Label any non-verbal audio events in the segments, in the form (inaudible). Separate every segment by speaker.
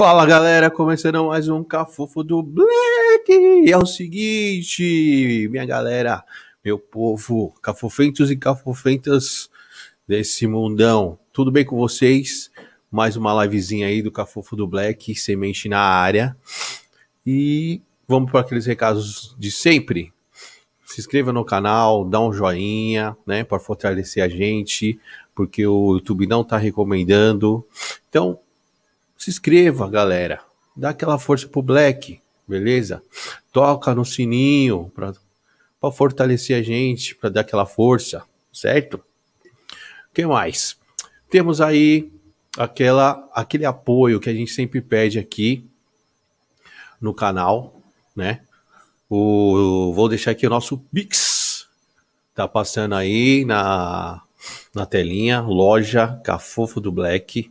Speaker 1: Fala galera, começando mais um Cafofo do Black. É o seguinte, minha galera, meu povo, cafofentos e cafofentas desse mundão, tudo bem com vocês? Mais uma livezinha aí do Cafofo do Black, semente na área. E vamos para aqueles recados de sempre. Se inscreva no canal, dá um joinha, né, para fortalecer a gente, porque o YouTube não está recomendando. Então, se inscreva, galera. Dá aquela força pro Black, beleza? Toca no sininho para fortalecer a gente, para dar aquela força, certo? O que mais? Temos aí aquela, aquele apoio que a gente sempre pede aqui no canal, né? O, vou deixar aqui o nosso Pix. Tá passando aí na, na telinha, loja Cafofo do Black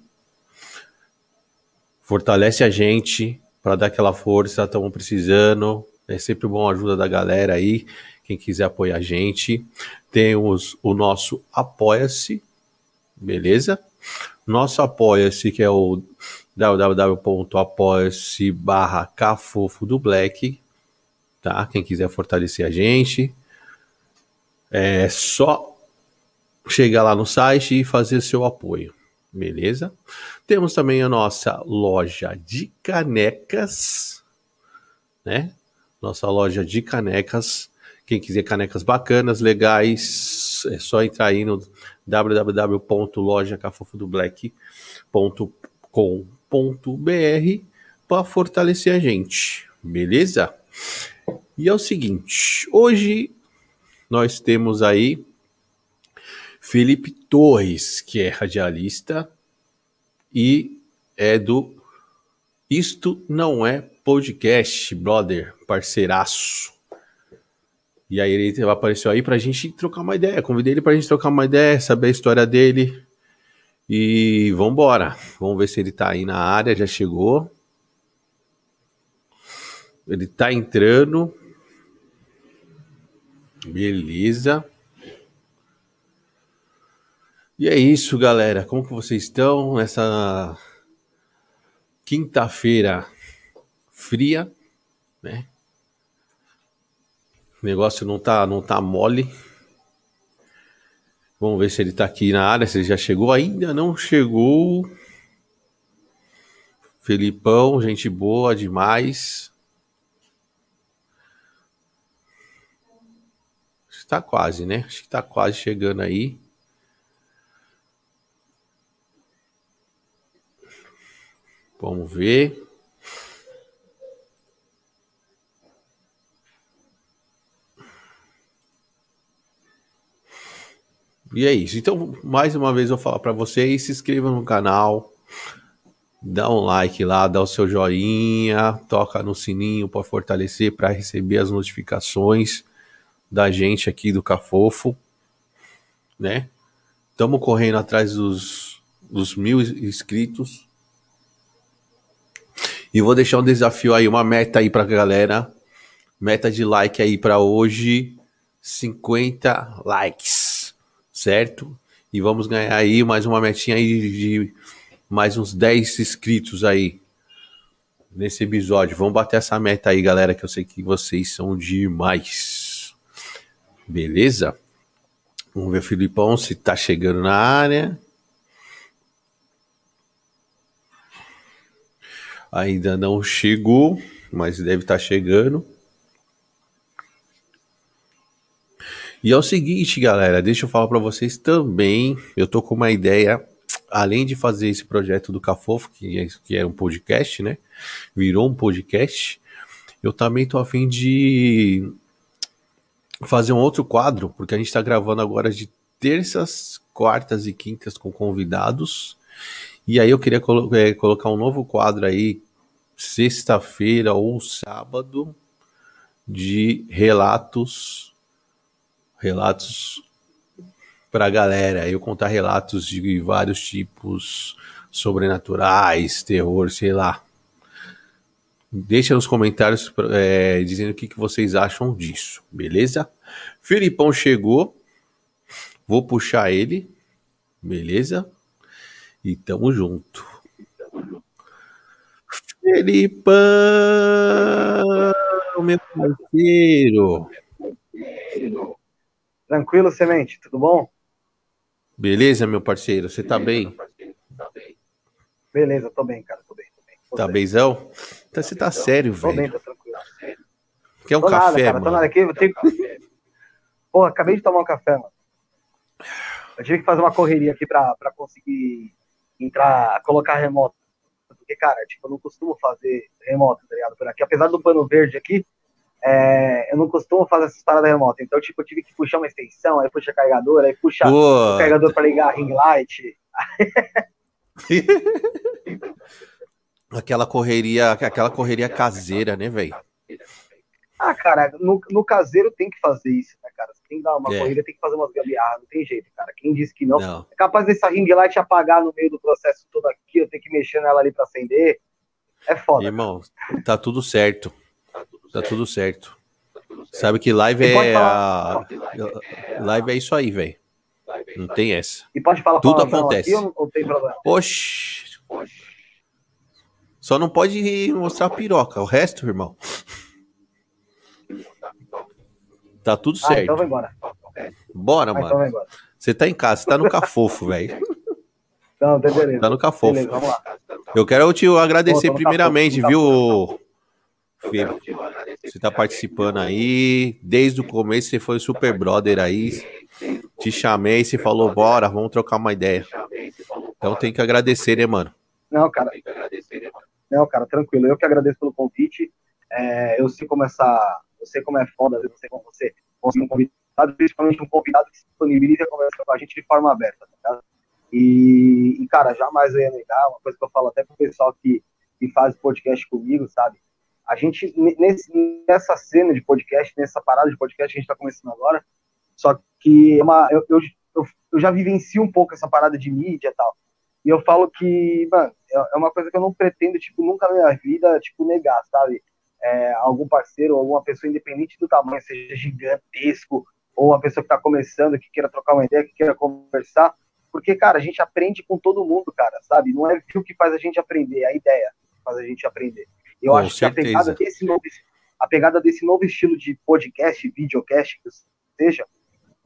Speaker 1: fortalece a gente para dar aquela força, estamos precisando. É sempre bom a ajuda da galera aí, quem quiser apoiar a gente. Temos o nosso Apoia-se, beleza? Nosso Apoia-se, que é o www.apoia-se barra cafofo do Black, tá? Quem quiser fortalecer a gente, é só chegar lá no site e fazer seu apoio. Beleza? Temos também a nossa loja de canecas, né? Nossa loja de canecas. Quem quiser canecas bacanas, legais, é só entrar aí no www.lojacafofodoblack.com.br para fortalecer a gente, beleza? E é o seguinte, hoje nós temos aí Felipe Torres, que é radialista e é do Isto Não É Podcast, brother, parceiraço. E aí ele apareceu aí pra gente trocar uma ideia. Convidei ele pra gente trocar uma ideia, saber a história dele. E vambora. Vamos ver se ele tá aí na área, já chegou. Ele tá entrando. Beleza. E é isso, galera. Como que vocês estão nessa quinta-feira fria, né? O negócio não tá, não tá mole. Vamos ver se ele tá aqui na área, se ele já chegou. Ainda não chegou. Felipão, gente boa demais. Está quase, né? Acho que tá quase chegando aí. Vamos ver. E é isso. Então, mais uma vez eu falar para vocês, se inscreva no canal, dá um like lá, dá o seu joinha, toca no sininho para fortalecer, para receber as notificações da gente aqui do Cafofo, né? Estamos correndo atrás dos, dos mil inscritos. E vou deixar um desafio aí, uma meta aí pra galera. Meta de like aí para hoje, 50 likes, certo? E vamos ganhar aí mais uma metinha aí de mais uns 10 inscritos aí nesse episódio. Vamos bater essa meta aí, galera, que eu sei que vocês são demais. Beleza? Vamos ver o Filipão se tá chegando na área. Ainda não chegou, mas deve estar tá chegando. E é o seguinte, galera, deixa eu falar para vocês também. Eu tô com uma ideia, além de fazer esse projeto do Cafofo, que é, que é um podcast, né? Virou um podcast. Eu também tô a fim de fazer um outro quadro, porque a gente tá gravando agora de terças, quartas e quintas com convidados. E aí eu queria colo é, colocar um novo quadro aí, sexta-feira ou sábado, de relatos, relatos para a galera. Eu contar relatos de vários tipos, sobrenaturais, terror, sei lá. Deixa nos comentários é, dizendo o que, que vocês acham disso, beleza? Filipão chegou, vou puxar ele, beleza? E tamo junto. Felipão, meu parceiro.
Speaker 2: Tranquilo, Semente, tudo bom?
Speaker 1: Beleza, meu parceiro, você tá bem?
Speaker 2: Beleza, tô bem, cara, tô bem. Tô bem tô
Speaker 1: tá
Speaker 2: bem.
Speaker 1: benzão? Então você tá sério,
Speaker 2: Tô bem,
Speaker 1: velho.
Speaker 2: tô tranquilo.
Speaker 1: Quer um
Speaker 2: tô
Speaker 1: café,
Speaker 2: nada, cara,
Speaker 1: mano?
Speaker 2: tô nada aqui. Eu tenho... Porra, acabei de tomar um café, mano. Eu tive que fazer uma correria aqui pra, pra conseguir entrar, colocar remoto. Porque, cara, tipo, eu não costumo fazer remoto, tá ligado? Por aqui. Apesar do pano verde aqui, é, eu não costumo fazer essas paradas remotas. Então, tipo, eu tive que puxar uma extensão, aí puxa carregador, aí puxa o carregador pra ligar a ring light. (laughs)
Speaker 1: aquela correria, aquela correria caseira, né, velho?
Speaker 2: Ah, cara, no, no caseiro tem que fazer isso, tem que dar uma
Speaker 1: É.
Speaker 2: corrida, tem que fazer umas gambiarras, não tem jeito, cara. Quem disse que não,
Speaker 1: Não.
Speaker 2: é capaz dessa ring light apagar no meio do processo todo aqui, eu tenho que mexer nela ali pra acender. É foda.
Speaker 1: Irmão, tá tudo certo. Tá tudo certo. Sabe que live é a... Live é isso aí, velho. Não tem essa.
Speaker 2: E pode falar
Speaker 1: Tudo acontece.
Speaker 2: aqui ou tem problema?
Speaker 1: Oxi. Só não pode mostrar a piroca. O resto, irmão. Tá tudo
Speaker 2: Ah,
Speaker 1: certo.
Speaker 2: então vai embora.
Speaker 1: Bora,
Speaker 2: Ah, então
Speaker 1: mano.
Speaker 2: vai embora.
Speaker 1: Você tá em casa, você tá no cafofo, velho.
Speaker 2: Não, tem beleza.
Speaker 1: Tá no cafofo.
Speaker 2: Beleza, vamos lá.
Speaker 1: Eu quero te agradecer
Speaker 2: Pô,
Speaker 1: primeiramente,
Speaker 2: cafofo,
Speaker 1: viu, Filho? Você tá participando aí. Desde o começo você foi super brother aí. Te chamei, você falou, bora, vamos trocar uma ideia. Então tem que agradecer, né, mano?
Speaker 2: Não, cara. Não, cara, tranquilo. Eu que agradeço pelo convite. É, eu sei como sei como é foda, você como você conseguir um convidado, principalmente um convidado que se disponibiliza a conversar com a gente de forma aberta, tá? E, e, cara, jamais eu ia negar, uma coisa que eu falo até pro pessoal que, que faz podcast comigo, sabe? A gente, nesse, nessa cena de podcast, nessa parada de podcast que a gente tá começando agora, só que é uma, eu, eu, eu, eu já vivencio um pouco essa parada de mídia e tal. E eu falo que, mano, é é uma coisa que eu não pretendo, tipo, nunca na minha vida, tipo, negar, sabe? É, algum parceiro, alguma pessoa independente do tamanho, seja gigantesco, ou uma pessoa que tá começando, que queira trocar uma ideia, que queira conversar, porque, cara, a gente aprende com todo mundo, cara, sabe? Não é o que faz a gente aprender, é a ideia que faz a gente aprender. Eu
Speaker 1: Com
Speaker 2: acho que a
Speaker 1: certeza.
Speaker 2: pegada desse novo, a pegada desse novo estilo de podcast, videocast, que seja,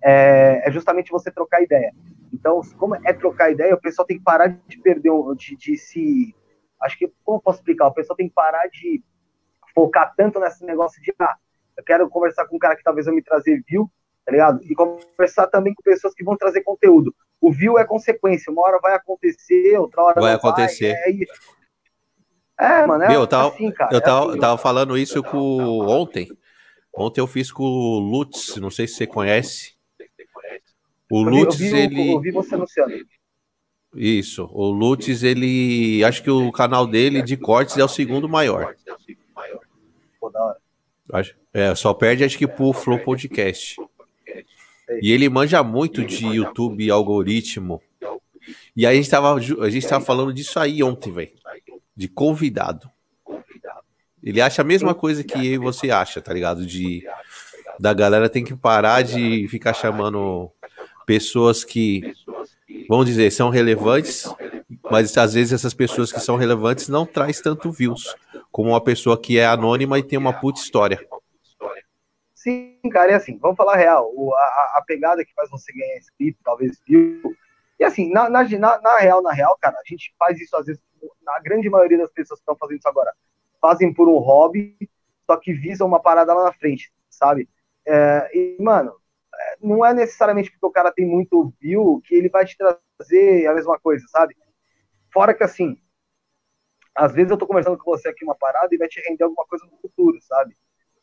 Speaker 2: é, é justamente você trocar ideia. Então, como é trocar ideia, o pessoal tem que parar de perder, de, de se. Acho que, como eu posso explicar? O pessoal tem que parar de focar tanto nesse negócio de, ah, eu quero conversar com um cara que talvez vai me trazer view, tá ligado? E conversar também com pessoas que vão trazer conteúdo. O view é consequência, uma hora vai acontecer, outra hora
Speaker 1: Vai acontecer.
Speaker 2: é, aí- é, mano, é
Speaker 1: Meu, eu tava-
Speaker 2: assim, cara.
Speaker 1: Eu
Speaker 2: é
Speaker 1: tava,
Speaker 2: assim.
Speaker 1: tava falando isso com ontem. Ontem eu fiz com o Lutz, não sei se você conhece. O
Speaker 2: Eu vi- eu
Speaker 1: Lutz,
Speaker 2: vi,
Speaker 1: ele.
Speaker 2: eu vi você anunciando.
Speaker 1: Isso, o Lutz, ele. Acho que o canal dele de cortes é o segundo maior.
Speaker 2: Da hora.
Speaker 1: Acho- É, só perde acho que pro Flow Podcast. E ele manja muito de YouTube, algoritmo. E aí a gente tava, a gente tava falando disso aí ontem, velho. De convidado. Ele acha a mesma coisa que você acha, tá ligado? De da galera tem que parar de ficar chamando pessoas que, vamos dizer, são relevantes, mas às vezes essas pessoas que são relevantes não traz tanto views como uma pessoa que é anônima e tem uma puta história.
Speaker 2: Sim, cara, e assim, vamos falar real. O- a, a pegada que faz você ganhar inscrito, talvez viu. E assim, na, na, na, na real, na real, cara, a gente faz isso às vezes, na grande maioria das pessoas que estão fazendo isso agora, fazem por um hobby, só que visam uma parada lá na frente, sabe? É, e, mano, é, não é necessariamente porque o cara tem muito view que ele vai te trazer a mesma coisa, sabe? Fora que assim, às vezes eu tô conversando com você aqui uma parada e vai te render alguma coisa no futuro, sabe?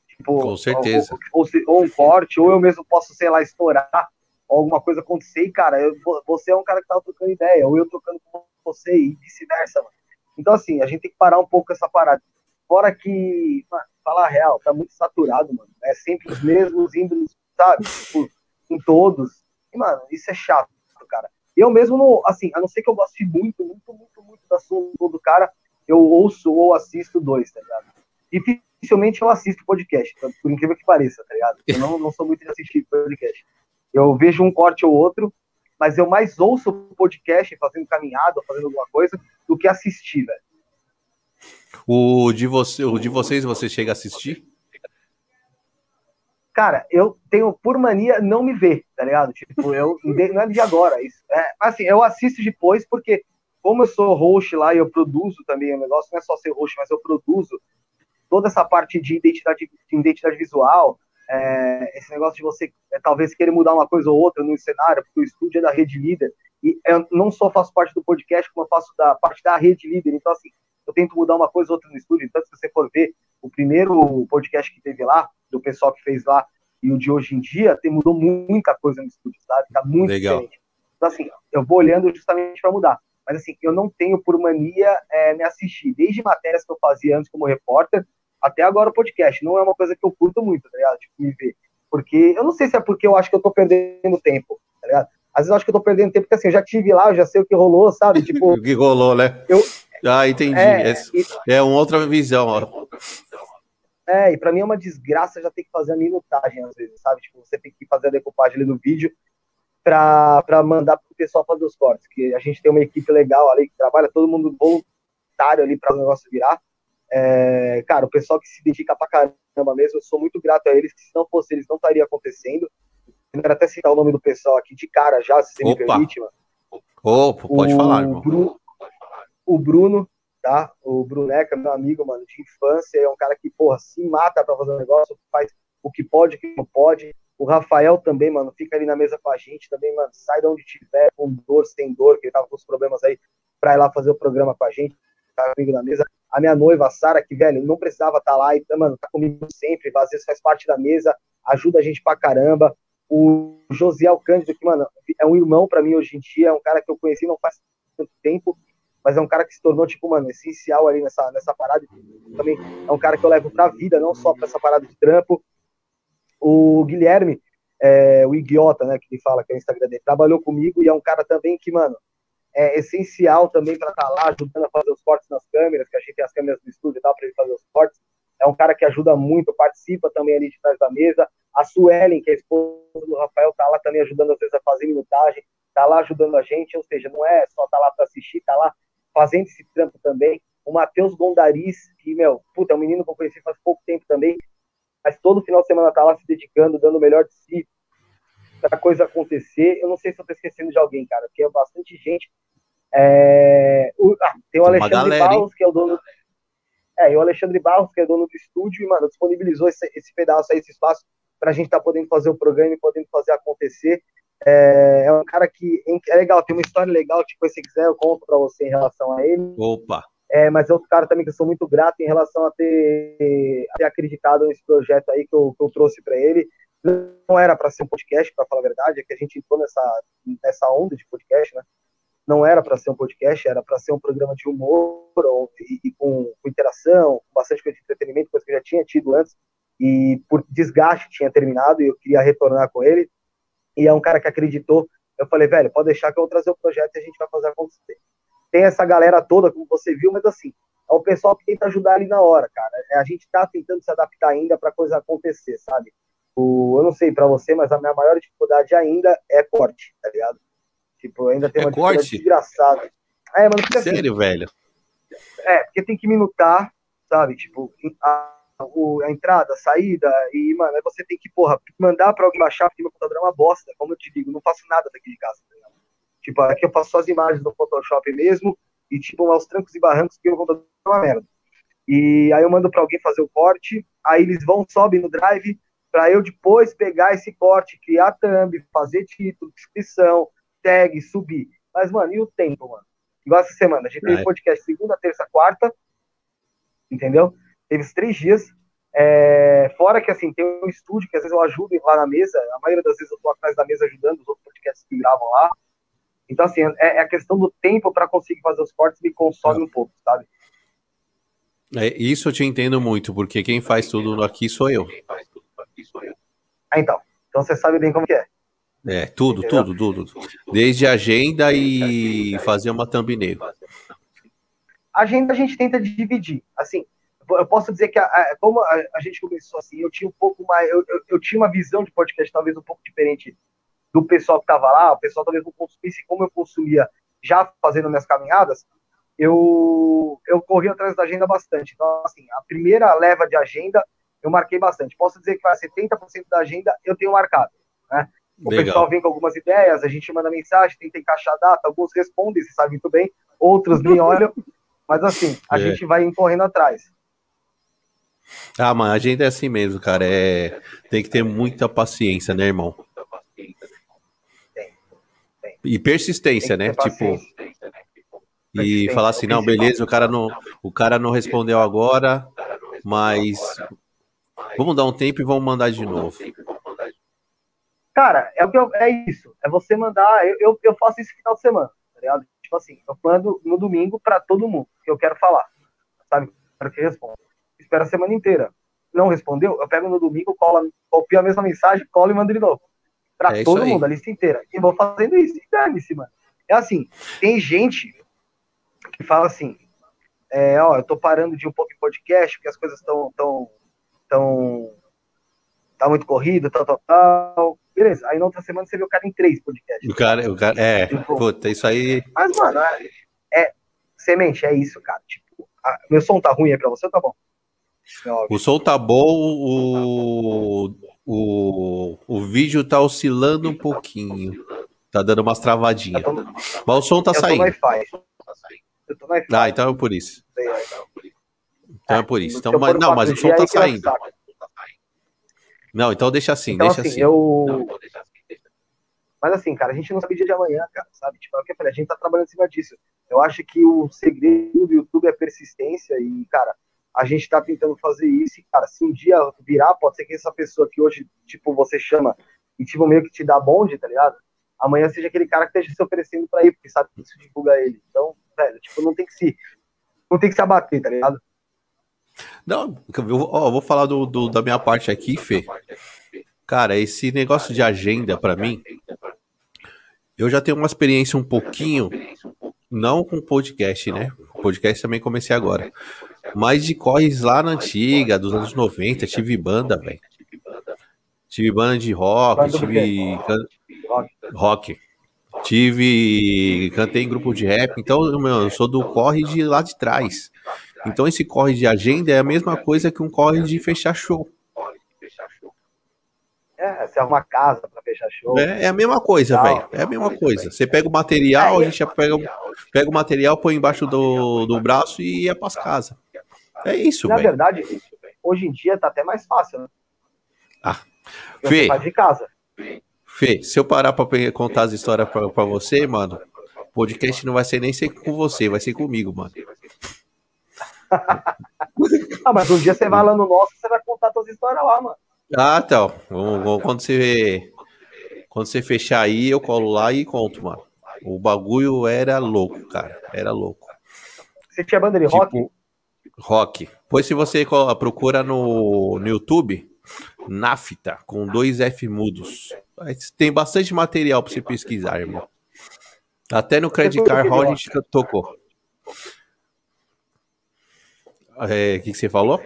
Speaker 2: Tipo,
Speaker 1: Com certeza.
Speaker 2: Ou, ou, ou um corte, ou eu mesmo posso, sei lá, estourar, ou alguma coisa acontecer, e, cara, eu- você é um cara que tava trocando ideia, ou eu trocando com você, e vice-versa, mano. Então, assim, a gente tem que parar um pouco com essa parada. Fora que, mano, falar a real, tá muito saturado, mano. É sempre os mesmos ídolos, sabe? Tipo, em todos. E, mano, isso é chato, cara. Eu mesmo, não, assim, a não ser que eu goste muito, muito, muito, muito da sua do cara, eu ouço ou assisto dois, tá ligado? Dificilmente eu assisto podcast, tá? por incrível que pareça, tá ligado? Eu não, não sou muito de assistir podcast. Eu vejo um corte ou outro, mas eu mais ouço podcast fazendo caminhada, fazendo alguma coisa, do que assistir, velho.
Speaker 1: O de, você, o de vocês, você chega a assistir?
Speaker 2: Cara, eu tenho por mania não me ver, tá ligado? Tipo, eu não é de agora. Isso, é, assim, eu assisto depois porque, como eu sou host lá e eu produzo também o negócio, não é só ser host, mas eu produzo toda essa parte de identidade, de identidade visual, é, esse negócio de você é, talvez querer mudar uma coisa ou outra no cenário, porque o estúdio é da rede líder, e eu não só faço parte do podcast, como eu faço da parte da rede líder, então assim, eu tento mudar uma coisa ou outra no estúdio, então se você for ver o primeiro podcast que teve lá, do pessoal que fez lá, e o de hoje em dia, tem, mudou muita coisa no estúdio, sabe? Tá muito Legal. diferente. Então assim, eu vou olhando justamente para mudar. Mas assim, eu não tenho por mania é, me assistir, desde matérias que eu fazia antes como repórter, até agora o podcast. Não é uma coisa que eu curto muito, tá ligado? Tipo, me ver. Porque eu não sei se é porque eu acho que eu tô perdendo tempo, tá ligado? Às vezes eu acho que eu tô perdendo tempo, porque assim, eu já tive lá, eu já sei o que rolou, sabe? Tipo. (laughs)
Speaker 1: o que rolou, né? Eu, ah, entendi. É, é, é uma outra visão, ó.
Speaker 2: É, e pra mim é uma desgraça já ter que fazer a minutagem, às vezes, sabe? Tipo, você tem que fazer a decupagem ali do vídeo pra, pra mandar pro pessoal fazer os cortes. Que a gente tem uma equipe legal ali que trabalha, todo mundo voluntário ali para o negócio virar. É, cara, o pessoal que se dedica pra caramba mesmo, eu sou muito grato a eles, que se não fosse eles, não estaria acontecendo. Eu quero até citar o nome do pessoal aqui de cara já, se você Opa. me permite, mano.
Speaker 1: Opa, pode o falar, irmão.
Speaker 2: Bruno, o Bruno, tá? O Bruneca, meu amigo, mano, de infância, é um cara que, porra, se mata pra fazer um negócio, faz o que pode, o que não pode. O Rafael também, mano, fica ali na mesa com a gente também, mano, sai de onde tiver, com dor, sem dor, que ele tava com os problemas aí, pra ir lá fazer o programa com a gente, tá comigo na mesa a minha noiva, a Sara, que, velho, não precisava estar tá lá, e, mano, tá comigo sempre, às vezes faz parte da mesa, ajuda a gente pra caramba. O Josiel Cândido, que, mano, é um irmão para mim hoje em dia, é um cara que eu conheci não faz tanto tempo, mas é um cara que se tornou, tipo, mano, essencial ali nessa, nessa parada. Também é um cara que eu levo pra vida, não só pra essa parada de trampo. O Guilherme, é, o idiota, né, que ele fala que é o Instagram dele, trabalhou comigo e é um cara também que, mano, é essencial também para estar tá lá ajudando a fazer os cortes nas câmeras, que a gente tem as câmeras do estúdio e tal, para ele fazer os cortes. É um cara que ajuda muito, participa também ali de trás da mesa. A Suelen, que é a esposa do Rafael, tá lá também ajudando às vezes a fazer minutagem, tá lá ajudando a gente, ou seja, não é só tá lá para assistir, tá lá fazendo esse trampo também. O Matheus Gondaris, que, meu, puta, é um menino que eu conheci faz pouco tempo também, mas todo final de semana tá lá se dedicando, dando o melhor de si, para coisa acontecer. Eu não sei se eu tô esquecendo de alguém, cara, porque é bastante gente. É, o, ah, tem o tem Alexandre Barros, que é o dono. É, e o Alexandre Barros, que é dono do estúdio, e, mano, disponibilizou esse, esse pedaço aí, esse espaço, pra gente estar tá podendo fazer o programa e podendo fazer acontecer. É, é, um cara que é legal, tem uma história legal, tipo, se quiser, eu conto pra você em relação a ele.
Speaker 1: Opa!
Speaker 2: É, mas é outro cara também que eu sou muito grato em relação a ter, a ter acreditado nesse projeto aí que eu, que eu trouxe para ele não era para ser um podcast, para falar a verdade, é que a gente entrou nessa, nessa onda de podcast, né? Não era para ser um podcast, era para ser um programa de humor e, e com, com, interação, com bastante coisa de entretenimento, coisa que eu já tinha tido antes, e por desgaste tinha terminado e eu queria retornar com ele. E é um cara que acreditou. Eu falei, velho, pode deixar que eu vou trazer o projeto e a gente vai fazer acontecer. Tem essa galera toda, como você viu, mas assim, é o pessoal que tenta ajudar ali na hora, cara. É, a gente tá tentando se adaptar ainda para coisa acontecer, sabe? O, eu não sei para você, mas a minha maior dificuldade ainda é corte, tá ligado? Tipo, ainda tem é uma
Speaker 1: corte?
Speaker 2: dificuldade desgraçada. É, mano,
Speaker 1: fica assim. Sério, assim, velho?
Speaker 2: É, porque tem que minutar, sabe? Tipo, a, a entrada, a saída, e, mano, aí você tem que, porra, mandar pra alguém baixar, porque meu computador é uma bosta, como eu te digo, não faço nada daqui de casa, tá ligado? Tipo, aqui eu faço só as imagens do Photoshop mesmo, e, tipo, aos trancos e barrancos, porque o computador é uma merda. E aí eu mando pra alguém fazer o corte, aí eles vão, sobem no drive, para eu depois pegar esse corte, criar thumb, fazer título, descrição, tag, subir. Mas, mano, e o tempo, mano? Igual essa semana, a gente teve podcast segunda, terça, quarta, entendeu? Teve três dias. É, fora que, assim, tem um estúdio que às vezes eu ajudo lá na mesa, a maioria das vezes eu tô atrás da mesa ajudando os outros podcasts que gravam lá. Então, assim, é, é a questão do tempo para conseguir fazer os cortes me consome é. um pouco, sabe?
Speaker 1: É, isso eu te entendo muito, porque quem faz tudo aqui sou eu.
Speaker 2: Ah, então. Então você sabe bem como que é.
Speaker 1: É, tudo, tudo, tudo. Desde agenda e fazer uma thumbnail.
Speaker 2: Agenda a gente tenta dividir. Assim, eu posso dizer que a, a, como a, a, gente começou assim, eu tinha um pouco mais, eu, eu, eu, tinha uma visão de podcast talvez um pouco diferente do pessoal que estava lá, o pessoal talvez não consumisse como eu consumia já fazendo minhas caminhadas, eu, eu corri atrás da agenda bastante. Então, assim, a primeira leva de agenda eu marquei bastante. Posso dizer que vai 70% da agenda eu tenho marcado. Né? O Legal. pessoal vem com algumas ideias, a gente manda mensagem, tenta encaixar a data, alguns respondem, você sabe muito bem, outros me olham, (laughs) mas assim, a é. gente vai correndo atrás.
Speaker 1: Ah, mas a agenda é assim mesmo, cara. É... Tem que ter muita paciência, né, irmão? E persistência, né? Tipo. E falar assim, não, beleza, o cara não, o cara não respondeu agora, mas vamos dar um tempo e vamos mandar de novo.
Speaker 2: Cara, é o que eu, é isso. É você mandar. Eu, eu, eu faço isso final de semana, tá ligado? Tipo assim, eu mando no domingo para todo mundo que eu quero falar. Sabe? Para que responda. Espera a semana inteira. Não respondeu? Eu pego no domingo, colo, copio a mesma mensagem, colo e mando de novo. Pra é todo mundo, a lista inteira. E vou fazendo isso. E dane-se, mano. É assim, tem gente que fala assim, é, ó, eu tô parando de um pouco em podcast, porque as coisas estão tão, tão, tá muito corrido, tal, tal, tal. Beleza, aí na outra semana você vê o cara em três podcasts.
Speaker 1: O cara, o cara, é, tipo, puta, isso aí...
Speaker 2: Mas, mano, é, é, semente, é isso, cara, tipo, a, meu som tá ruim aí pra você tá bom?
Speaker 1: O som tá bom, o, o, o vídeo tá oscilando um pouquinho. Tá dando umas travadinhas. Tô, Mas o som tá saindo. Eu tô no Ah, então é por isso. Então é por isso. Então, mas, não, mas o som tá saindo. Não, então deixa assim, então, deixa assim. assim.
Speaker 2: Eu... Mas assim, cara, a gente não sabe dia de amanhã, cara, sabe? Tipo, é o que eu falei, a gente tá trabalhando em cima disso. Eu acho que o segredo do YouTube é persistência e, cara, a gente tá tentando fazer isso e, cara, se um dia virar, pode ser que essa pessoa que hoje, tipo, você chama e, tipo, meio que te dá bonde, tá ligado? Amanhã seja aquele cara que esteja se oferecendo pra ir, porque sabe que isso divulga ele. Então, velho, tipo, não tem que se, não tem que se abater, tá ligado?
Speaker 1: Não, eu, ó, vou falar do, do, da minha parte aqui, Fê. Cara, esse negócio de agenda para mim, eu já tenho uma experiência um pouquinho, não com podcast, né? Podcast também comecei agora. Mas de corres lá na antiga, dos anos 90, tive banda, velho. Tive banda de rock, tive rock. Tive. Cantei em grupo de rap, então meu, eu sou do corre de lá de trás. Então esse corre de agenda é a mesma coisa que um corre de fechar show.
Speaker 2: É, você é uma casa para fechar show.
Speaker 1: É, é, a mesma coisa, velho. É a mesma coisa. Você pega o material, a gente já pega, pega o material, põe embaixo do, do braço e ia para casa. É isso,
Speaker 2: velho. Na verdade, hoje em dia tá até mais fácil, né?
Speaker 1: Ah. Fê,
Speaker 2: de casa.
Speaker 1: Fê, se eu parar pra contar as histórias pra, pra você, mano, o podcast não vai ser nem ser com você, vai ser comigo, mano. (laughs)
Speaker 2: ah, mas um dia você vai lá no nosso, você vai contar suas histórias lá, mano.
Speaker 1: Ah, então. Quando você, quando você fechar aí, eu colo lá e conto, mano. O bagulho era louco, cara. Era louco.
Speaker 2: Você tinha banda de tipo, rock?
Speaker 1: Rock. Pois se você procura no, no YouTube, Nafta, com dois F mudos. Tem bastante material para você pesquisar, irmão. Até no Credit Card Hall a gente tocou. É, o é, que, que você falou?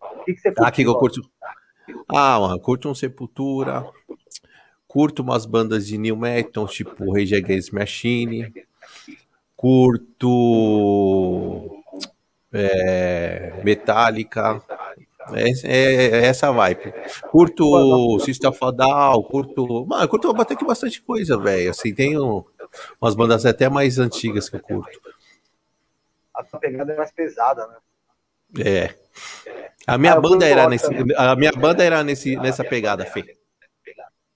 Speaker 2: O que, que você
Speaker 1: ah, que eu curto. Ah, mano, curto um Sepultura. Curto umas bandas de New Metal, tipo Rage Against Machine. Curto. É, Metallica. É, é, é, essa vibe. Curto of Down, curto. Mano, curto até que bastante coisa, velho. Assim, tem um, umas bandas até mais antigas que eu curto.
Speaker 2: A sua pegada é mais pesada, né?
Speaker 1: É. A minha ah, banda era nesse, a minha banda era nesse, nessa pegada, Fê.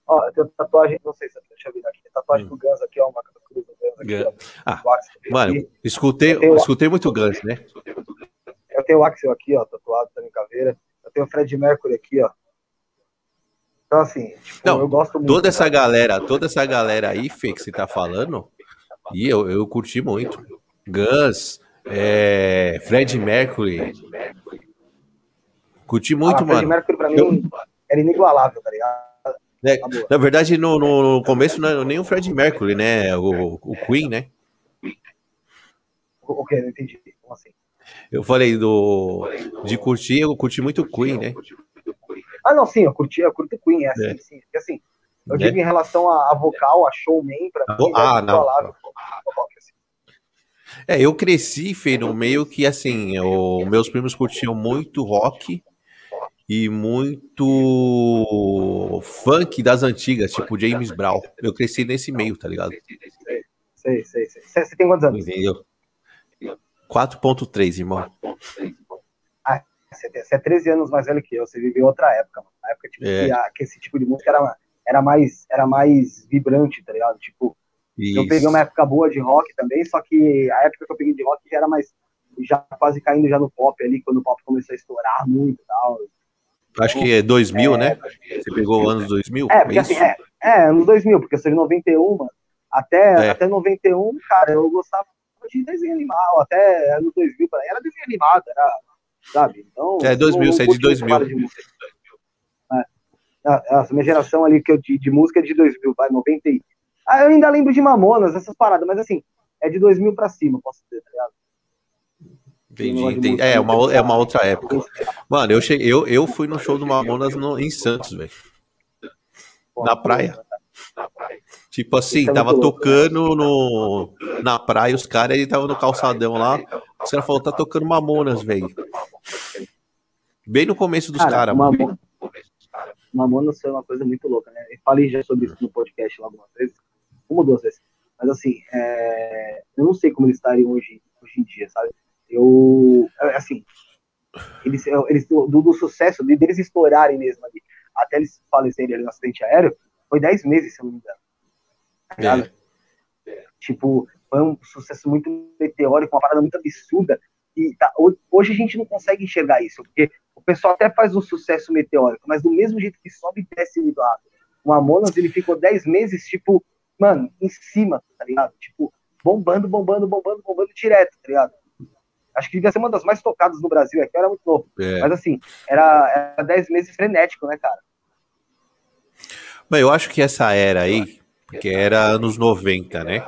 Speaker 2: Ó, tem tatuagem, não sei se deixa eu ver aqui, tem tatuagem hum. do Guns aqui, ó, uma cruz do Guns aqui, ó.
Speaker 1: Ah, mano, escutei, escutei muito Guns, né?
Speaker 2: Eu tenho o Axel aqui, ó, tatuado também caveira. Eu tenho o Fred Mercury aqui, ó. Então, assim, tipo,
Speaker 1: Não, eu gosto muito. Toda essa galera, toda essa galera aí, Fê, que você tá falando, e eu, eu curti muito. Guns, é, Fred Mercury. Curti muito, ah, mano. Fred
Speaker 2: Mercury pra mim eu... era inigualável, tá ligado?
Speaker 1: É, na verdade, no, no, começo não é nem o Fred Mercury, né? O, o Queen, né?
Speaker 2: O que? Não entendi. Como assim?
Speaker 1: Eu falei do de curtir, eu curti muito Queen, né?
Speaker 2: Ah, não, sim, eu curti, eu curto Queen, é assim, é. sim. Porque, assim, eu digo é. em relação a, a, vocal, a showman, pra mim,
Speaker 1: ah, é não. É, eu cresci, Fê, no meio que, assim, o, meus primos curtiam muito rock e muito funk das antigas, tipo James Brown. Eu cresci nesse meio, tá ligado?
Speaker 2: Sei, sei, sei. Você tem quantos anos?
Speaker 1: Entendeu? 4.3, irmão.
Speaker 2: Ah, você é 13 anos mais velho que eu, você viveu outra época, mano. A época tipo, é. que, a, que, esse tipo de música era, era, mais, era mais vibrante, tá ligado? Tipo, Isso. eu peguei uma época boa de rock também, só que a época que eu peguei de rock já era mais, já quase caindo já no pop ali, quando o pop começou a estourar muito e tal.
Speaker 1: Acho que é 2000, é, né? Você pegou anos 2000?
Speaker 2: É, porque é assim, é, é, anos 2000, porque eu sou de 91, mano. Até, é. até 91, cara, eu gostava de desenho animado, até anos 2000, era desenho animado, era, sabe? Então,
Speaker 1: é 2000, você é de 2000.
Speaker 2: De é. A, minha geração ali que eu, de, de música é de 2000, vai, 90 Ah, eu ainda lembro de Mamonas, essas paradas, mas assim, é de 2000 pra cima, posso dizer, tá ligado?
Speaker 1: Entendi, entendi. É, uma, é uma outra época. Mano, eu, cheguei, eu, eu fui no show do Mamonas no, em Santos, velho. Na praia. Tipo assim, é tava tocando no, na praia, os caras, ele tava no calçadão lá. Os caras falaram, tá tocando Mamonas, velho. Bem no começo dos caras.
Speaker 2: Cara, Mamonas foi uma coisa muito louca, né? Eu falei já sobre isso no podcast lá algumas vezes, uma ou duas vezes. Mas assim, é... eu não sei como eles estariam hoje, hoje em dia, sabe? Eu, é, assim, eles, eles do, do sucesso, de, deles estourarem mesmo ali, até eles falecerem ali no acidente aéreo, foi 10 meses, se eu não me engano. Tá é. Tipo, foi um sucesso muito meteórico, uma parada muito absurda. E tá, hoje a gente não consegue enxergar isso, porque o pessoal até faz um sucesso meteórico, mas do mesmo jeito que sobe e desce do lado. O Amonas, ele ficou 10 meses, tipo, mano, em cima, tá ligado? Tipo, bombando, bombando, bombando, bombando direto, tá ligado? Acho que devia ser uma das mais tocadas no Brasil, aqui era muito novo. É. Mas assim, era, era 10 meses frenético, né, cara?
Speaker 1: Mas eu acho que essa era aí, porque era anos 90, né?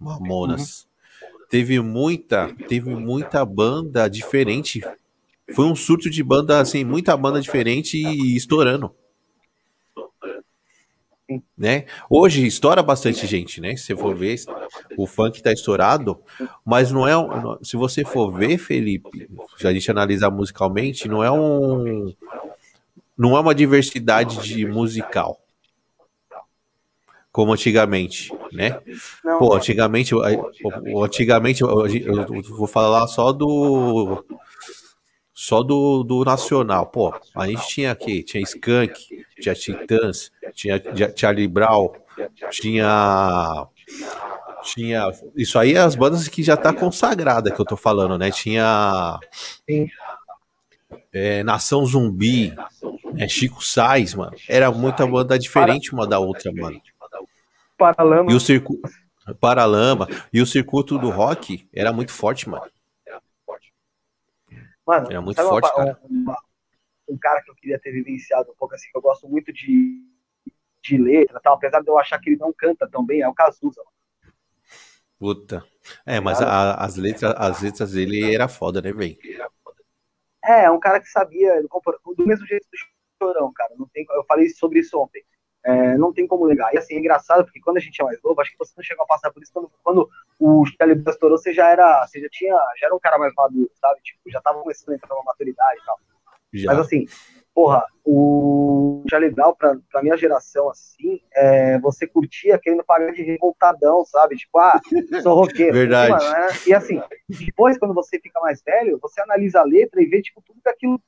Speaker 1: Mamonas. Uhum. Teve muita, teve muita banda diferente. Foi um surto de banda, assim, muita banda diferente e estourando. Né? Hoje estoura bastante gente, né? Se for ver, o funk tá estourado, mas não é. Se você for ver, Felipe, se a gente analisar musicalmente, não é um. Não é uma diversidade de musical como antigamente, né? Pô, antigamente, antigamente, eu vou falar só do só do, do nacional. Pô, a gente tinha aqui, tinha Skank, tinha Titãs, tinha Charlie Brown, tinha tinha isso aí é as bandas que já tá consagrada que eu tô falando, né? Tinha é, Nação Zumbi, é, Chico Sainz, mano. Era muita banda diferente uma da outra, mano. Paralama. E o circuito. Paralama. E o circuito do rock era muito forte, mano.
Speaker 2: Mano, era muito forte, uma, cara. Uma, um cara que eu queria ter vivenciado um pouco assim, que eu gosto muito de, de letra, tal, apesar de eu achar que ele não canta tão bem, é o Cazuza. Mano.
Speaker 1: Puta. É, mas a, as, letras, as letras dele era foda, né, velho?
Speaker 2: É, é um cara que sabia, do mesmo jeito do Chorão, cara. Não tem, eu falei sobre isso ontem. É, não tem como negar. E assim, é engraçado, porque quando a gente é mais novo, acho que você não chegou a passar por isso, quando, quando o Charlie estourou, você já era, você já tinha, já era um cara mais maduro, sabe? Tipo, já tava começando a entrar numa maturidade e tal. Já. Mas assim, porra, o Charlie Brown, pra, pra minha geração, assim, é, você curtia querendo pagar de revoltadão, sabe? Tipo, ah, sou roqueiro. (laughs)
Speaker 1: Verdade.
Speaker 2: E, mano, é, e assim, depois, quando você fica mais velho, você analisa a letra e vê, tipo, tudo que aquilo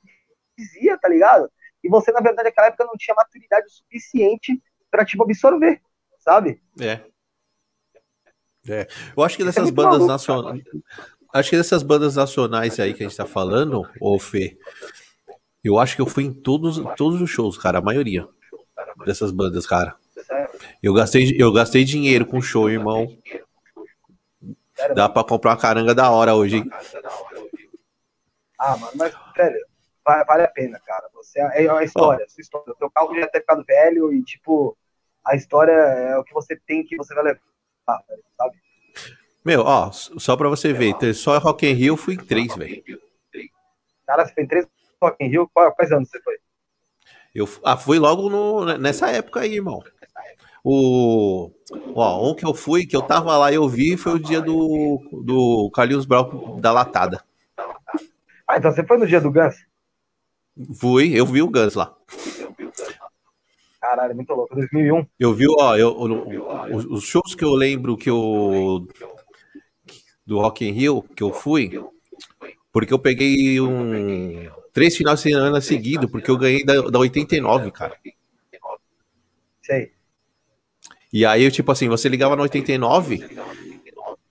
Speaker 2: dizia, tá ligado? E você, na verdade, naquela época não tinha maturidade suficiente para tipo, absorver, sabe?
Speaker 1: É. É. Eu acho que dessas é bandas nacionais. Acho que dessas bandas nacionais aí que a gente tá falando, ô Fê, eu acho que eu fui em todos, todos os shows, cara, a maioria dessas bandas, cara. Eu gastei, eu gastei dinheiro com show, irmão. Dá pra comprar uma caranga da hora hoje, hein?
Speaker 2: Ah, mano, mas, velho, vale a pena, cara. Você, é, é uma história, oh. sua história. O teu carro já ter ficado velho e, tipo, a história é o que você tem que você vai levar, sabe?
Speaker 1: Meu, ó, só pra você ver, só Rock in Rio eu fui em três, velho.
Speaker 2: Cara, você foi em três Rock in Rio? Quais anos você foi?
Speaker 1: Eu ah, fui logo no, nessa época aí, irmão. O, Ó, um que eu fui, que eu tava lá e eu vi, foi o dia do, do Carlinhos Brau da Latada.
Speaker 2: Ah, então você foi no dia do Gans?
Speaker 1: Fui, eu vi o Gans lá.
Speaker 2: Caralho, muito louco. 2001.
Speaker 1: Eu vi, ó, eu, os, os shows que eu lembro que eu. do Rock in Rio, que eu fui, porque eu peguei um. Três finais de semana seguidos, porque eu ganhei da, da 89, cara.
Speaker 2: Sei.
Speaker 1: E aí, tipo assim, você ligava no 89,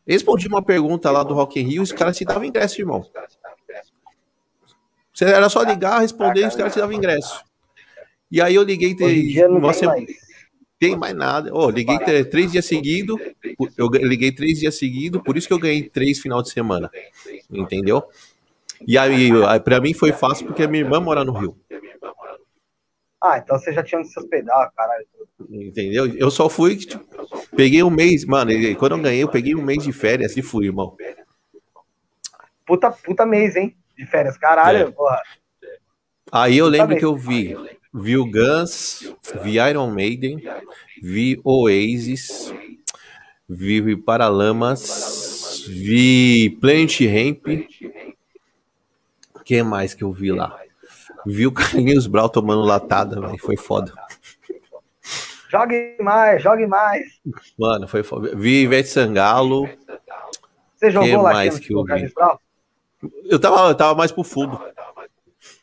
Speaker 1: respondia uma pergunta lá do Rock in Rio e os caras te davam ingresso, irmão. Você era só ligar, responder e os caras te davam ingresso. E aí eu liguei.
Speaker 2: Hoje não você... tem mais.
Speaker 1: Tem mais nada. Oh, liguei três dias seguidos. Eu liguei três dias seguidos, por isso que eu ganhei três final de semana. Entendeu? E aí, aí para mim foi fácil porque a minha irmã mora no Rio.
Speaker 2: Ah, então você já tinha onde se hospedar, caralho.
Speaker 1: Entendeu? Eu só fui, tipo, peguei um mês, mano. Quando eu ganhei, eu peguei um mês de férias e fui, irmão.
Speaker 2: Puta, puta mês, hein? De férias, caralho, é. porra.
Speaker 1: Aí eu lembro que eu vi, vi o Guns, vi Iron Maiden, vi Oasis, vi Paralamas, vi Planet Ramp. O que mais que eu vi lá? Vi o Carlinhos Brau tomando latada, velho. Foi foda.
Speaker 2: Jogue mais, jogue mais.
Speaker 1: Mano, foi foda. Vi Ivete Sangalo.
Speaker 2: Você jogou que lá mais que eu vi?
Speaker 1: Eu tava, eu tava mais pro fundo.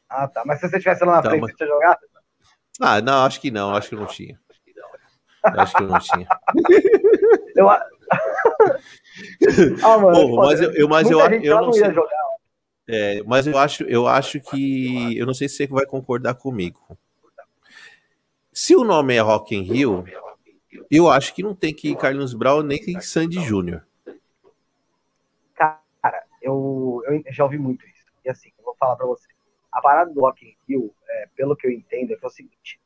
Speaker 2: Ah, tá. Mas se você tivesse lá na frente, você tinha jogado?
Speaker 1: Ah, não, acho que não. Acho que não tinha. acho que não tinha. (laughs)
Speaker 2: eu... ah,
Speaker 1: mano, Pô, mas eu, eu, mas eu, eu, eu não sei. Jogar, é, mas eu acho, eu acho que. Eu não sei se você vai concordar comigo. Se o nome é Rock in Rio, eu acho que não tem que ir Carlos Brown nem Sandy Júnior.
Speaker 2: Eu, eu já ouvi muito isso. E assim, eu vou falar pra você. A parada do Rock in Rio, é, pelo que eu entendo, é que é o seguinte.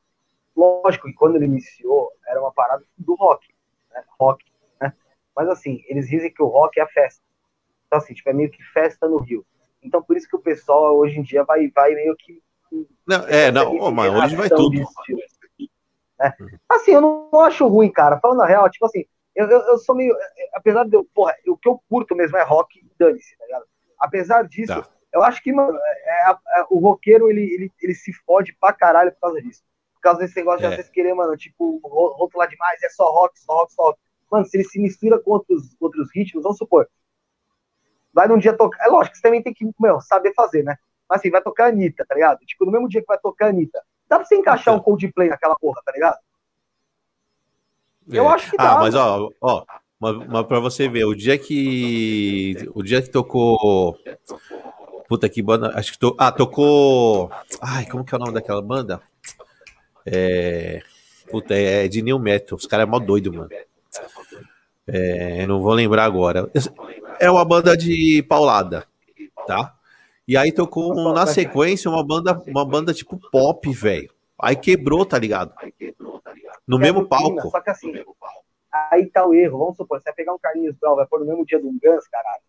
Speaker 2: Lógico que quando ele iniciou, era uma parada do rock. Né? Rock, né? Mas assim, eles dizem que o rock é a festa. Então assim, tipo, é meio que festa no Rio. Então, por isso que o pessoal hoje em dia vai, vai meio que.
Speaker 1: Não, é, não, oh, mas hoje vai tudo.
Speaker 2: É. Assim, eu não acho ruim, cara. Falando a real, tipo assim, eu, eu, eu, sou meio. Apesar de eu. Porra, o que eu curto mesmo é rock e dane-se, tá ligado? Apesar disso, tá. eu acho que, mano, é, é, é, o roqueiro ele, ele, ele se fode pra caralho por causa disso. Por causa desse negócio de às é. vezes querer, mano, tipo, rotular demais, é só rock, só rock, só rock. Mano, se ele se mistura com outros, outros ritmos, vamos supor, vai num dia tocar. É lógico que você também tem que, meu, saber fazer, né? Mas assim, vai tocar a Anitta, tá ligado? Tipo, no mesmo dia que vai tocar a Anitta. Dá pra você encaixar um Coldplay naquela porra, tá ligado?
Speaker 1: É. Eu acho que ah, dá. Ah, mas ó, ó, mas, mas pra você ver, o dia que. O dia que tocou. Puta que banda. Acho que to... Ah, tocou. Ai, como que é o nome daquela banda? É. Puta, é de New Metal. Os caras é mó doido, mano. É, não vou lembrar agora. É uma banda de paulada, tá? E aí tocou na sequência uma banda, uma banda tipo pop, velho. Aí quebrou, tá ligado? No é mesmo palco.
Speaker 2: Só que assim, aí tá o erro. Vamos supor, você vai pegar um Carlinhos Brown, vai pôr no mesmo dia do Guns, caralho.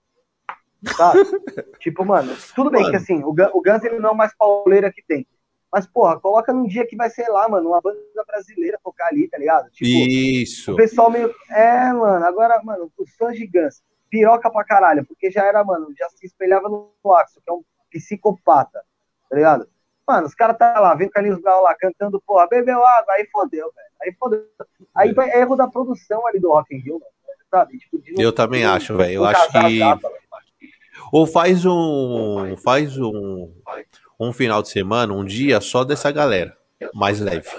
Speaker 2: Tá? (laughs) tipo, mano, tudo bem mano. que assim, o, o Guns ele não é mais pauleira que tem. Mas, porra, coloca num dia que vai ser lá, mano, uma banda brasileira tocar ali, tá ligado?
Speaker 1: Tipo, Isso.
Speaker 2: O pessoal meio. É, mano, agora, mano, os fãs gigantes, piroca pra caralho, porque já era, mano, já se espelhava no Axel, que é um psicopata, tá ligado? Mano, os caras tá lá, vendo Carlinhos Brown lá cantando, porra, bebeu água, aí fodeu, velho. Aí fodeu. Aí é erro da produção ali do Rock in Rio, mano, sabe? Tipo,
Speaker 1: eu também acho, velho. Eu acho que. Ou faz um. Faz um um final de semana, um dia só dessa galera, mais leve.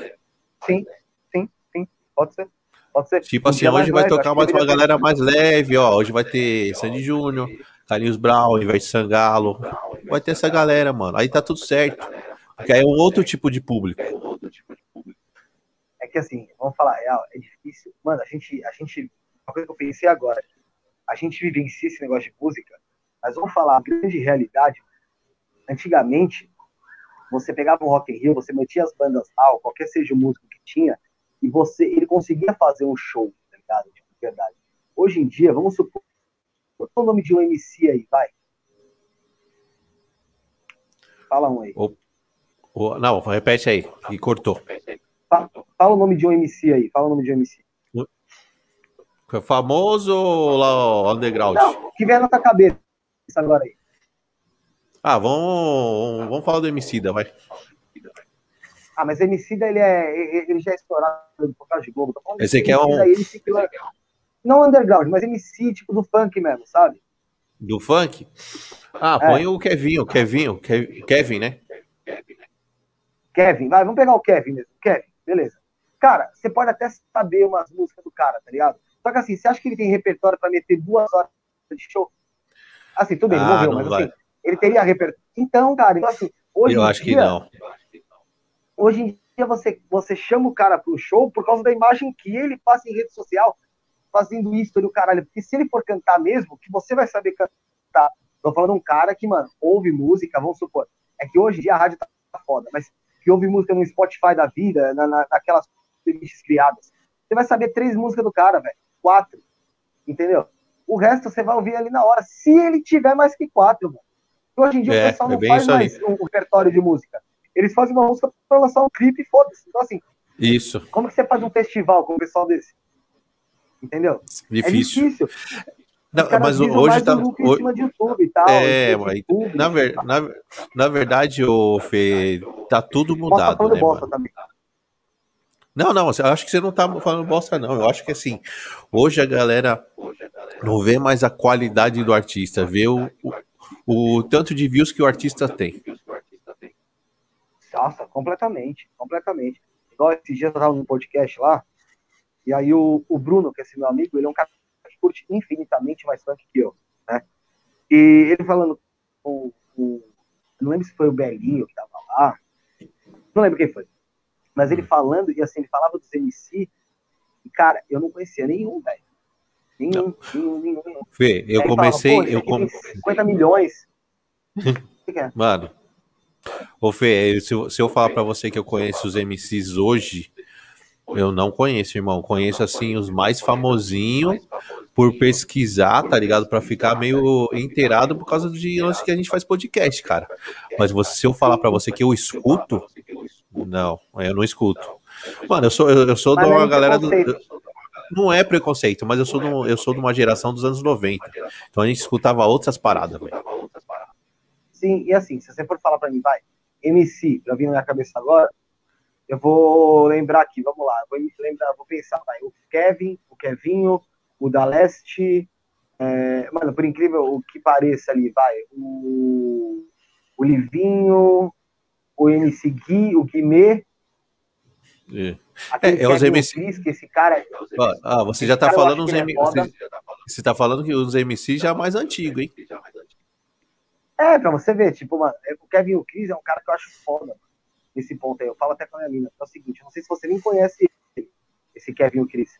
Speaker 2: Sim, sim, sim, pode ser. Pode ser.
Speaker 1: Tipo um assim, hoje vai leve, tocar mais uma galera mais leve, ó. Hoje vai ter Sandy Júnior, Carlinhos Brown, de Sangalo. Vai ter essa galera, mano. Aí tá tudo certo. Porque aí é um outro tipo de público.
Speaker 2: É que assim, vamos falar real, é difícil. Mano, a gente, a gente. Uma coisa que eu pensei agora, a gente vivencia esse negócio de música, mas vamos falar a grande realidade. Antigamente, você pegava um Rock in Rio, você metia as bandas tal, qualquer seja o músico que tinha, e você, ele conseguia fazer um show, tá ligado? Tipo, de verdade. Hoje em dia, vamos supor, qual é o nome de um MC aí, vai? Fala um aí. O,
Speaker 1: o, não, repete aí, e cortou.
Speaker 2: Fala, fala, o nome de um MC aí, fala o nome de um MC.
Speaker 1: Famoso ou lá underground? Não,
Speaker 2: que vem na tua cabeça agora aí.
Speaker 1: Ah, vamos, vamos falar do Emicida, vai.
Speaker 2: Ah, mas Emicida, ele, é, ele já é estourado por causa de Globo.
Speaker 1: Esse aqui é um...
Speaker 2: Não underground, mas MC, tipo do funk mesmo, sabe?
Speaker 1: Do funk? Ah, é. põe o Kevin, o Kevin, o Kevin, né?
Speaker 2: Kevin, vai, vamos pegar o Kevin mesmo. Kevin, beleza. Cara, você pode até saber umas músicas do cara, tá ligado? Só que assim, você acha que ele tem repertório pra meter duas horas de show? Assim, tudo bem, ah, morreu, mas vai. assim, ele teria repertório. Então, cara, então assim, hoje
Speaker 1: Eu acho dia, que não.
Speaker 2: Hoje em dia você, você chama o cara pro show por causa da imagem que ele passa em rede social, fazendo isso ali, o caralho. Porque se ele for cantar mesmo, que você vai saber cantar. Tô falando um cara que, mano, ouve música, vamos supor. É que hoje em dia a rádio tá foda, mas que ouve música no Spotify da vida, na, na, naquelas playlists criadas. Você vai saber três músicas do cara, velho. Quatro. Entendeu? O resto você vai ouvir ali na hora, se ele tiver mais que quatro, mano. Hoje em dia é, o pessoal não é faz mais um, repertório de música. Eles fazem uma música para lançar um clipe e foda-se. Então, assim.
Speaker 1: Isso.
Speaker 2: Como que você faz um festival com um pessoal desse? Entendeu?
Speaker 1: Difícil.
Speaker 2: É difícil.
Speaker 1: Não, mas hoje tá. Hoje... YouTube tal, é, mas na, ver, na, na verdade, o Fê, tá tudo mudado. Tá né, bosta também. Não, não, eu acho que você não tá falando bosta, não. Eu acho que assim, hoje a galera não vê mais a qualidade do artista, vê o, o, o tanto de views que o artista tem.
Speaker 2: Nossa, completamente, completamente. Igual esses dias eu tava no podcast lá, e aí o, o Bruno, que é esse meu amigo, ele é um cara curte infinitamente mais funk que eu, né? E ele falando, o, o, não lembro se foi o Belinho que tava lá, não lembro quem foi, mas ele falando, e assim, ele falava dos MC, e cara, eu não conhecia nenhum, velho. Nenhum, nenhum, nenhum, nenhum.
Speaker 1: Fê, eu comecei. Falava, eu com...
Speaker 2: 50 milhões. (laughs)
Speaker 1: Mano, ô Fê, se, se eu falar pra você que eu conheço os MCs hoje, eu não conheço, irmão. Conheço assim os mais famosinhos por pesquisar, tá ligado? Para ficar meio inteirado por causa de lance que a gente faz podcast, cara. Mas você, se eu falar para você que eu escuto, não, eu não escuto. Mano, eu sou eu, eu sou de uma galera do não é preconceito, mas eu sou, do, eu sou de uma geração dos anos 90. Então a gente escutava outras paradas, velho.
Speaker 2: Sim, e assim, se você for falar pra mim, vai, MC, já vi na minha cabeça agora, eu vou lembrar aqui, vamos lá, vou lembrar, vou pensar, vai, o Kevin, o Kevinho, o da Leste, é, mano, por incrível o que pareça ali, vai, o, o Livinho, o MC Gui, o Guimê,
Speaker 1: é, é, é os MC.
Speaker 2: Chris, que esse cara. É
Speaker 1: ah, você já tá falando os MC. Você, você tá falando que os MC já é mais antigo, hein?
Speaker 2: É, pra você ver, tipo, mano, o Kevin o Chris é um cara que eu acho foda, mano, nesse ponto aí. Eu falo até com a minha mina. É o seguinte, não sei se você nem conhece esse Kevin o Chris.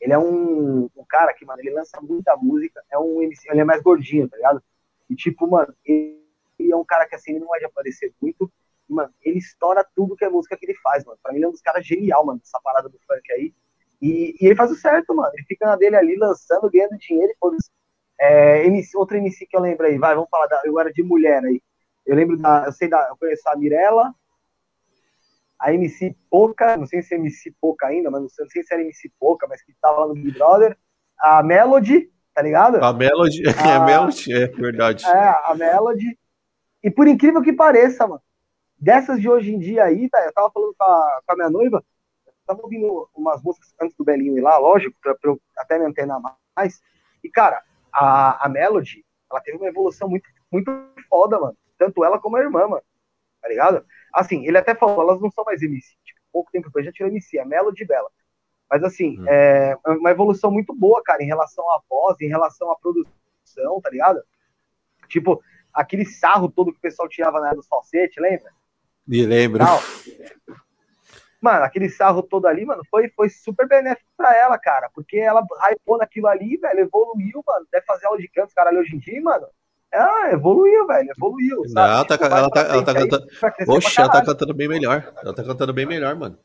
Speaker 2: Ele é um, um, cara que, mano, ele lança muita música, é um MC, ele é mais gordinho, tá ligado? E tipo, mano, ele, ele é um cara que assim, ele não vai aparecer muito, mano, ele estoura tudo que é música que ele faz, mano. Pra mim, ele é um dos caras genial, mano, essa parada do funk aí. E, e, ele faz o certo, mano. Ele fica na dele ali, lançando, ganhando dinheiro. É, MC, outro MC que eu lembro aí, vai, vamos falar da, eu era de mulher aí. Eu lembro da, eu sei da, eu conheço a Mirella, a MC Poca, não sei se é MC Poca ainda, mas não sei, não sei se era MC Poca, mas que tava lá no Big Brother. A Melody, tá ligado?
Speaker 1: A Melody, a, (laughs) é a Melody, é verdade.
Speaker 2: É, a Melody. E por incrível que pareça, mano, Dessas de hoje em dia aí, tá, eu tava falando com a, com a minha noiva, eu tava ouvindo umas músicas antes do Belinho ir lá, lógico, pra, pra eu até me antenar mais. E, cara, a, a Melody, ela teve uma evolução muito, muito foda, mano. Tanto ela como a irmã, mano. Tá ligado? Assim, ele até falou, elas não são mais MC. Tipo, pouco tempo depois já tirou MC, a Melody dela. Mas, assim, hum. é uma evolução muito boa, cara, em relação à voz, em relação à produção, tá ligado? Tipo, aquele sarro todo que o pessoal tirava na né, dos falsetes, lembra?
Speaker 1: Me lembro.
Speaker 2: Mano, aquele sarro todo ali, mano, foi, foi super benéfico pra ela, cara. Porque ela hypou naquilo ali, velho, evoluiu, mano. Deve fazer aula de canto, caralho, hoje em dia, mano. Ah, evoluiu, velho, evoluiu.
Speaker 1: Sabe? Não, tá, tipo, ela, tá, ela tá cantando. Oxe, ela tá cantando bem melhor. Ela tá cantando bem melhor, mano.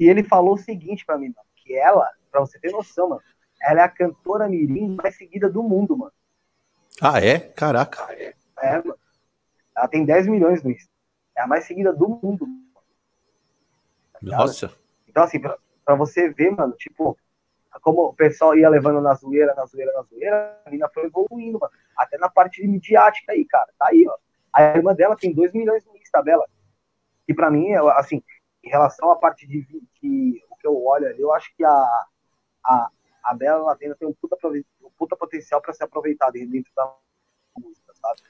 Speaker 2: E ele falou o seguinte pra mim, mano, que ela, pra você ter noção, mano, ela é a cantora mirim mais seguida do mundo, mano.
Speaker 1: Ah, é? Caraca.
Speaker 2: É, mano. Ela tem 10 milhões no Insta. É a mais seguida do mundo.
Speaker 1: Nossa.
Speaker 2: Então, assim, pra, pra, você ver, mano, tipo, como o pessoal ia levando na zoeira, na zoeira, na zoeira, a menina foi evoluindo, mano. Até na parte midiática aí, cara. Tá aí, ó. A irmã dela tem 2 milhões no Insta dela. E pra mim, assim, em relação à parte de que o que eu olho ali, eu acho que a, a, a Bela ela tem, tem um puta, um puta potencial para ser aproveitada dentro da música, sabe?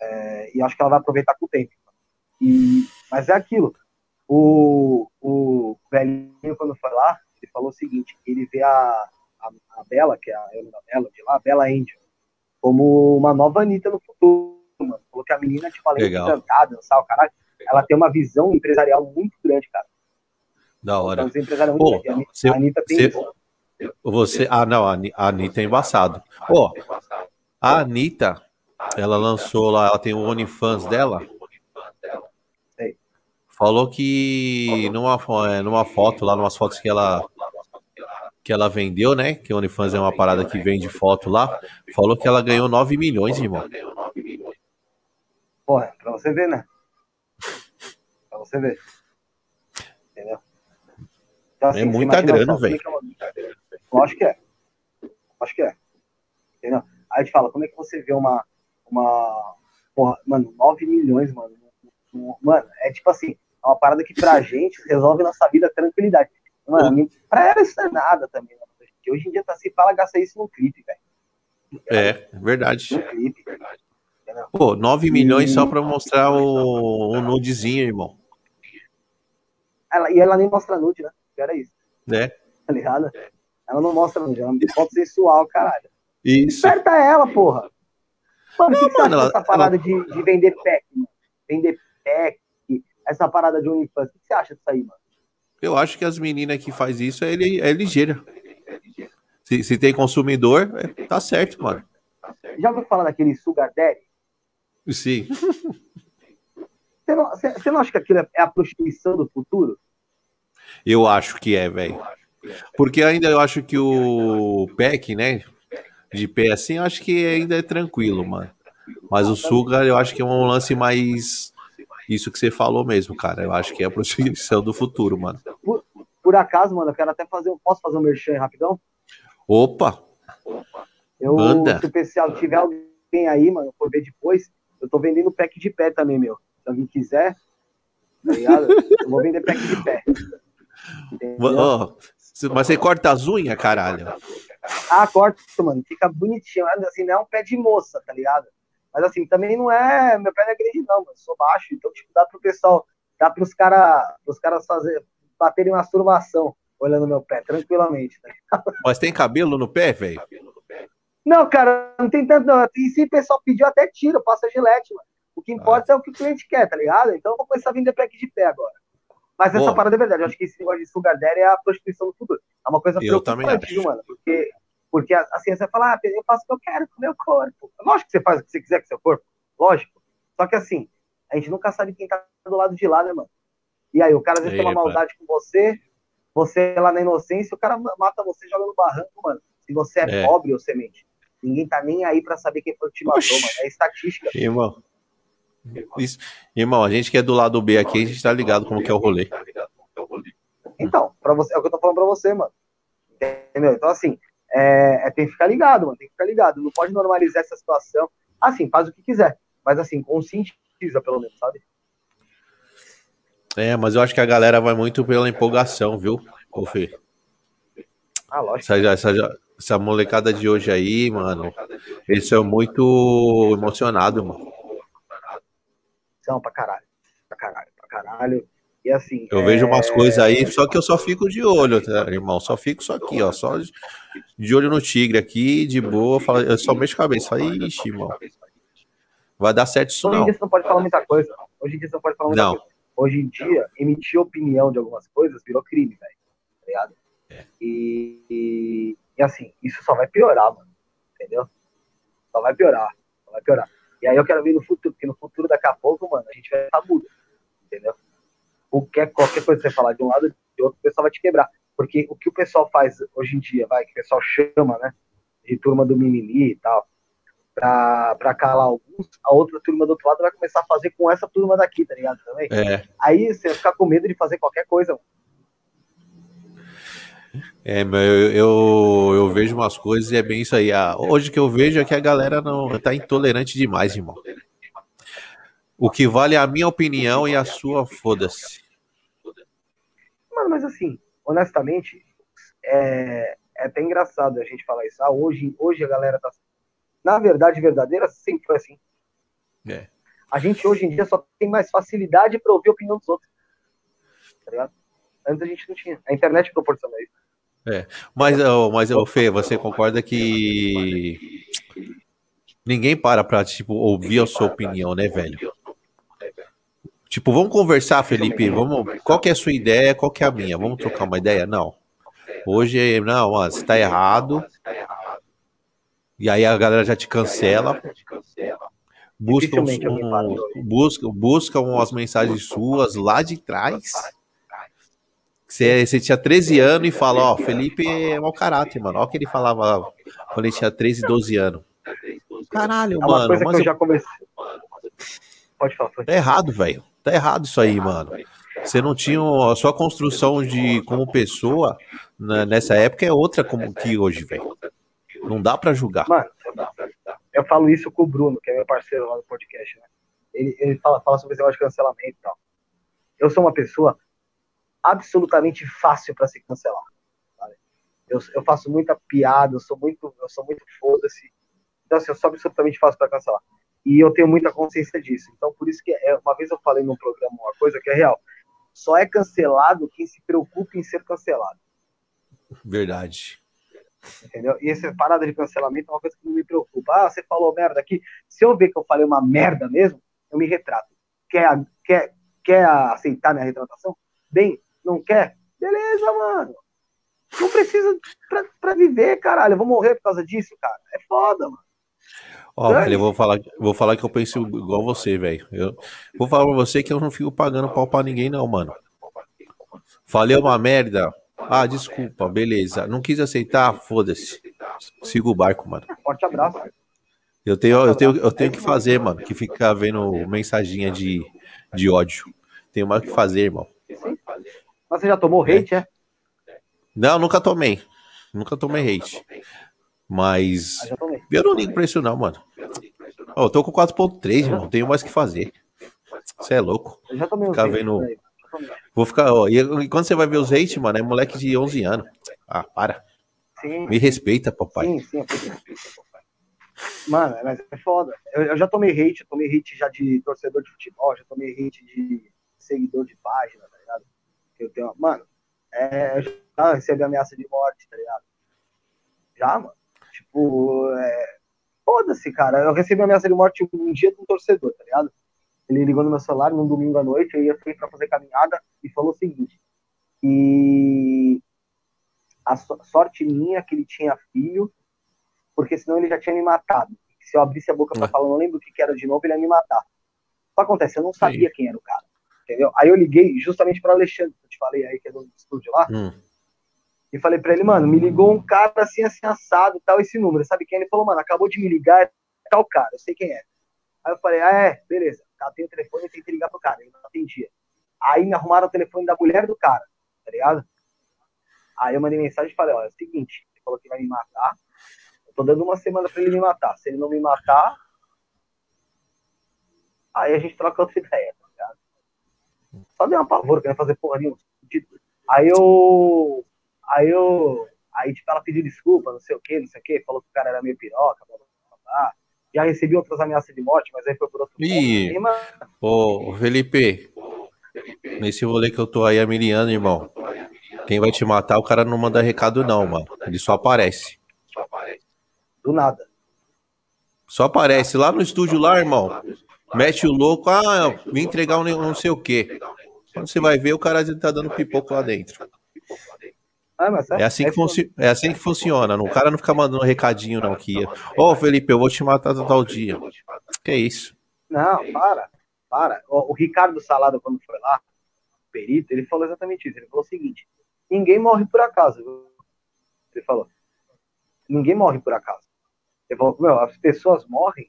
Speaker 2: É, e acho que ela vai aproveitar com o tempo. E, mas é aquilo. O, o velhinho, quando foi lá, ele falou o seguinte: ele vê a, a, a Bela, que é a Ana Bela, de lá, a Bela Angel, como uma nova Anitta no futuro, mano. Falou que a menina, tipo, além
Speaker 1: Legal.
Speaker 2: de cantar, dançar, o caralho, ela tem uma visão empresarial muito grande, cara.
Speaker 1: Da hora.
Speaker 2: Empresarial muito
Speaker 1: Pô,
Speaker 2: grande. A
Speaker 1: você-
Speaker 2: Anitta tem.
Speaker 1: você- Você. Ah, não, a Ani- a Anitta é embaçado. Ó, a Anitta, ela lançou lá, ela tem o OnlyFans dela. Falou que numa, é, numa foto, lá, numas fotos que ela que ela vendeu, né? Que o OnlyFans é uma parada que vende foto lá. Falou que ela ganhou 9 milhões, irmão.
Speaker 2: Porra, pra você ver, né? Pra você ver. Entendeu? Então,
Speaker 1: É muita grana,
Speaker 2: é que é uma- Lógico que é. Lógico que é. Entendeu? Aí a gente fala, como é que você vê uma. uma porra, mano, 9 milhões, mano. Mano, é tipo assim, é uma parada que pra (laughs) gente resolve nossa vida tranquilidade. Mano, pra ela isso não é nada também. Mano. Hoje em dia tá se fala gastar isso no clipe, velho.
Speaker 1: É, verdade.
Speaker 2: No clipe.
Speaker 1: Pô, 9 milhões só pra mostrar o, o nudezinho, irmão.
Speaker 2: Ela, e ela nem mostra nude, né? Era isso.
Speaker 1: Né?
Speaker 2: tá ligado? Ela não mostra nude, ela me foto sensual, caralho.
Speaker 1: Isso.
Speaker 2: Desperta ela, porra. Mano, o que,
Speaker 1: mano, ela-
Speaker 2: dessa parada de, de vender pack, mano? Vender pack, essa parada de OnlyFans. O que você acha disso aí, mano?
Speaker 1: Eu acho que as meninas que faz isso é, é ligeira. Se, se tem consumidor, é- tá certo, mano.
Speaker 2: Já ouviu falar daquele Sugar Daddy?
Speaker 1: Sim. (laughs)
Speaker 2: Você não, você, você não acha que aquilo é a prostituição do futuro?
Speaker 1: Eu acho que é, velho. Porque ainda eu acho que o PEC, né? De pé assim, eu acho que ainda é tranquilo, mano. Mas o Sugar, eu acho que é um lance mais. Isso que você falou mesmo, cara. Eu acho que é a prostituição do futuro, mano.
Speaker 2: Por acaso, mano, eu quero até fazer. um- Posso fazer um merchan rapidão?
Speaker 1: Opa!
Speaker 2: Eu,
Speaker 1: Manda.
Speaker 2: se o pessoal tiver alguém aí, mano, for ver depois, eu tô vendendo pack de pé também, meu. Se alguém quiser, tá ligado? Eu vou vender pack de pé.
Speaker 1: Ó, mas você corta as unhas, caralho.
Speaker 2: Ah, corta, mano. Fica bonitinho. Assim, não é um pé de moça, tá ligado? Mas assim, também não é. Meu pé não é grande, não, mano. Eu sou baixo. Então, tipo, dá pro pessoal. Dá pros caras os caras fazer, baterem uma masturbação olhando meu pé, tranquilamente. Tá?
Speaker 1: Mas tem cabelo no pé, velho?
Speaker 2: Não, cara, não tem tanto. Não. E se o pessoal pediu, até tira, passa gilete, mano. O que importa é o que o cliente quer, tá ligado? Então eu vou começar a vender pack de pé agora. Mas essa
Speaker 1: Boa.
Speaker 2: parada é verdade. Eu acho que esse negócio de sugar daddy é a prostituição do futuro. É uma coisa
Speaker 1: Eu também acho.
Speaker 2: mano? Porque, porque assim, você fala, ah, eu faço o que eu quero com o meu corpo. Lógico que você faz o que você quiser com o seu corpo. Lógico. Só que assim, a gente nunca sabe quem tá do lado de lá, né, mano? E aí, o cara às vezes tem uma maldade com você, você lá na inocência, o cara mata você joga no barranco, mano. Se você é,
Speaker 1: É.
Speaker 2: pobre ou semente. Ninguém tá nem aí pra saber quem foi que te matou, mano. É estatística.
Speaker 1: Irmão. Isso. Irmão, a gente que é do lado B aqui, a gente tá ligado como que é o rolê.
Speaker 2: Então, pra você, é o que eu tô falando pra você, mano. Entendeu? Então, assim, é, é- tem que ficar ligado, mano. Tem que ficar ligado. Não pode normalizar essa situação. Assim, faz o que quiser. Mas, assim, conscientiza, pelo menos, sabe?
Speaker 1: É, mas eu acho que a galera vai muito pela empolgação, viu, ô Fê?
Speaker 2: Ah, lógico.
Speaker 1: Essa, essa, essa molecada de hoje aí, mano, eles são muito emocionados, mano.
Speaker 2: São pra caralho. Pra caralho, pra caralho. E, assim.
Speaker 1: Eu
Speaker 2: é,
Speaker 1: vejo umas coisas aí, só que eu só fico de olho, tá, irmão? Só fico só aqui, ó. Só de- olho no tigre aqui, de boa. falo- Eu só mexo a cabeça. Ixi, irmão. Vai dar certo isso
Speaker 2: Hoje em
Speaker 1: não.
Speaker 2: dia você não pode falar muita coisa. Hoje em dia você não pode falar muita
Speaker 1: Não.
Speaker 2: coisa. Hoje em dia, emitir opinião de algumas coisas virou crime, velho. Tá ligado?
Speaker 1: É.
Speaker 2: E, e, e, assim, isso só vai piorar, mano. Entendeu? Só vai piorar. Só vai piorar. E aí eu quero ver no futuro, porque no futuro, daqui a pouco, mano, a gente vai estar mudo. Entendeu? Qualquer, qualquer coisa que você falar de um lado de outro, o pessoal vai te quebrar. Porque o que o pessoal faz hoje em dia, vai, que o pessoal chama, né? De turma do mimimi e tal, pra, pra calar alguns, a outra turma do outro lado vai começar a fazer com essa turma daqui, tá ligado? Também.
Speaker 1: É,
Speaker 2: Aí você vai ficar com medo de fazer qualquer coisa, mano.
Speaker 1: É, eu, eu, eu, vejo umas coisas e é bem isso aí. Ah, hoje que eu vejo é que a galera não tá intolerante demais, irmão. O que vale é a minha opinião e a sua, foda-se.
Speaker 2: Mano, mas assim, honestamente, é, é até engraçado a gente falar isso. Ah, hoje, hoje a galera tá. Na verdade, verdadeira, sempre foi assim. É. A gente hoje em dia só tem mais facilidade para ouvir a opinião dos outros. Tá ligado? Antes a gente não tinha. A internet proporciona isso.
Speaker 1: É. Mas, mas Fê, você concorda que ninguém para pra, tipo, ouvir a sua opinião, né, velho? Tipo, vamos conversar, Felipe. Vamos, qual que é a sua ideia? Qual que é a minha? Vamos trocar uma ideia? Não. Hoje, não, mano, você tá errado. E aí a galera já te cancela. Busca, um, busca, busca umas mensagens suas lá de trás você, você tinha 13 anos e fala, ó, Felipe é mau caráter, mano. Olha o que ele falava quando ele tinha 13, 12 anos. Caralho, é uma mano.
Speaker 2: Coisa que eu, já comecei. Pode falar.
Speaker 1: Tá errado, velho. Tá errado isso aí, mano. Você não tinha a sua construção de como pessoa né, nessa época é outra como que hoje, velho. Não dá para julgar.
Speaker 2: Mano, eu falo isso com o Bruno, que é meu parceiro lá no podcast, né? Ele, ele fala, fala sobre esse negócio de cancelamento e tal. Eu sou uma pessoa absolutamente fácil para se cancelar. Eu, eu, faço muita piada, eu sou muito, eu sou muito foda-se. Então, assim, eu sou absolutamente fácil para cancelar. E eu tenho muita consciência disso. Então, por isso que é, uma vez eu falei num programa uma coisa que é real. Só é cancelado quem se preocupa em ser cancelado.
Speaker 1: Verdade.
Speaker 2: Entendeu? E essa parada de cancelamento é uma coisa que não me preocupa. Ah, você falou merda aqui. Se eu ver que eu falei uma merda mesmo, eu me retrato. Quer, quer, quer aceitar minha retratação? Bem, não quer? Beleza, mano. Não precisa pra, pra viver, caralho. Eu vou morrer por causa disso, cara. É foda, mano.
Speaker 1: Ó, velho, eu vou falar, vou falar que eu penso igual você, velho. Eu vou falar pra você que eu não fico pagando pau pra ninguém, não, mano. Falei uma merda. Ah, desculpa, beleza. Não quis aceitar, foda-se. Siga o barco, mano.
Speaker 2: Forte abraço.
Speaker 1: Eu tenho, eu tenho, eu tenho que fazer, mano, que ficar vendo mensaginha de, de ódio. Tenho mais o que fazer, irmão.
Speaker 2: Mas você já tomou é. hate, é?
Speaker 1: Não, nunca tomei. Nunca tomei hate. Mas. Ah, eu não ligo pra isso, não, mano. Oh, eu tô com 4.3, irmão. Tenho mais que fazer. Você é louco.
Speaker 2: Eu já tomei
Speaker 1: Ficar vendo. Vou ficar. Ó, e quando você vai ver os hate, mano, é moleque de 11 anos. Ah, para. Sim. Me respeita, papai. Sim, sim.
Speaker 2: Mano, mas é foda. Eu, eu, já tomei hate, eu tomei hate já de torcedor de futebol, já tomei hate de seguidor de página, tá ligado? Eu tenho, mano, é, eu já recebi ameaça de morte, tá ligado? Já, mano. Tipo, é, foda-se, cara. Eu recebi ameaça de morte um dia de um torcedor, tá ligado? Ele ligou no meu celular num domingo à noite, eu ia sair pra fazer caminhada e falou o seguinte: e a sorte minha é que ele tinha filho, porque senão ele já tinha me matado. Se eu abrisse a boca pra é. falar, não lembro o que, que era de novo, ele ia me matar. Que acontece? Eu não sabia Sim. quem era o cara entendeu? Aí eu liguei justamente para Alexandre, que eu te falei aí, que é do estúdio lá, hum. E falei para ele, mano, me ligou um cara assim, assim, assado, tal, esse número, sabe quem? Ele falou, mano, acabou de me ligar, é tal cara, eu sei quem é. Aí eu falei, ah, é, beleza, tá, tem o telefone, eu tentei ligar pro cara, ele não atendia. Aí me arrumaram o telefone da mulher do cara, tá ligado? Aí eu mandei mensagem e falei, olha, é o seguinte, ele falou que vai me matar, eu tô dando uma semana pra ele me matar, se ele não me matar, aí a gente troca outra ideia. Só deu uma pavor, querendo fazer porra nenhuma. Aí eu. Aí eu. Aí, tipo, ela pediu desculpa, não sei o que, não sei o que, falou que o cara era meio piroca, blá, blá, blá. Já recebi outras ameaças de morte, mas aí foi por outro
Speaker 1: Ih, Ô, Felipe, nesse rolê que eu tô aí anos, irmão, quem vai te matar, o cara não manda recado não, mano. Ele só aparece.
Speaker 2: Do nada.
Speaker 1: Só aparece lá no estúdio lá, irmão. Mete o louco, ah, vim entregar um não sei o quê. Quando você vai ver, o cara tá dando pipoco lá dentro. Ah, é, assim que é, é assim que funciona. O cara não fica mandando recadinho, não. Que Ô, oh, Felipe, eu vou te matar tal dia. Que isso?
Speaker 2: Não, para. Para. O, o Ricardo Salada, quando foi lá, perito, ele falou exatamente isso. Ele falou o seguinte: ninguém morre por acaso. Ele falou: ninguém morre por acaso. Ele falou: meu, as pessoas morrem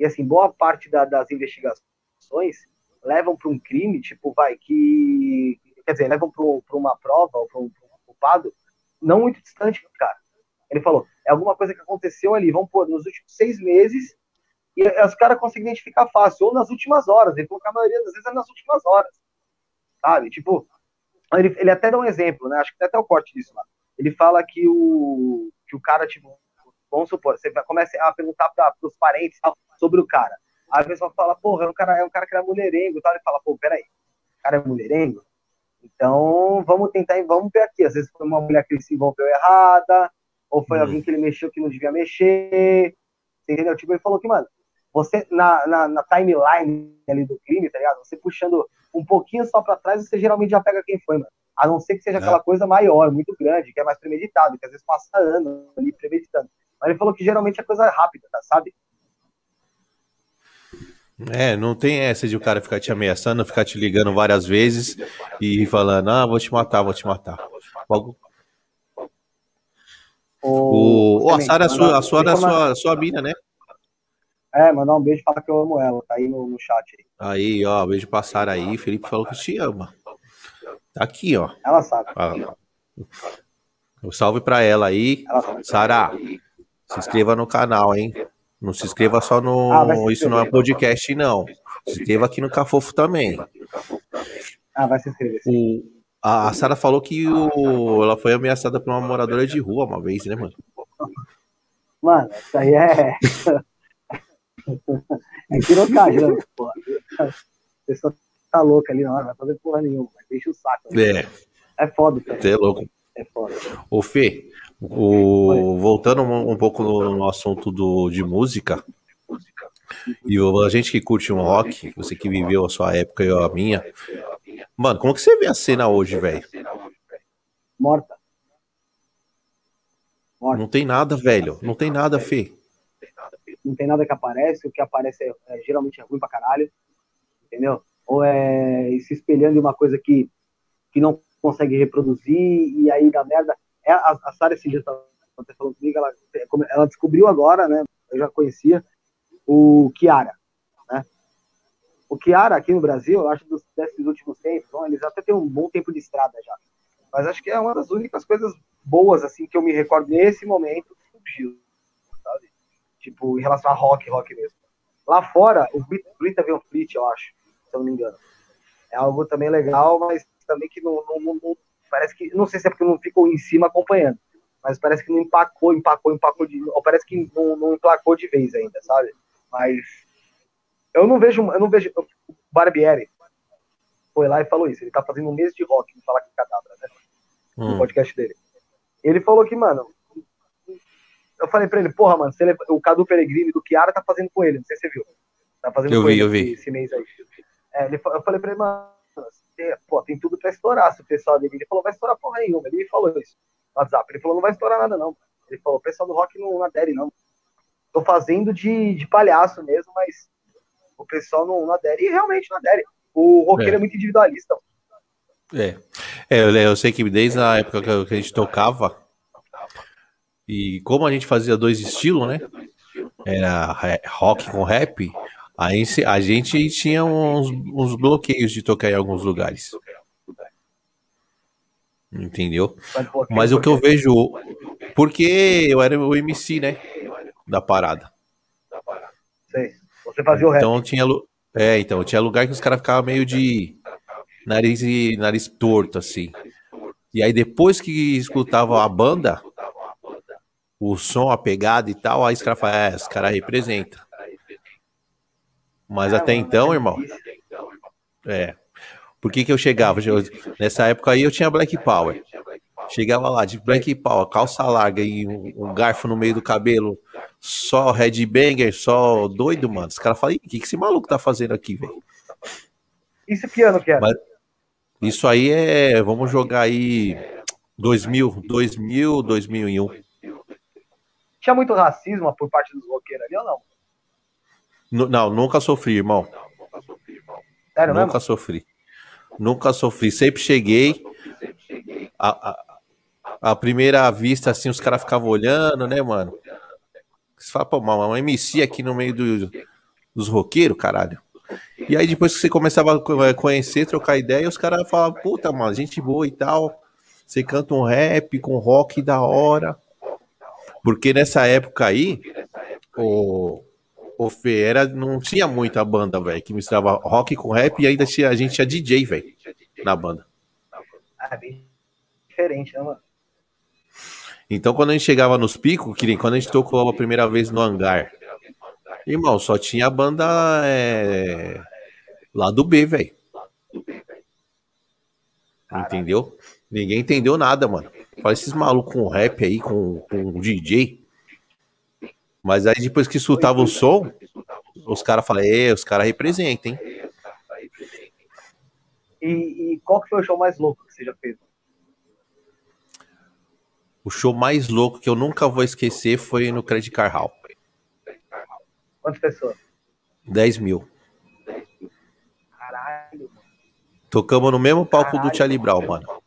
Speaker 2: e assim, boa parte da, das investigações levam para um crime, tipo, vai, que. Quer dizer, levam para uma prova ou para um, culpado não muito distante, cara. Ele falou, é alguma coisa que aconteceu ali, vamos pôr, nos últimos seis meses, e os caras conseguem identificar fácil, ou nas últimas horas, ele falou que a maioria das vezes é nas últimas horas, sabe? Tipo, ele, ele até dá um exemplo, né? Acho que tem até o corte disso lá. Ele fala que o, que o cara, tipo, vamos supor, você começa a perguntar para os parentes sobre o cara. Aí a pessoa fala, porra, é um cara, é um cara que era mulherengo e tal. Ele fala, pô, peraí, o cara é mulherengo? Então, vamos tentar, vamos ver aqui. Às vezes foi uma mulher que ele se envolveu errada, ou foi hum. alguém que ele mexeu que não devia mexer. Entendeu? Tipo, ele falou que, mano, você, na, na, na timeline ali do crime, tá ligado? Você puxando um pouquinho só pra trás, você geralmente já pega quem foi, mano. A não ser que seja é. aquela coisa maior, muito grande, que é mais premeditado, que às vezes passa anos ali premeditando. Mas ele falou que geralmente é coisa rápida, tá, sabe?
Speaker 1: É, não tem essa de o cara ficar te ameaçando, ficar te ligando várias vezes e falando, ah, vou te matar, vou te matar. Logo... O, o, a Sara, a sua, a sua, a sua, a sua mina, né?
Speaker 2: É, mandar um beijo e falar que eu amo ela, tá aí no, no chat.
Speaker 1: Aí. aí, ó, beijo pra Sara aí, Felipe falou que te ama. Tá aqui, ó.
Speaker 2: Ela sabe. Ah,
Speaker 1: um salve pra ela aí. Sara, se inscreva no canal, hein? Não se inscreva só no. Ah, isso não é podcast, não. Se inscreva aqui no Cafofo também.
Speaker 2: Ah, vai se inscrever.
Speaker 1: O, a, a Sara falou que o, ela foi ameaçada por uma moradora de rua uma vez, né, mano?
Speaker 2: Mano, isso aí é. (laughs) é pirocagem, porra. A pessoa tá louca ali na hora, vai fazer porra nenhuma, deixa o saco.
Speaker 1: Né?
Speaker 2: É. É foda, cara.
Speaker 1: Você é louco.
Speaker 2: É foda.
Speaker 1: Ô, Fê, o, voltando um, um, pouco no, no assunto do, de música, e a gente que curte um rock, você que viveu a sua época e a minha, mano, como que você vê a cena hoje, velho?
Speaker 2: Morta.
Speaker 1: Morta. Não tem nada, velho. Não tem nada, Fê.
Speaker 2: Não tem nada que aparece. O que aparece é, é, geralmente é ruim pra caralho. Entendeu? Ou é se espelhando em uma coisa que, que não consegue reproduzir e aí dá merda. É, a, a Sarah esse dia falando comigo, ela, ela descobriu agora, né? Eu já conhecia o Kiara, né? O Kiara aqui no Brasil, eu acho dos desses últimos tempos, bom, eles até têm um bom tempo de estrada já. Mas acho que é uma das únicas coisas boas assim que eu me recordo nesse momento surgiu, sabe? Tipo, em relação a rock, rock mesmo. Lá fora, o Brita um Fleet, eu acho, se eu não me engano. É algo também legal, mas também que não, não, não, parece que, não sei se é porque não ficou em cima acompanhando, mas parece que não empacou, empacou, empacou, de, ou parece que não, não emplacou de vez ainda, sabe? Mas eu não vejo, eu não vejo, o Barbieri foi lá e falou isso, ele tá fazendo um mês de rock, não falar que cadabra, né? No hum. podcast dele. Ele falou que, mano, eu falei pra ele, porra, mano, ele, o Cadu Peregrino do Chiara tá fazendo com ele, não sei se você viu. Tá fazendo
Speaker 1: eu
Speaker 2: com
Speaker 1: vi,
Speaker 2: ele
Speaker 1: eu vi.
Speaker 2: esse mês aí. É, ele, eu falei pra ele, mano, ter, pô, tem tudo pra estourar. Se o pessoal dele, ele falou, vai estourar porra nenhuma. Ele falou isso no WhatsApp. Ele falou, não vai estourar nada, não. Ele falou, o pessoal do rock não, adere, não. Tô fazendo de, de palhaço mesmo, mas o pessoal não, não adere. E realmente não adere. O roqueiro é, é muito individualista.
Speaker 1: É. é eu, eu, sei que desde a época que a gente tocava, e como a gente fazia dois estilos, né? Era rock com rap, Aí a gente tinha uns, uns bloqueios de tocar em alguns lugares. Entendeu? Mas o que eu vejo. Porque eu era o MC, né? Da parada.
Speaker 2: Sei. Você fazia o rap.
Speaker 1: Então tinha. É, então, tinha lugar que os caras ficavam meio de nariz e nariz torto, assim. E aí depois que escutava a banda, o som, a pegada e tal, aí os caras falam, é, os caras representam. Mas até então, irmão. É. Por que, que eu chegava? nessa época aí eu tinha Black Power. Chegava lá de Black Power, calça larga e um, garfo no meio do cabelo, só headbanger, só doido, mano. Os caras falam, o que, que esse maluco tá fazendo aqui, velho?
Speaker 2: Isso que ano que é? Mas,
Speaker 1: isso aí é, vamos jogar aí 2000, 2000, 2001.
Speaker 2: Tinha muito racismo por parte dos roqueiros ali ou não?
Speaker 1: Não, nunca sofri, irmão.
Speaker 2: Sério
Speaker 1: nunca
Speaker 2: mesmo?
Speaker 1: sofri. Nunca sofri. Sempre cheguei. A, a, a primeira vista, assim, os caras ficavam olhando, né, mano? Você fala, pô, uma MC aqui no meio do, dos roqueiros, caralho. E aí depois que você começava a conhecer, trocar ideia, os caras falavam, puta, mano, gente boa e tal. Você canta um rap com rock da hora. Porque nessa época aí, o, o Fê era, não tinha muita banda, velho, que misturava rock com rap e ainda tinha, a gente tinha DJ, velho, na banda.
Speaker 2: Ah, bem diferente, né, mano?
Speaker 1: Então, quando a gente chegava nos picos, que quando a gente tocou a primeira vez no hangar, irmão, só tinha a banda é, lá do B, velho. Entendeu? Ninguém entendeu nada, mano. Fala esses malucos com rap aí, com, com DJ. Mas aí depois que escutava o som, os caras falam, é, os caras representam, hein?
Speaker 2: E, e, qual que foi o show mais louco que você já fez?
Speaker 1: O show mais louco que eu nunca vou esquecer foi no Credit Car Hall.
Speaker 2: Quantas pessoas?
Speaker 1: 10 mil.
Speaker 2: Caralho, mano.
Speaker 1: Tocamos no mesmo palco Caralho, do Charlie Brown, mano.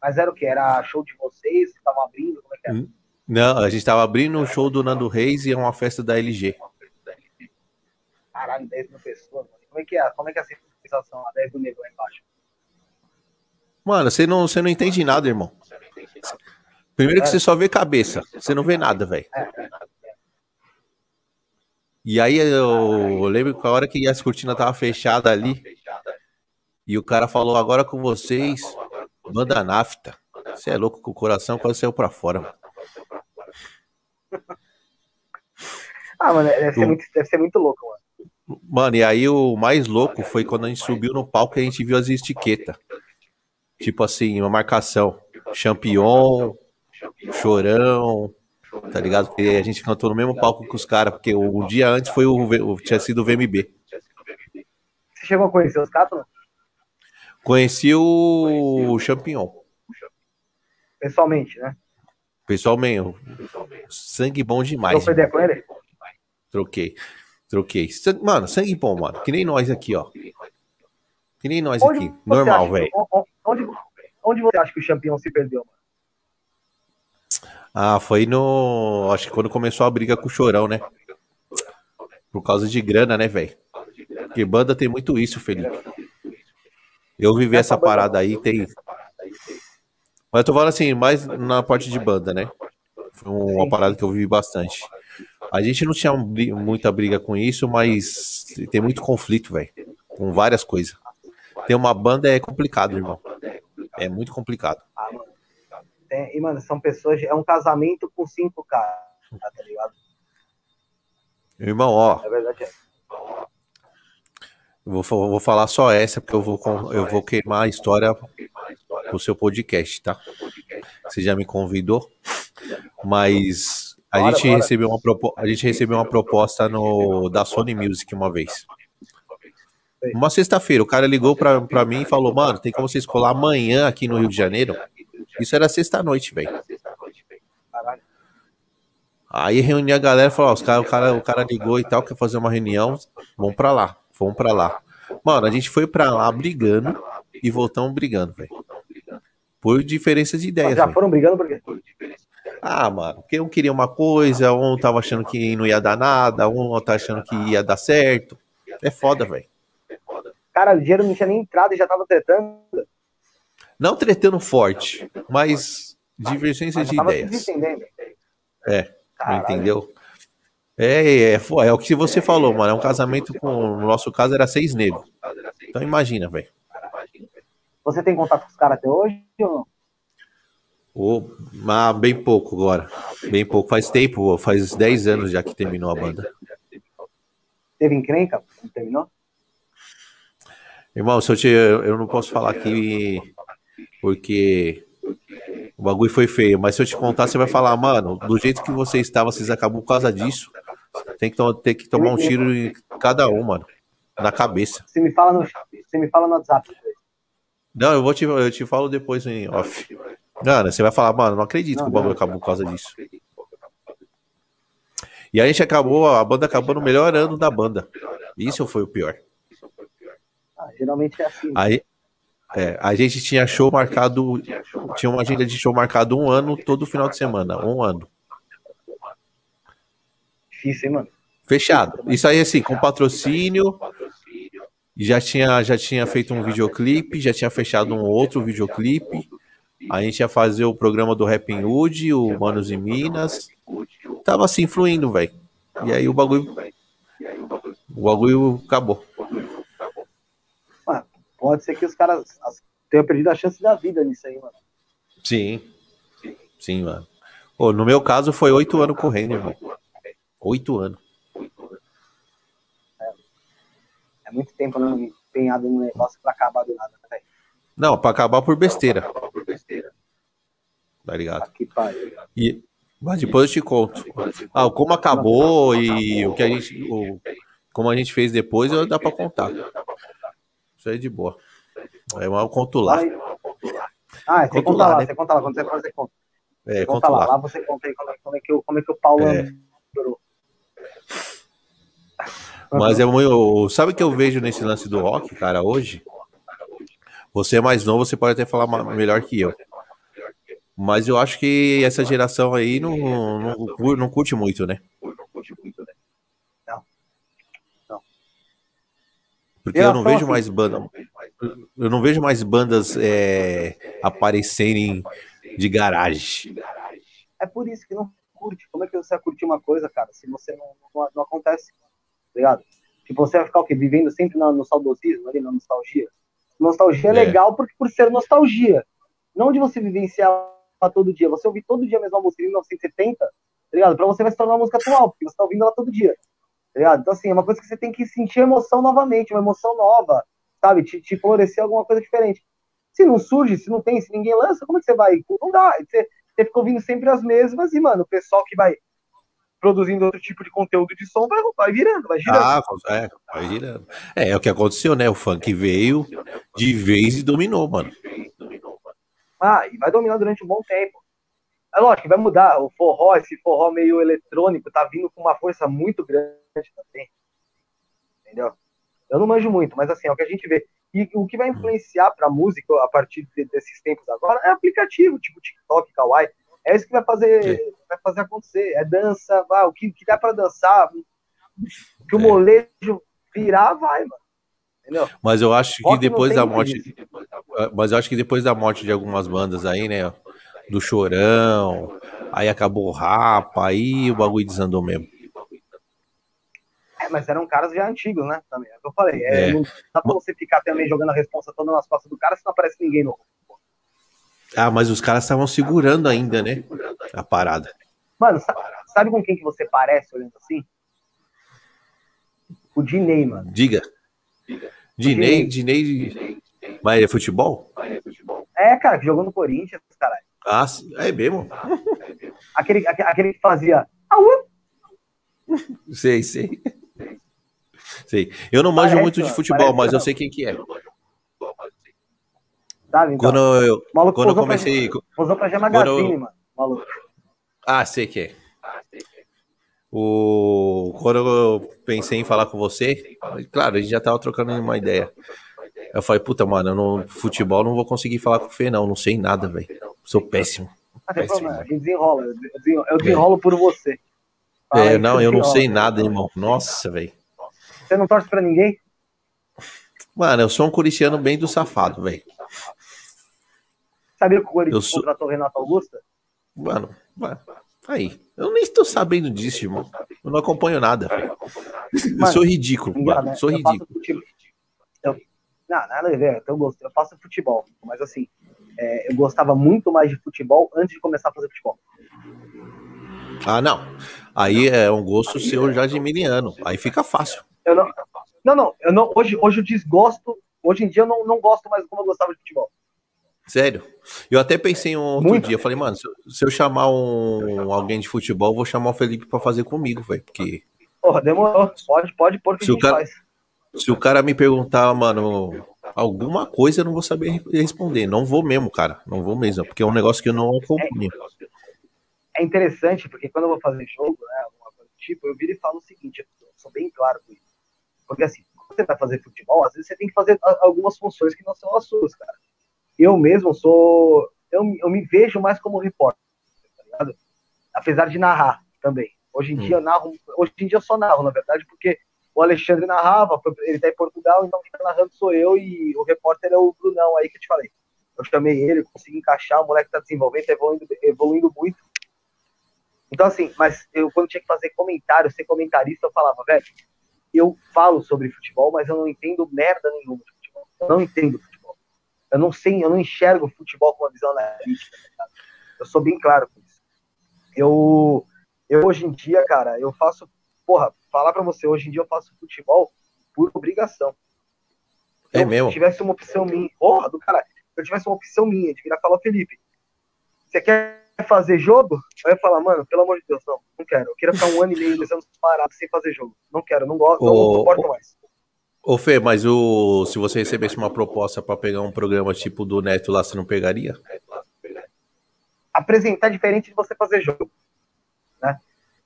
Speaker 2: Mas era o que? Era show de vocês? Vocês estavam abrindo? Como é que era?
Speaker 1: Não, a gente tava abrindo um show do Nando Reis e é uma festa da LG.
Speaker 2: Caralho, 10 mil pessoas, mano. Como é que é? Como é que é a sensação lá, 10 mil negros lá embaixo?
Speaker 1: Mano, você não, você não entende nada, irmão. Primeiro que você só vê cabeça, você não vê nada, velho. E aí eu, lembro que a hora que as cortinas tava fechada ali, e o cara falou agora com vocês, banda nafta. Você é louco com o coração quase saiu pra fora, mano.
Speaker 2: Ah, mano, deve ser, muito, deve ser muito louco, mano.
Speaker 1: Mano, e aí o mais louco foi quando a gente subiu no palco e a gente viu as etiquetas. Tipo assim, uma marcação. Champion, Chorão, tá ligado? Porque a gente cantou no mesmo palco com os caras, porque o, o, dia antes foi o, o, tinha sido o VMB.
Speaker 2: Você chegou a conhecer os caras?
Speaker 1: Conheci o Champignon.
Speaker 2: Pessoalmente, né?
Speaker 1: Pessoalmente. Sangue bom demais.
Speaker 2: Trocou com ele?
Speaker 1: Troquei. Troquei. Mano, sangue bom, mano. Que nem nós aqui, ó. Que nem nós onde aqui. Normal, velho.
Speaker 2: Onde, onde você acha que o Champignon se perdeu, mano?
Speaker 1: Ah, foi no. Acho que quando começou a briga com o Chorão, né? Por causa de grana, né, velho? Porque banda tem muito isso, Felipe. Eu vivi essa parada aí, tem. Mas eu tô falando assim, mais na parte de banda, né? Foi uma parada que eu vivi bastante. A gente não tinha muita briga com isso, mas tem muito conflito, velho. Com várias coisas. Ter uma banda é complicado, irmão. É muito complicado. Ah,
Speaker 2: mano. É, e, mano, são pessoas. É um casamento com cinco caras, tá ligado?
Speaker 1: Irmão, ó. É verdade. Eu vou, vou falar só essa, porque eu vou, eu vou queimar a história pro seu podcast, tá? Você já me convidou, mas a bora, gente bora. recebeu uma a gente recebeu uma proposta no da Sony Music uma vez. Uma sexta-feira, o cara ligou pra, pra mim e falou, mano, tem como vocês colar amanhã aqui no Rio de Janeiro? Isso era sexta-noite, velho. Aí reuni a galera e falou, ó, os cara, o, cara, o cara ligou e tal, quer fazer uma reunião, vamos pra lá, vamos pra lá. Mano, a gente foi pra lá brigando e voltamos brigando, velho. Por diferença de ideias. Mas
Speaker 2: já foram brigando por quê?
Speaker 1: Ah, mano, porque um queria uma coisa, um tava achando que não ia dar nada, um tá achando que ia dar certo. É foda, velho.
Speaker 2: Cara, o dinheiro não tinha nem entrado e já tava tretando.
Speaker 1: Não tretando forte, mas divergência de ideias. É, Caralho. entendeu? É, é, é, é, o que você falou, mano. É um casamento com. No nosso caso era seis negros. Então imagina, velho.
Speaker 2: Você tem contato com os caras até hoje ou não?
Speaker 1: Oh, ah, bem pouco agora. Bem pouco. Faz tempo, faz 10 anos já que terminou a banda.
Speaker 2: Teve encrenca? Terminou?
Speaker 1: Irmão, se eu, te, eu não posso falar aqui porque o bagulho foi feio, mas se eu te contar, você vai falar, mano, do jeito que você estava, vocês acabou por causa disso. Tem que, ter que tomar um tiro em cada um, mano. Na cabeça.
Speaker 2: Você me fala no, você me fala no WhatsApp.
Speaker 1: Não, eu vou te, eu te falo depois em off. Mano, você vai falar, mano, não acredito não, que o bagulho acabou por causa disso. E a gente acabou, a banda acabou no melhor ano da banda. Isso foi o pior.
Speaker 2: Ah, geralmente é assim.
Speaker 1: Aí, é, a gente tinha show marcado, tinha uma agenda de show marcado um ano, todo final de semana, um ano.
Speaker 2: Difícil, hein, mano?
Speaker 1: Fechado. Isso aí, assim, com patrocínio, já tinha, já tinha feito um videoclipe, já tinha fechado um outro videoclipe, A gente ia fazer o programa do Rapping Hood, o Manos e Minas. Tava assim, fluindo, velho. E aí o bagulho. O bagulho acabou.
Speaker 2: Mano, pode ser que os caras tenham perdido a chance da vida nisso aí, mano.
Speaker 1: Sim. Sim, mano. Pô, no meu caso foi oito anos correndo, irmão. Oito anos.
Speaker 2: É, é muito tempo empenhado no negócio pra acabar do nada, velho.
Speaker 1: Não, pra acabar por besteira. Tá ligado? E, mas depois eu te conto. Ah, como acabou e o que a gente. O, como a gente fez depois, dá pra contar. Isso aí é de boa. Aí eu conto lá.
Speaker 2: Ah, você conta lá, né? você conta lá, quando você fazer conta. É, conta lá. lá. você conta aí como é, como é, que, como é que o Paulo é.
Speaker 1: Mas é muito. Sabe o que eu vejo nesse lance do rock, cara, hoje? Você é mais novo, você pode até falar melhor que eu. Mas eu acho que essa geração aí não, não, não curte muito, né? Não. Não. Porque eu não vejo mais banda. Eu não vejo mais bandas é, aparecerem de garagem.
Speaker 2: É por isso que não curte. Como é que você vai curtir uma coisa, cara, se você não, não, não acontece? Tá ligado? Tipo, você vai ficar o quê? Vivendo sempre no, no saudosismo, ali, na nostalgia. Nostalgia é, é legal porque, por ser nostalgia. Não de você vivenciar todo dia. Você ouvir todo dia a mesma música em 1970, tá ligado? Pra você vai se tornar uma música atual, porque você tá ouvindo ela todo dia. Tá ligado? Então, assim, é uma coisa que você tem que sentir emoção novamente, uma emoção nova, sabe? Te, te florescer alguma coisa diferente. Se não surge, se não tem, se ninguém lança, como é que você vai? Não dá. Você, você fica ouvindo sempre as mesmas e, mano, o pessoal que vai produzindo outro tipo de conteúdo de som vai, vai virando, vai girando. Ah,
Speaker 1: é, vai girando. É, é o que aconteceu, né? O funk veio de vez e dominou, mano.
Speaker 2: Ah, e vai dominar durante um bom tempo. É lógico que vai mudar. O forró, esse forró meio eletrônico, tá vindo com uma força muito grande também. Entendeu? Eu não manjo muito, mas assim, é o que a gente vê. E o que vai influenciar pra música a partir desses tempos agora é aplicativo, tipo TikTok, Kawaii. É isso que vai fazer, é. vai fazer acontecer. É dança, vai, o que, que dá para dançar, o que o é. molejo virar, vai, mano.
Speaker 1: Entendeu? Mas eu acho que depois da morte. Isso. Mas eu acho que depois da morte de algumas bandas aí, né? Do Chorão, aí acabou o Rapa, aí o bagulho desandou mesmo.
Speaker 2: É, mas eram caras já antigos, né? Também. É o que eu falei. É, é. Não dá pra você ficar também jogando a responsa toda nas costas do cara se não aparece ninguém novo.
Speaker 1: Ah, mas os caras estavam segurando ainda, né? A parada.
Speaker 2: Mano, sabe com quem que você parece olhando assim? O Dinei, mano.
Speaker 1: Diga. Dinei, Dinei. Mas é futebol?
Speaker 2: É, cara, que jogou no Corinthians, caralho.
Speaker 1: Ah, é mesmo? (laughs)
Speaker 2: Aquele, aquele que fazia.
Speaker 1: Sei, sei. Sei. Eu não manjo parece, muito de futebol, mas eu sei quem que é. Sabe, então, quando eu, quando eu comecei.
Speaker 2: Usou pra Gema Magazine, mano. Maluco.
Speaker 1: Ah, sei que é. O... Quando eu pensei em falar com você, claro, a gente já tava trocando uma ideia. Eu falei, puta, mano, no futebol não vou conseguir falar com o Fê, não. Não sei nada, velho. Sou péssimo.
Speaker 2: péssimo desenrola. Eu desenrolo, por você.
Speaker 1: Fala é, não, eu não sei nada, irmão. Nossa, velho.
Speaker 2: Você não torce pra ninguém?
Speaker 1: Mano, eu sou um corintiano bem do safado, velho.
Speaker 2: Sabia que o Corinthians sou... contratou o Renato Augusta?
Speaker 1: Mano, mano, aí. Eu nem estou sabendo disso, irmão. Eu não acompanho nada. Mano, eu sou ridículo, mano. Né? Sou eu ridículo.
Speaker 2: Eu... Não, nada a ver. Eu, gosto, eu faço futebol. Mas assim, é, eu gostava muito mais de futebol antes de começar a fazer futebol.
Speaker 1: Ah, não. Aí é um gosto seu já de miliano. Aí fica fácil.
Speaker 2: Eu não, não, não, eu não. Hoje, hoje eu desgosto. Hoje em dia eu não, não gosto mais como eu gostava de futebol.
Speaker 1: Sério? Eu até pensei um outro Muito. dia, eu falei, mano, se eu, se eu chamar um, alguém de futebol, vou chamar o Felipe para fazer comigo, velho, porque...
Speaker 2: Porra, demorou. Pode, pode pôr que
Speaker 1: se o cara, faz. Se o cara me perguntar, mano, alguma coisa, eu não vou saber responder. Não vou mesmo, cara. Não vou mesmo, porque é um negócio que eu não acompanho.
Speaker 2: É, é interessante, porque quando eu vou fazer jogo, né, alguma coisa do tipo, eu viro e falo o seguinte, eu sou bem claro com isso. Porque assim, quando você vai fazer futebol, às vezes você tem que fazer algumas funções que não são as suas, cara eu mesmo sou. Eu, eu me vejo mais como repórter, tá apesar de narrar também. Hoje em hum. dia eu narro, hoje em dia eu só narro, na verdade, porque o Alexandre narrava, ele tá em Portugal, então quem tá narrando sou eu e o repórter é o Brunão aí que eu te falei. Eu chamei ele, consegui encaixar, o moleque tá desenvolvendo, tá evoluindo, evoluindo muito. Então, assim, mas eu quando tinha que fazer comentário, ser comentarista, eu falava, velho, eu falo sobre futebol, mas eu não entendo merda nenhuma de futebol. Eu não entendo. Eu não sei, eu não enxergo futebol com uma visão analítica. Tá eu sou bem claro com isso. Eu, eu hoje em dia, cara, eu faço, porra, falar para você, hoje em dia eu faço futebol por obrigação.
Speaker 1: É mesmo?
Speaker 2: Se tivesse uma opção minha, porra, do cara, se eu tivesse uma opção minha de virar falar, Felipe, você quer fazer jogo? Eu ia falar, mano, pelo amor de Deus, não, não quero. Eu queria ficar um ano e meio, dois anos parado sem fazer jogo. Não quero, não gosto, não, não suporto mais.
Speaker 1: Ô Fê, mas o, se você recebesse uma proposta para pegar um programa tipo do Neto lá, você não pegaria?
Speaker 2: Apresentar diferente de você fazer jogo. Né?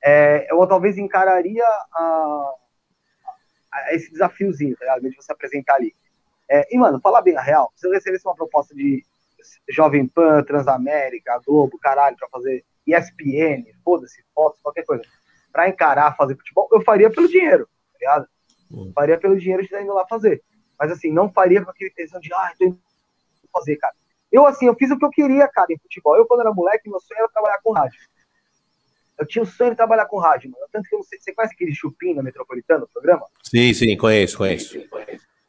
Speaker 2: É, eu talvez encararia a, a esse desafiozinho, tá? De você apresentar ali. É, e, mano, falar bem a real, se eu recebesse uma proposta de Jovem Pan, Transamérica, Globo, caralho, pra fazer ESPN, foda-se, fotos, qualquer coisa, pra encarar, fazer futebol, eu faria pelo dinheiro, tá ligado? Hum. Faria pelo dinheiro de estar indo lá fazer. Mas assim, não faria com aquele tesão de, ah, tô indo fazer, cara. Eu, assim, eu fiz o que eu queria, cara, em futebol. Eu, quando era moleque, meu sonho era trabalhar com rádio. Eu tinha o sonho de trabalhar com rádio, mano. Tanto que eu não sei, você conhece aquele chupim na Metropolitana, o programa?
Speaker 1: Sim, sim, conheço, conheço.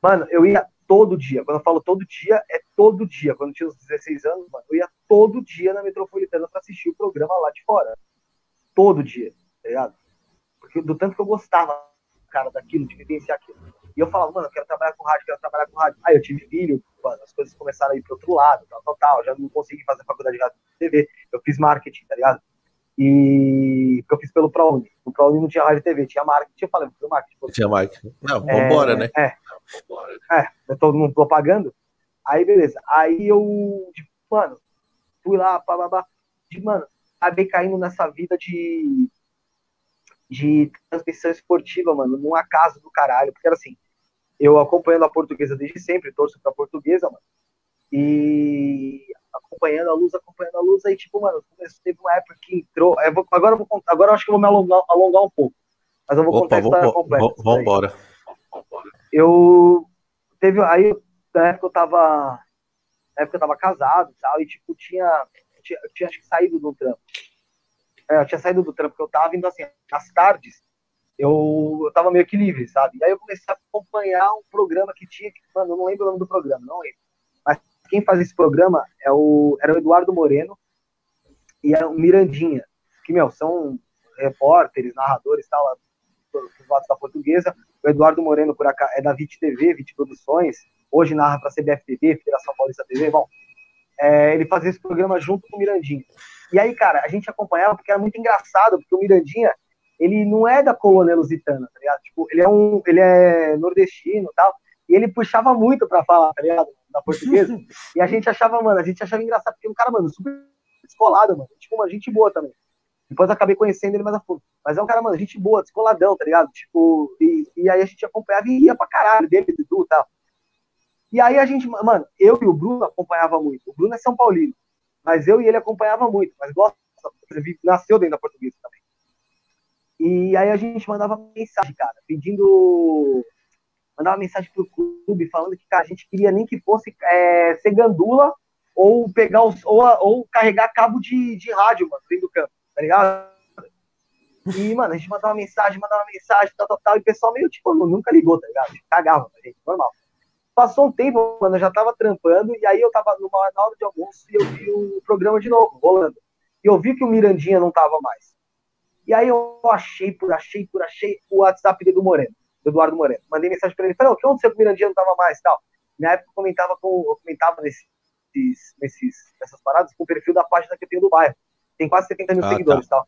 Speaker 2: Mano, eu ia todo dia. Quando eu falo todo dia, é todo dia. Quando eu tinha uns 16 anos, mano, eu ia todo dia na Metropolitana pra assistir o programa lá de fora. Todo dia, tá ligado? Porque do tanto que eu gostava, cara, daquilo, de vivenciar aquilo. E eu falava, mano, eu quero trabalhar com rádio, quero trabalhar com rádio. Aí eu tive filho, mano, as coisas começaram a ir pro outro lado, tal, tal, tal. Já não consegui fazer faculdade de rádio TV. Eu fiz marketing, tá ligado? E eu fiz pelo ProUni. O ProUni não tinha rádio TV, tinha marketing. Eu falei, foi marketing.
Speaker 1: Tinha marketing. Não, vambora, é, né?
Speaker 2: É, é, todo mundo propagando. Aí, beleza. Aí eu, tipo, mano, fui lá, pá, pá, pá. De, mano, acabei caindo nessa vida de de transmissão esportiva, mano, num acaso do caralho, porque era assim, eu acompanhando a portuguesa desde sempre, torço pra portuguesa, mano, e acompanhando a luz, acompanhando a luz, aí, tipo, mano, teve uma época que entrou. Eu vou, agora eu vou contar, agora eu acho que eu vou me alongar, alongar um pouco. Mas eu vou Opa, contar a história completa.
Speaker 1: Vamos embora.
Speaker 2: Eu teve. Aí, na época eu tava. Na época eu tava casado e tal, e tipo, tinha. Tinha, eu tinha acho que saído do trampo. É, eu tinha saído do trampo que eu tava, indo assim, às tardes, eu, eu tava meio que livre, sabe? E aí eu comecei a acompanhar um programa que tinha, que, mano, eu não lembro o nome do programa, não lembro quem faz esse programa é o, era o Eduardo Moreno e é o Mirandinha, que, meu, são repórteres, narradores, tal, dos lados da portuguesa. O Eduardo Moreno, por acá, é da VIT TV, VIT Produções, hoje narra para a CBF TV, Federação Paulista TV, bom, é, ele fazia esse programa junto com o Mirandinha. E aí, cara, a gente acompanhava porque era muito engraçado, porque o Mirandinha, ele não é da colônia lusitana, tá ligado? Tipo, ele é um, ele é nordestino, tal, e ele puxava muito para falar, tá ligado? da portuguesa. e a gente achava, mano, a gente achava engraçado, porque o cara, mano, super descolado, mano. Tipo, uma gente boa também. Depois acabei conhecendo ele mais a fundo. Mas é um cara, mano, gente boa, descoladão, tá ligado? Tipo, e, e aí a gente acompanhava e ia pra caralho dele, Dudu e tal. E aí a gente, mano, eu e o Bruno acompanhava muito. O Bruno é São Paulino, mas eu e ele acompanhava muito. Mas gosta, nasceu dentro da portuguesa também. E aí a gente mandava mensagem, cara, pedindo mandar uma mensagem pro clube falando que cara, a gente queria nem que fosse é, ser gandula ou pegar os, ou, ou carregar cabo de, de rádio, mano, dentro do campo, tá ligado? E, mano, a gente mandava mensagem, mandava mensagem, tal, tal, tal, e o pessoal meio, tipo, nunca ligou, tá ligado? Cagava pra gente, normal. Passou um tempo, mano, eu já tava trampando, e aí eu tava numa, na hora de almoço e eu vi o programa de novo, rolando. E eu vi que o Mirandinha não tava mais. E aí eu achei por achei por achei o WhatsApp do Moreno do Eduardo Moreno. Mandei mensagem para ele, falei, o que aconteceu com o Mirandinha não tava mais tal? Na época eu comentava, com, eu comentava nesses, nesses, nessas paradas com o perfil da página que eu tenho do bairro. Tem quase 70 mil ah, seguidores tá. tal.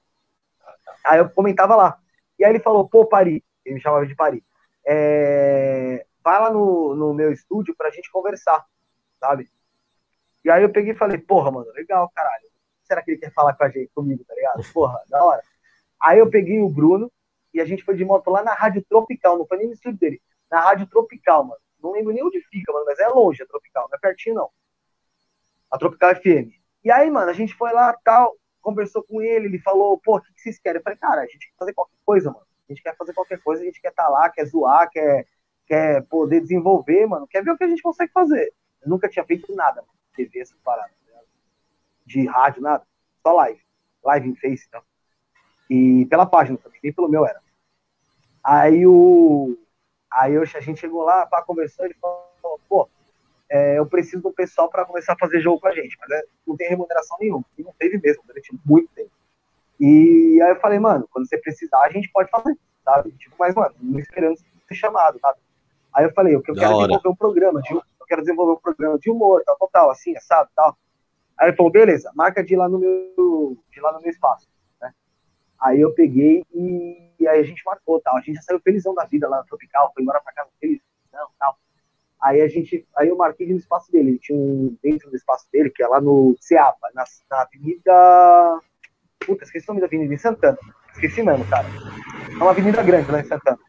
Speaker 2: Aí eu comentava lá. E aí ele falou, pô, Pari, ele me chamava de Pari, é... vai lá no, no meu estúdio pra gente conversar, sabe? E aí eu peguei e falei, porra, mano, legal, caralho. Será que ele quer falar com a gente, comigo, tá ligado? Porra, da hora. Aí eu peguei o Bruno, e a gente foi de moto lá na Rádio Tropical, não foi nem no estúdio dele, na Rádio Tropical, mano. Não lembro nem onde fica, mano, mas é longe a Tropical, não é pertinho não. A Tropical FM. E aí, mano, a gente foi lá, tal, conversou com ele, ele falou, pô, o que, vocês querem? Eu falei, cara, a gente quer fazer qualquer coisa, mano. A gente quer fazer qualquer coisa, a gente quer estar tá lá, quer zoar, quer, quer poder desenvolver, mano, quer ver o que a gente consegue fazer. Eu nunca tinha feito nada, TV, essa parada, tá de rádio, nada. Só live. Live em Face, então. E pela página também, nem pelo meu era. Aí o. Aí eu, a gente chegou lá para conversar e falou, pô, é, eu preciso do pessoal para começar a fazer jogo com a gente, mas é, não tem remuneração nenhuma. E não teve mesmo, durante muito tempo. E aí eu falei, mano, quando você precisar, a gente pode fazer, sabe? Tipo, mas, mano, não esperando ser chamado, sabe? Aí eu falei, eu quero desenvolver um programa, de, eu quero desenvolver um programa de humor, tal, tal, tal, assim, sabe, tal. Aí ele falou, beleza, marca de lá no meu, de lá no meu espaço. Aí eu peguei e, e, aí a gente marcou, tal. A gente já saiu felizão da vida lá no Tropical, foi embora pra casa felizão, tal. Aí a gente, aí eu marquei no espaço dele, ele tinha um dentro do espaço dele, que é lá no Ceapa, na, na avenida, puta, esqueci o nome da avenida, em Santana, esqueci mesmo, cara. É uma avenida grande lá em Santana.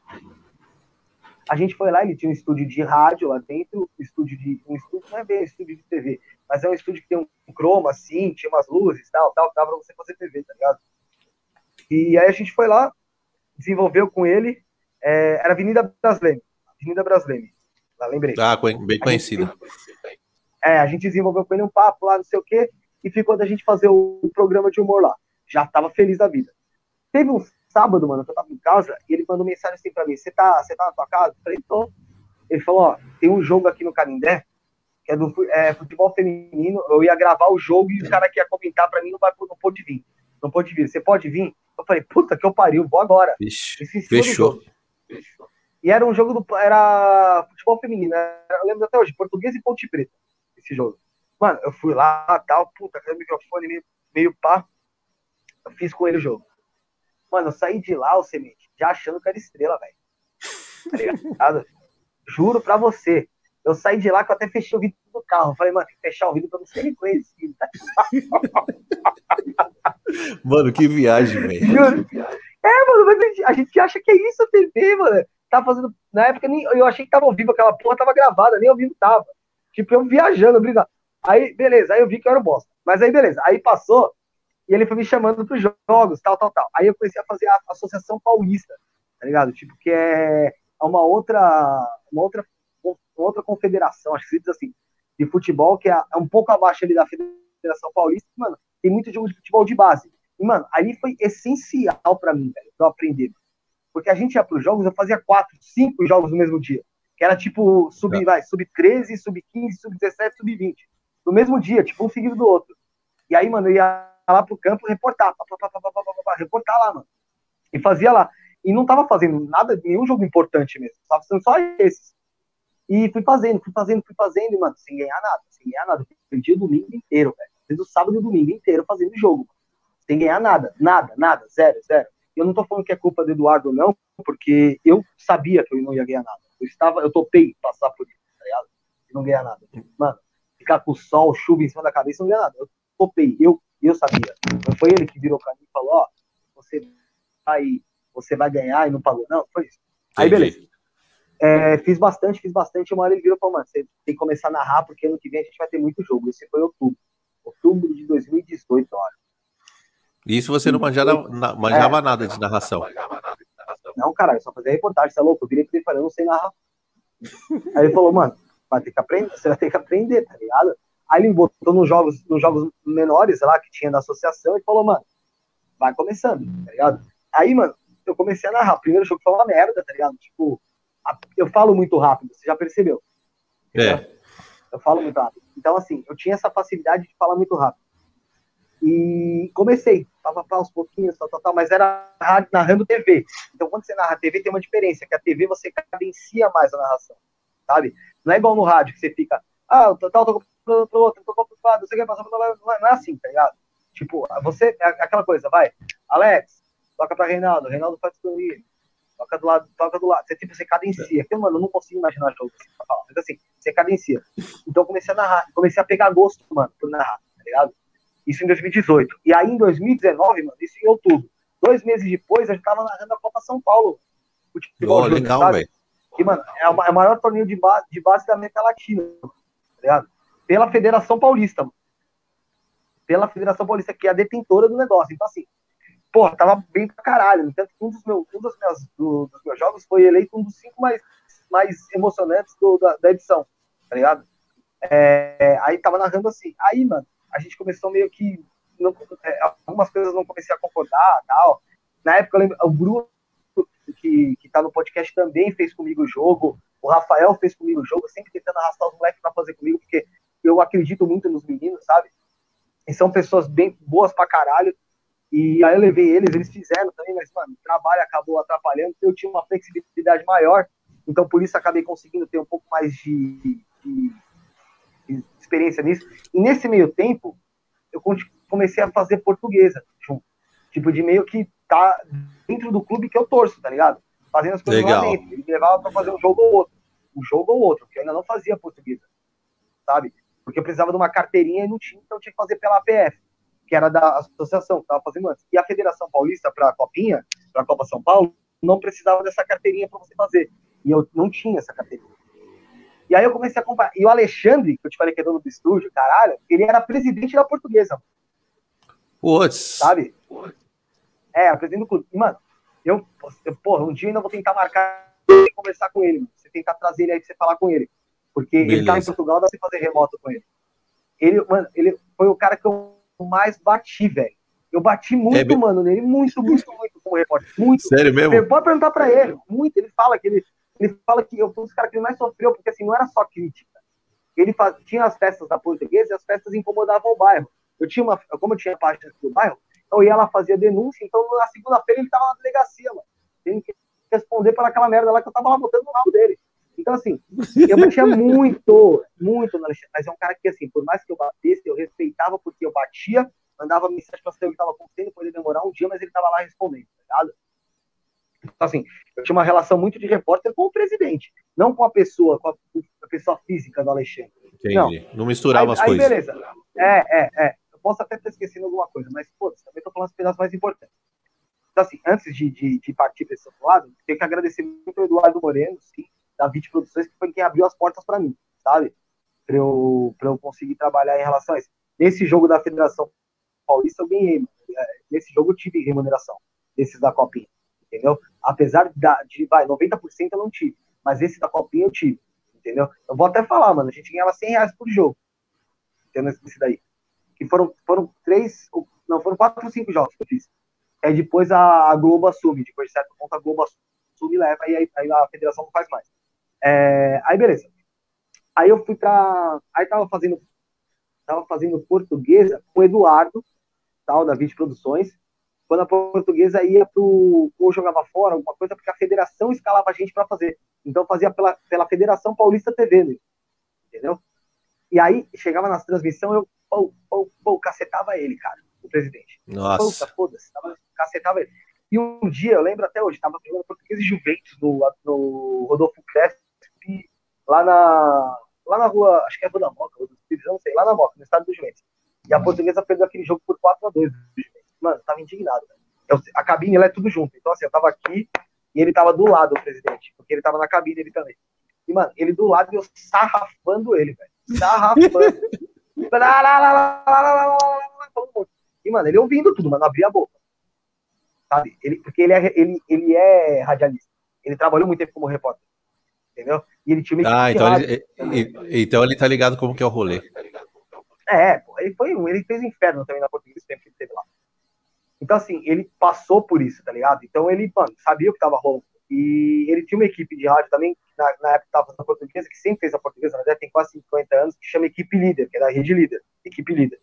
Speaker 2: A gente foi lá, ele tinha um estúdio de rádio lá dentro, um estúdio de, um estúdio, não é bem um estúdio de TV, mas é um estúdio que tem um croma, assim, tinha umas luzes, tal, tal, dava pra você fazer TV, tá ligado? E aí a gente foi lá, desenvolveu com ele, é, era Avenida Brasleme, Avenida Brasleme, lá lembrei.
Speaker 1: Ah, bem conhecida.
Speaker 2: É, a gente desenvolveu com ele um papo lá, não sei o quê, e ficou da gente fazer o programa de humor lá. Já tava feliz da vida. Teve um sábado, mano, que eu tava em casa, e ele mandou mensagem assim pra mim, você tá, tá na tua casa? Eu falei, tô. Ele falou, ó, tem um jogo aqui no Canindé, que é do é, futebol feminino, eu ia gravar o jogo e o cara que ia comentar pra mim não, vai, não pode vir. Não pode vir. Você pode vir? Eu falei, puta que eu pariu, vou agora.
Speaker 1: Ixi, fechou.
Speaker 2: E era um jogo do. Era futebol feminino. eu lembro até hoje, português e Ponte Preta. Esse jogo. Mano, eu fui lá, tal, puta, o microfone meio, meio pá. Eu fiz com ele o jogo. Mano, eu saí de lá, o semente, já achando que era estrela, velho. Tá (laughs) Juro pra você. Eu saí de lá que eu até fechei o vidro do carro. Eu falei, mano, tem que fechar o vidro pra não ser reconhecido. (laughs)
Speaker 1: Mano, que viagem, velho.
Speaker 2: É, mano, mas a gente, acha que é isso a TV, mano. Tá fazendo. Na época nem, eu achei que tava ao vivo, aquela porra tava gravada, nem ao vivo tava. Tipo, eu viajando, brigando. Aí, beleza, aí eu vi que eu era bosta. Mas aí, beleza. Aí passou e ele foi me chamando pros jogos, tal, tal, tal. Aí eu comecei a fazer a Associação Paulista, tá ligado? Tipo, que é uma outra, uma outra, uma outra confederação, acho que se diz assim, de futebol, que é, é um pouco abaixo ali da Federação Paulista, mano, tem muito jogo de futebol de base. E, mano, ali foi essencial para mim, velho, pra eu aprender. Porque a gente ia pros jogos, eu fazia quatro, cinco jogos no mesmo dia. Que era tipo sub, é. vai, sub 13, sub 15, sub 17, sub 20. No mesmo dia, tipo, um seguido do outro. E aí, mano, eu ia lá pro campo reportar, pá, pá, pá, reportar lá, mano. E fazia lá. E não tava fazendo nada, nenhum jogo importante mesmo. Tava fazendo só esses. E fui fazendo, fui fazendo, fui fazendo, e, mano, sem ganhar nada, sem ganhar nada. Perdi o domingo inteiro, velho o sábado e o domingo inteiro fazendo jogo, sem ganhar nada, nada, nada, zero, zero. Eu não tô falando que é culpa do Eduardo, não, porque eu sabia que eu não ia ganhar nada. Eu estava, eu topei passar por isso, tá ligado? E não ganhar nada. Mano, ficar com sol, chuva em cima da cabeça, não ganhar nada. Eu topei, eu, eu sabia. Não foi ele que virou pra mim e falou, ó, você vai, você vai ganhar e não pagou. Não, foi isso. Aí, beleza. É, fiz bastante, fiz bastante. Uma hora ele virou e falou, mano, você tem que começar a narrar, porque ano que vem a gente vai ter muito jogo. Esse foi outubro outubro de 2018, olha.
Speaker 1: Isso você não manjava, manjava é, nada de narração.
Speaker 2: Não, cara, eu só fazia reportagem, você é louco? Eu virei pra ele falando, não sei narrar. Aí ele falou, mano, vai ter que aprender, você vai ter que aprender, tá ligado? Aí ele botou nos jogos, nos jogos menores lá que tinha da associação e falou, mano, vai começando, tá ligado? Aí, mano, eu comecei a narrar. O primeiro jogo foi uma merda, tá ligado? Tipo, eu falo muito rápido, você já percebeu?
Speaker 1: É.
Speaker 2: Eu falo muito rápido. Então, assim, eu tinha essa facilidade de falar muito rápido. E comecei, tava para uns pouquinhos, tal, tal, tal, mas era narrando TV. Então, quando você narra TV, tem uma diferença, que a TV você cadencia mais a narração, sabe? Não é igual no rádio, que você fica, ah, tal, pro outro, tô ocupado, você quer passar pra não é assim, tá ligado? Tipo, você, é aquela coisa, vai, Alex, toca pra Reinaldo, Reinaldo faz tudo isso, toca do lado, toca do lado. Você, tipo, você cadencia. Porque, mano, eu não consigo imaginar jogo assim pra falar. Mas assim, você cadencia. Então eu comecei a narrar, comecei a pegar gosto, mano, por narrar, tá ligado? Isso em 2018. E aí em 2019, mano, isso em outubro. Dois meses depois, eu já tava narrando a Copa São Paulo.
Speaker 1: Futebol, oh, legal, velho.
Speaker 2: E, mano, é o, é o maior torneio de, base, de base da América Latina, tá ligado? Pela Federação Paulista. Pela Federação Paulista, que é a detentora do negócio. Então, assim, porra, tava bem pra caralho. Tanto que um dos, meus, um dos, meus, do, dos meus jogos foi eleito um dos cinco mais, mais emocionantes do, da, da, edição, tá ligado? É, aí tava narrando assim. Aí, mano, a gente começou meio que. Não, é, algumas coisas não comecei a concordar tal. Na época, lembro, o Bruno, que, que tá no podcast, também fez comigo o jogo. O Rafael fez comigo o jogo, sempre tentando arrastar os moleques pra fazer comigo, porque eu acredito muito nos meninos, sabe? E são pessoas bem boas pra caralho. E aí eu levei eles, eles fizeram também, mas, mano, o trabalho acabou atrapalhando. Eu tinha uma flexibilidade maior, então por isso acabei conseguindo ter um pouco mais de, de, de experiência nisso. E nesse meio tempo, eu comecei a fazer portuguesa junto. Tipo, de meio que tá dentro do clube que eu torço, tá ligado? Fazendo as coisas Legal. lá dentro. Ele me levava pra fazer um jogo ou outro. Um jogo ou outro, que eu ainda não fazia portuguesa, sabe? Porque eu precisava de uma carteirinha e não tinha, então eu tinha que fazer pela APF que era da associação que estava fazendo antes. E a Federação Paulista, para a Copinha, para a Copa São Paulo, não precisava dessa carteirinha para você fazer. E eu não tinha essa carteirinha. E aí eu comecei a comprar. E o Alexandre, que eu te falei que é dono do estúdio, caralho, ele era presidente da portuguesa.
Speaker 1: Putz.
Speaker 2: Sabe? É, presidente do clube. E, mano, eu, eu, porra, um dia ainda vou tentar marcar e conversar com ele, mano. Você tentar trazer ele aí pra você falar com ele. Porque Beleza. ele tá em Portugal, dá pra fazer remoto com ele. Ele, mano, ele foi o cara que eu mais bati, velho. Eu bati muito, é, mano, nele, muito, muito, muito como repórter. Muito.
Speaker 1: Sério mesmo? Você
Speaker 2: pode perguntar pra ele. Muito. Ele fala que ele, ele fala que eu fui um dos caras que ele mais sofreu, porque assim, não era só crítica. Ele faz, tinha as festas da portuguesa e as festas incomodavam o bairro. Eu tinha uma, como eu tinha página do bairro, eu ia lá, fazia denúncia, então na segunda-feira ele tava na delegacia, mano. Tem que responder por aquela merda lá que eu tava lá botando no rabo dele. Então, assim, eu batia muito, muito no Alexandre, mas é um cara que, assim, por mais que eu batesse, eu respeitava porque eu batia, mandava mensagem pra saber o que estava acontecendo, poderia demorar um dia, mas ele estava lá respondendo, tá ligado? Então, assim, eu tinha uma relação muito de repórter com o presidente, não com a pessoa, com a, a pessoa física do Alexandre.
Speaker 1: Entendi. Não, não misturava aí, as aí, coisas.
Speaker 2: beleza. É, é, é. Eu posso até ter esquecido alguma coisa, mas, pô, também tô falando os pedaços mais importantes. Então, assim, antes de, de, de partir para esse outro lado, tenho que agradecer muito ao Eduardo Moreno, sim, da VIT Produções, que foi quem abriu as portas para mim, sabe? Para eu, eu conseguir trabalhar em relação a isso. Nesse jogo da Federação Paulista, eu ganhei. É, nesse jogo eu tive remuneração, desses da Copinha, entendeu? Apesar de, vai, 90% eu não tive, mas esse da Copinha eu tive, entendeu? Eu vou até falar, mano, a gente ganhava 100 reais por jogo, entendeu? Esse daí. Que foram, foram três, não, foram quatro ou cinco jogos que eu fiz. Aí depois a Globo assume, depois de certo ponto a Globo assume e leva, e aí, aí a federação não faz mais. É, aí beleza. Aí eu fui pra. Aí tava fazendo. Tava fazendo portuguesa com o Eduardo, tal, da Vídeo Produções. Quando a portuguesa ia pro. ou jogava fora, alguma coisa, porque a federação escalava a gente para fazer. Então fazia pela, pela Federação Paulista TV, né? entendeu? E aí chegava nas transmissões, eu pô, pô, pô, cacetava ele, cara, o presidente.
Speaker 1: Nossa.
Speaker 2: foda-se, cacetava ele. E um dia, eu lembro até hoje, tava jogando português e Juventus no, no Rodolfo Crespo, lá na, lá na rua, acho que é a Rua da Moca, não sei, lá na Moca, no estado do Juventus. E a uhum. portuguesa perdeu aquele jogo por 4x2 do Juventus. Mano, eu tava indignado, eu, a cabine ela é tudo junto. Então, assim, eu tava aqui e ele tava do lado do presidente, porque ele tava na cabine ele também. E, mano, ele do lado e eu sarrafando ele, velho. Sarrafando. e, mano, ele ouvindo tudo, mano, abria a boca. Sabe? Ele, porque ele é, ele, ele é radialista. Ele trabalhou muito tempo como repórter entendeu? E ele tinha
Speaker 1: uma Ah, então ele, então ele tá ligado como que é o rolê.
Speaker 2: É, pô, ele foi um, ele fez inferno também na portuguesa tempo que ele teve lá. Então, assim, ele passou por isso, tá ligado? Então ele, mano, sabia o que tava rolando. E ele tinha uma equipe de rádio também, na, na época tava na portuguesa, que sempre fez a portuguesa, na verdade tem quase 50 anos, que chama Equipe Líder, que é da Rede Líder, Equipe Líder.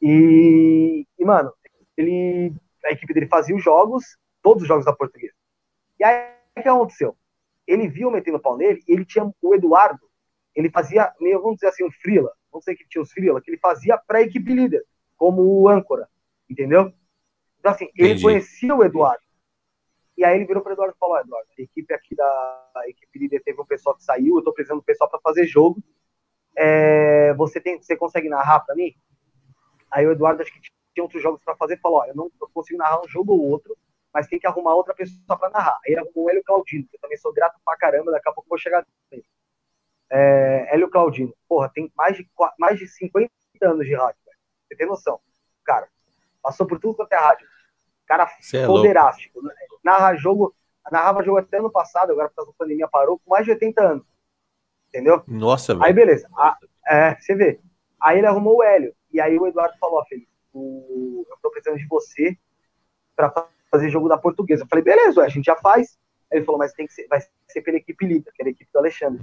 Speaker 2: E, e, mano, ele, a equipe dele fazia os jogos, todos os jogos da portuguesa. E aí, o que aconteceu? Ele viu metendo pau nele, ele tinha o Eduardo, ele fazia, meio, vamos dizer assim, um frila, não sei que tinha os frila, que ele fazia para a equipe líder, como o âncora, entendeu? Então, assim, ele Entendi. conhecia o Eduardo. E aí ele virou para o Eduardo e falou: Eduardo, a equipe aqui da equipe líder teve um pessoal que saiu, eu estou precisando do pessoal para fazer jogo. É, você, tem, você consegue narrar para mim? Aí o Eduardo, acho que tinha outros jogos para fazer, falou: Ó, eu não eu consigo narrar um jogo ou outro, mas tem que arrumar outra pessoa para narrar. Aí ele arrumou o Hélio Claudino, que eu também sou grato pra caramba, daqui a pouco vou chegar nele. É, Hélio Claudino, porra, tem mais de, mais de 50 anos de rádio, velho. Você tem noção? Cara, passou por tudo quanto é rádio. Cara é poderástico. Né? Narra jogo, narrava jogo até ano passado, agora por causa da pandemia parou, com mais de 80 anos. Entendeu?
Speaker 1: Nossa, velho.
Speaker 2: Aí, beleza. A, é, você vê. Aí ele arrumou o Hélio. E aí o Eduardo falou, ó, Felipe, o, eu tô precisando de você pra fazer jogo da portuguesa. Eu falei, beleza, ué, a gente já faz. Aí ele falou, mas tem que ser, vai ser pela equipe líder, que era a equipe do Alexandre.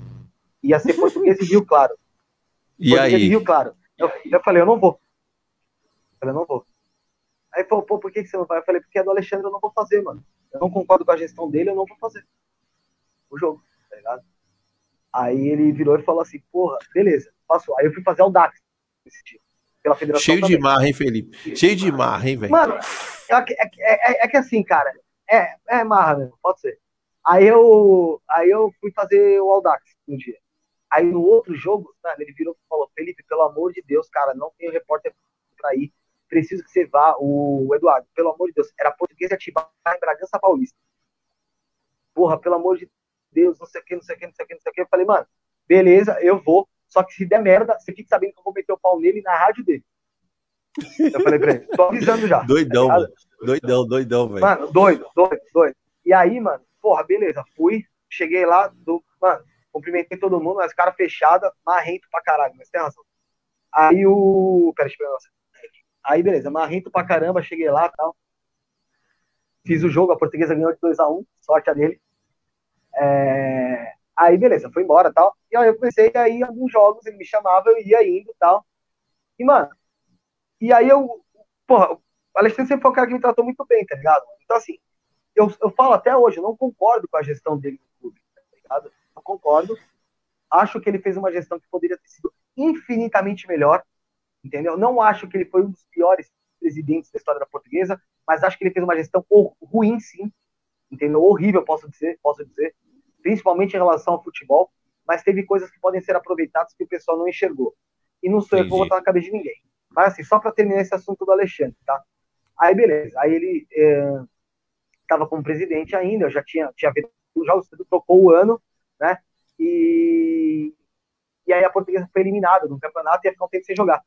Speaker 2: Ia ser português e Rio Claro. (laughs)
Speaker 1: E aí?
Speaker 2: Rio Claro. Eu, eu falei, eu não vou. Eu falei, eu não vou. Aí falou, pô, por que, que você não vai? Eu falei, porque é do Alexandre eu não vou fazer, mano. Eu não concordo com a gestão dele, eu não vou fazer o jogo, tá ligado? Aí ele virou e falou assim, porra, beleza, passou. Aí eu fui fazer o DAX esse dia, pela federação.
Speaker 1: Cheio também. de marra, hein, Felipe? Cheio de marra, hein, velho?
Speaker 2: Mano, é, é, é, é, que assim, cara, é, é marra mesmo, pode ser. Aí eu, aí eu fui fazer o Aldax um dia. Aí no outro jogo, mano, ele virou e falou: Felipe, pelo amor de Deus, cara, não tem repórter pra ir. Preciso que você vá. O Eduardo, pelo amor de Deus, era português de Atibaia em Bragança Paulista. Porra, pelo amor de Deus, não sei o que, não sei o que, não sei o que, não sei o que. Eu falei, mano, beleza, eu vou. Só que se der merda, você fica sabendo que eu vou meter o pau nele na rádio dele. Eu falei pra ele, tô avisando já.
Speaker 1: Doidão, tá mano. Doidão, doidão, velho.
Speaker 2: Mano, doido, doido, doido. E aí, mano, porra, beleza, fui, cheguei lá, do, mano, cumprimentei todo mundo, mas cara fechada, marrento pra caralho, mas tem razão. Aí o. Pera, eu pegar Aí, beleza, marrento pra caramba, cheguei lá e tal. Fiz o jogo, a portuguesa ganhou de 2x1, sorte a dele. É... Aí, beleza, foi embora tal. E aí eu comecei a ir alguns jogos, ele me chamava, eu ia indo tal. E, mano, e aí eu. Porra, o Alexandre sempre foi um cara que me tratou muito bem, tá ligado? Então, assim, eu, eu falo até hoje, eu não concordo com a gestão dele no clube, tá ligado? Não concordo. Acho que ele fez uma gestão que poderia ter sido infinitamente melhor, entendeu? Não acho que ele foi um dos piores presidentes da história da portuguesa, mas acho que ele fez uma gestão ruim, sim, entendeu? Horrível, posso dizer, posso dizer, principalmente em relação ao futebol, mas teve coisas que podem ser aproveitadas que o pessoal não enxergou. E não sou eu que vou botar na cabeça de ninguém. Mas assim, só para terminar esse assunto do Alexandre, tá? Aí beleza, aí ele estava é, como presidente ainda, eu já tinha, tinha feito, já o trocou o ano, né? E, e aí a portuguesa foi eliminada do campeonato e ia ficar um tempo sem jogar.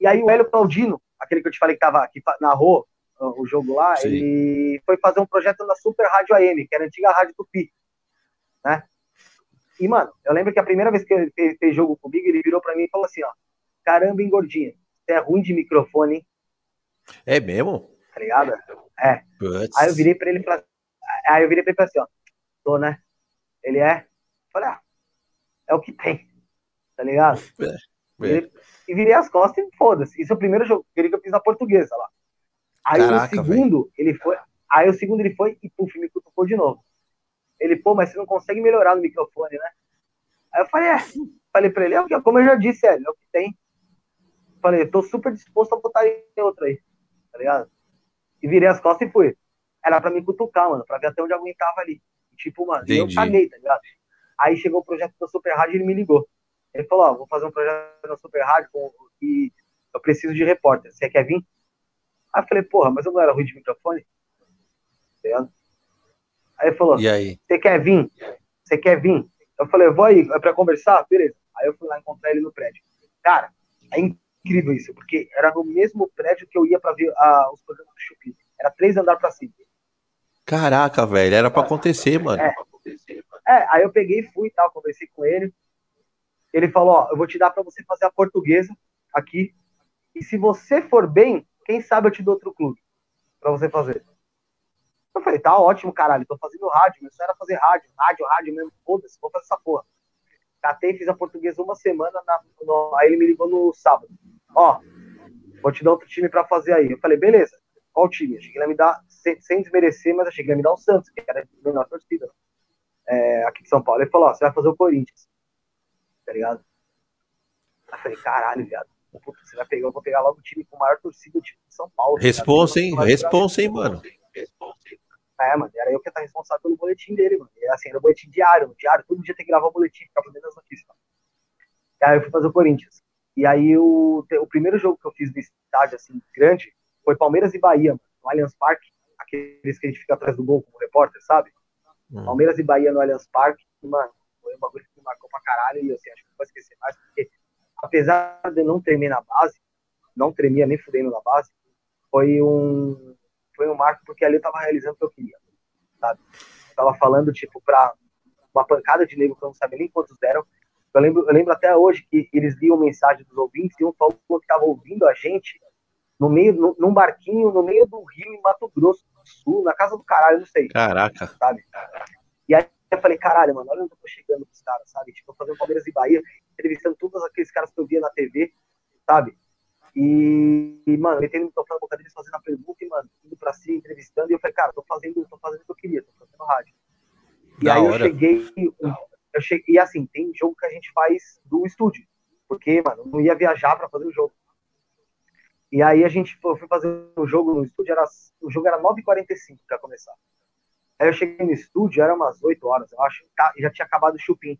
Speaker 2: E aí o Hélio Claudino, aquele que eu te falei que, tava, que narrou o jogo lá, Sim. ele foi fazer um projeto na Super Rádio AM, que era a antiga Rádio Tupi, né? E, mano, eu lembro que a primeira vez que ele fez, fez jogo comigo, ele virou para mim e falou assim, ó, caramba, hein, gordinho, você é ruim de microfone, hein?
Speaker 1: É mesmo?
Speaker 2: Tá ligado? É. Puts. Aí eu virei pra ele e falei, aí eu virei pra ele e assim, ó, tô, né? Ele é? Falei, ah, é o que tem, tá ligado? É. é. E virei as costas e foda-se. Isso é o primeiro jogo que eu fiz na portuguesa lá. Aí Caraca, o segundo, véio. ele foi. Aí o segundo ele foi e puf, me cutucou de novo. Ele, pô, mas você não consegue melhorar no microfone, né? Aí eu falei, é. Falei pra ele, é o que, como eu já disse, é, é o que tem. Falei, eu tô super disposto a botar em outro aí, tá ligado? E virei as costas e fui. Era pra me cutucar, mano, pra ver até onde eu aguentava ali. E, tipo, mano, eu caguei, tá ligado? Aí chegou o projeto da Super Rádio e ele me ligou. Ele falou, ó, vou fazer um projeto da Super Rádio com, e eu preciso de repórter. Você quer vir? Aí eu falei, porra, mas eu não era ruim de microfone? Tá aí ele falou,
Speaker 1: e aí?
Speaker 2: Você quer vir? Você quer vir? Eu falei, vou aí, é pra conversar? Beleza. Aí eu fui lá encontrar ele no prédio. Cara, é incrível isso, porque era no mesmo prédio que eu ia pra ver ah, os programas do Chupi. Era três andares pra cima.
Speaker 1: Caraca, velho, era pra acontecer, mano.
Speaker 2: É, é, aí eu peguei e fui e tal, conversei com ele. Ele falou, ó, eu vou te dar para você fazer a portuguesa aqui. E se você for bem, quem sabe eu te dou outro clube para você fazer. Eu falei, tá ótimo, caralho, tô fazendo rádio, meu sonho era fazer rádio, rádio, rádio mesmo, foda-se, vou fazer essa porra. Catei, fiz a portuguesa uma semana, na, no, aí ele me ligou no sábado. Ó, vou te dar outro time para fazer aí. Eu falei, beleza, qual time? Achei que ele ia me dar, sem, sem desmerecer, mas achei que ele ia me dar o Santos, que era a menor torcida é, aqui de São Paulo. Ele falou, ó, você vai fazer o Corinthians, tá ligado? Eu falei, caralho, viado puta, você vai pegar, eu vou pegar logo o time com maior torcida tipo, de São Paulo.
Speaker 1: Responsa, hein? Responsa, hein, mano.
Speaker 2: É, mano, era eu que ia estar responsável pelo boletim dele, mano. E, assim, era o boletim diário, no diário, todo dia tem que gravar o boletim, ficar sabendo as notícias. Mano. E aí eu fui fazer o Corinthians. E aí o, o primeiro jogo que eu fiz no estádio, assim, grande, foi Palmeiras e Bahia, mano, no Allianz Parque, aqueles que a gente fica atrás do gol como repórter, sabe? Hum. Palmeiras e Bahia no Allianz Parque, mano, foi um bagulho que me marcou pra caralho, e assim, acho que não vou esquecer mais, porque apesar de eu não tremer na base, não tremia nem fudendo na base, foi um, foi um marco porque ali eu tava realizando o que eu queria, sabe? Eu tava falando, tipo, pra uma pancada de negro que eu não sabia nem quantos deram, Eu lembro, eu lembro até hoje que eles liam mensagem dos ouvintes e um falou que estava ouvindo a gente no meio, no, num barquinho no meio do rio em Mato Grosso do Sul, na casa do caralho, não sei.
Speaker 1: Caraca.
Speaker 2: Sabe? E aí eu falei, caralho, mano, olha onde eu tô chegando com os caras, sabe? Tipo, fazendo Palmeiras e Bahia, entrevistando todos aqueles caras que eu via na TV, sabe? E, e mano, metendo o microfone na boca deles, fazendo a pergunta, e, mano, indo pra si, entrevistando, e eu falei, cara, tô fazendo, tô fazendo o que eu queria, tô fazendo rádio. E da aí hora. eu cheguei, eu cheguei, e assim, tem jogo que a gente faz do estúdio, porque, mano, não ia viajar pra fazer o jogo. E aí a gente foi fazer o jogo no estúdio, era, o jogo era 9h45 pra começar. Aí eu cheguei no estúdio, era umas 8 horas, eu acho, tá, já tinha acabado o chupim.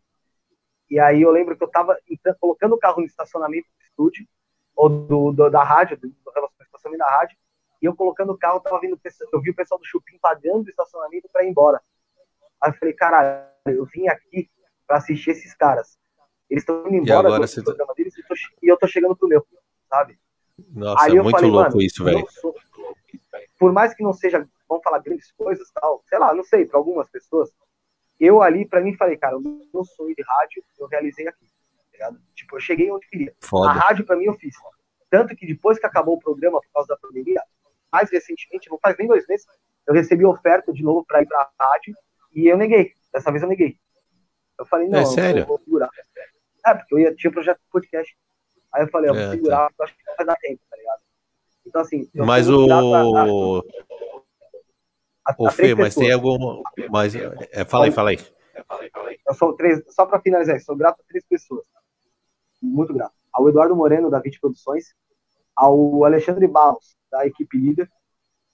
Speaker 2: E aí eu lembro que eu tava então, colocando o carro no estacionamento do estúdio, ou do, do da rádio, do, do estacionamento da rádio, e eu colocando o carro, tava vindo, eu vi o pessoal do chupim pagando o estacionamento para ir embora. Aí eu falei, caralho, eu vim aqui para assistir esses caras. Eles estão indo embora do você... programa deles e, tô, e eu tô chegando pro meu, sabe?
Speaker 1: Nossa, aí é muito falei, louco isso, velho.
Speaker 2: Por mais que não seja vamos falar grandes coisas tal, sei lá, não sei, para algumas pessoas, eu ali, para mim, falei, cara, o meu sonho de rádio eu realizei aqui, tá Tipo, eu cheguei onde queria. Foda. A rádio, para mim, eu fiz. Tanto que depois que acabou o programa por causa da pandemia, mais recentemente, não faz nem dois meses, eu recebi oferta de novo para ir pra rádio e eu neguei. Dessa vez eu neguei. Eu falei, não, é
Speaker 1: sério?
Speaker 2: eu vou segurar. É, porque eu ia, tinha um projeto de podcast. Aí eu falei, eu vou é, segurar, tá. acho que vai dar tempo, tá ligado? Então, assim.
Speaker 1: Mas o. Pra, Ô, Fê, mas tem algum. Mas, é, fala aí, fala aí.
Speaker 2: Eu sou três, só para finalizar, sou grato a três pessoas. Muito grato. Ao Eduardo Moreno, da Vit Produções, ao Alexandre Barros, da equipe líder,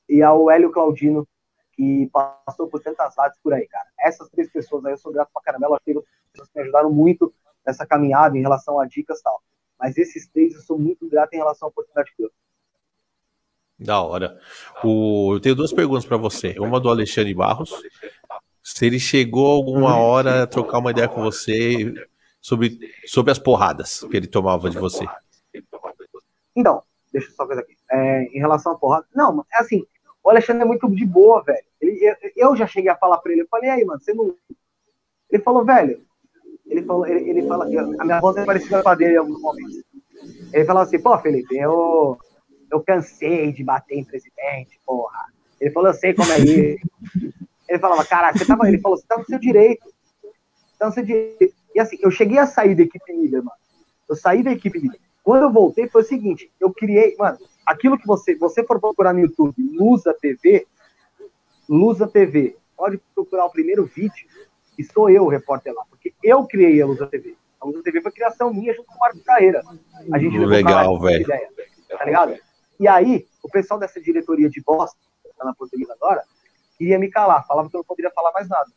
Speaker 2: e ao Hélio Claudino, que passou por tantas rádios por aí, cara. Essas três pessoas aí eu sou grato pra caramba. Elas pessoas que me ajudaram muito nessa caminhada em relação a dicas e tal. Mas esses três eu sou muito grato em relação à oportunidade que eu
Speaker 1: da hora. O, eu tenho duas perguntas para você. Uma do Alexandre Barros. Se ele chegou alguma hora a trocar uma ideia com você sobre, sobre as porradas que ele tomava de você.
Speaker 2: Então, deixa eu só coisa aqui. É, em relação à porrada. Não, é assim. O Alexandre é muito de boa, velho. Ele, eu, já cheguei a falar pra ele. Eu falei, aí, mano, você não. Ele falou, velho. Ele falou, ele, ele fala. A minha voz é parecida com a dele em alguns momentos. Ele falou assim, pô, Felipe, eu eu cansei de bater em presidente, porra. Ele falou, eu sei como é isso. Ele falava, cara, você tava. Ele falou, você tá no seu direito. Tá no seu direito. E assim, eu cheguei a sair da equipe líder, mano. Eu saí da equipe líder. Quando eu voltei, foi o seguinte, eu criei, mano, aquilo que você, você for procurar no YouTube, Lusa TV, Lusa TV, pode procurar o primeiro vídeo, e sou eu o repórter lá, porque eu criei a Lusa TV. A Lusa TV foi criação minha junto com o Marcos Carreira. A gente
Speaker 1: Legal, velho.
Speaker 2: Tá ligado? E aí, o pessoal dessa diretoria de bosta, que está na portuguesa agora, queria me calar, falava que eu não poderia falar mais nada.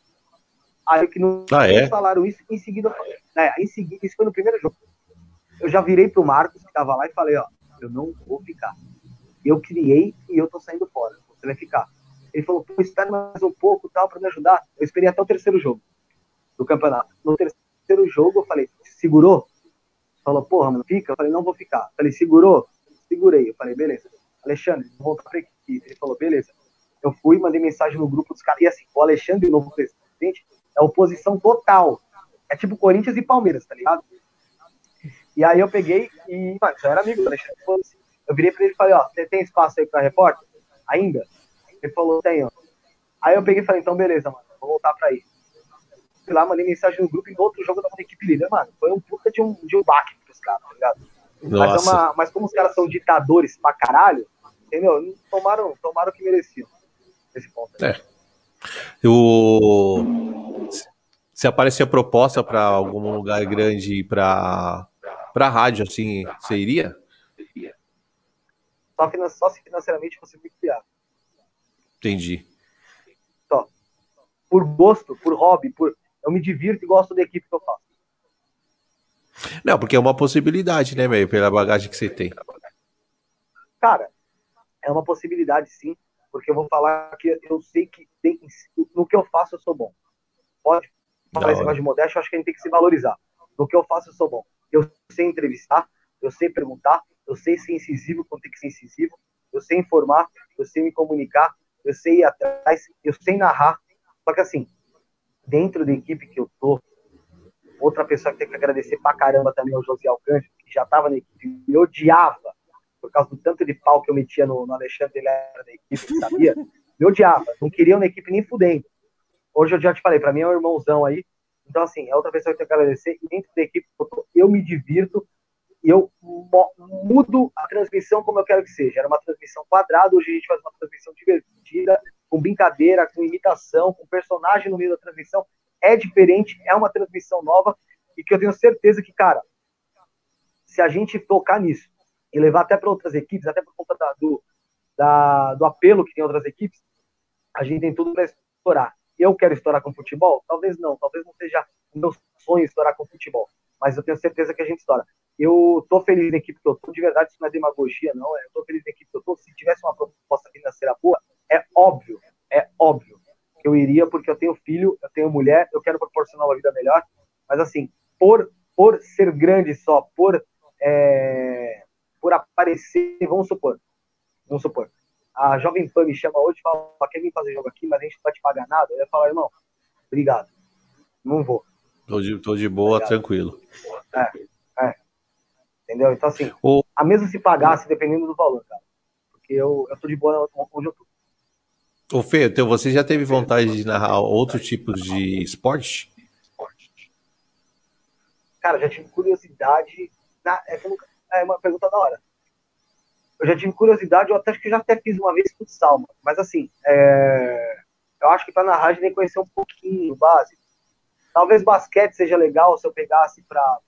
Speaker 2: Aí que não
Speaker 1: ah, é?
Speaker 2: falaram isso, em seguida, é, em seguida, isso foi no primeiro jogo. Eu já virei pro Marcos, que estava lá, e falei, ó, eu não vou ficar. Eu criei e eu tô saindo fora. Você vai ficar. Ele falou, pô, espera mais um pouco tal para me ajudar. Eu esperei até o terceiro jogo do campeonato. No terceiro jogo, eu falei, segurou? Falou, porra, mano, fica? Eu falei, não vou ficar. Eu falei, segurou? segurei. Eu falei, beleza. Alexandre, volta para equipe. Ele falou, beleza. Eu fui, mandei mensagem no grupo dos caras. E assim, o Alexandre, o novo presidente, é oposição total. É tipo Corinthians e Palmeiras, tá ligado? E aí eu peguei e, mano, eu era amigo do Alexandre. Eu virei pra ele e falei, ó, você tem espaço aí pra repórter? Ainda? Ele falou, tenho. Aí eu peguei e falei, então beleza, mano, vou voltar pra aí. Fui lá, mandei mensagem no grupo e no outro jogo da equipe líder, mano. Foi um puta de um, de um baque pros caras, tá ligado? Mas, é uma, mas, como os caras são ditadores pra caralho, entendeu? Tomaram, tomaram o que mereciam. Nesse ponto.
Speaker 1: É. O... Se aparecer proposta para algum lugar grande para para rádio, assim, você iria?
Speaker 2: Só, finan só se financeiramente fosse muito viável.
Speaker 1: Entendi.
Speaker 2: Só. Por gosto, por hobby, por eu me divirto e gosto da equipe que eu faço.
Speaker 1: Não, porque é uma possibilidade, né, meio pela bagagem que você tem.
Speaker 2: Cara, é uma possibilidade sim, porque eu vou falar que eu sei que tem, no que eu faço eu sou bom. Pode falar esse negócio de modéstia, eu acho que a gente tem que se valorizar. No que eu faço eu sou bom. Eu sei entrevistar, eu sei perguntar, eu sei ser incisivo quando tem que ser incisivo, eu sei informar, eu sei me comunicar, eu sei ir atrás, eu sei narrar. Só que assim, dentro da equipe que eu tô, Outra pessoa que tem que agradecer pra caramba também é o José Alcântara, que já tava na equipe, me odiava por causa do tanto de pau que eu metia no, no Alexandre, ele era da equipe, sabia? Me odiava, não queria na equipe nem fudendo. Hoje eu já te falei, para mim é um irmãozão aí. Então, assim, é outra pessoa que eu tenho que agradecer. E dentro da equipe, eu me divirto e eu mudo a transmissão como eu quero que seja. Era uma transmissão quadrada, hoje a gente faz uma transmissão divertida, com brincadeira, com imitação, com personagem no meio da transmissão. É diferente, é uma transmissão nova e que eu tenho certeza que, cara, se a gente tocar nisso e levar até para outras equipes, até por conta da, do, da, do apelo que tem outras equipes, a gente tem tudo para estourar. Eu quero estourar com futebol? Talvez não, talvez não seja o meu sonho estourar com futebol, mas eu tenho certeza que a gente estoura. Eu tô feliz na equipe que eu tô, de verdade, isso não é demagogia, não. É, eu tô feliz na equipe que eu tô. Se tivesse uma proposta financeira boa, é óbvio, é óbvio que eu iria, porque eu tenho filho, eu tenho mulher, eu quero proporcionar uma vida melhor. Mas assim, por, por ser grande só, por, é, por aparecer, vamos supor, vamos supor, a Jovem Pan me chama hoje e fala, quer vir fazer jogo aqui, mas a gente não vai te pagar nada. Eu ia falar, irmão, obrigado, não vou.
Speaker 1: Tô de, tô de boa, obrigado. tranquilo.
Speaker 2: É, é. Entendeu? Então, assim, o... a mesmo se pagasse, dependendo do valor, cara. Porque eu, eu tô de boa onde eu tô.
Speaker 1: Ô, Fê, então você já teve vontade de narrar outros tipos de esporte?
Speaker 2: Cara, já tive curiosidade. Na, é, é uma pergunta da hora. Eu já tive curiosidade, eu até acho que já até fiz uma vez futsal, mas assim, é, eu acho que para narrar a gente tem que conhecer um pouquinho, básico. Talvez basquete seja legal se eu pegasse para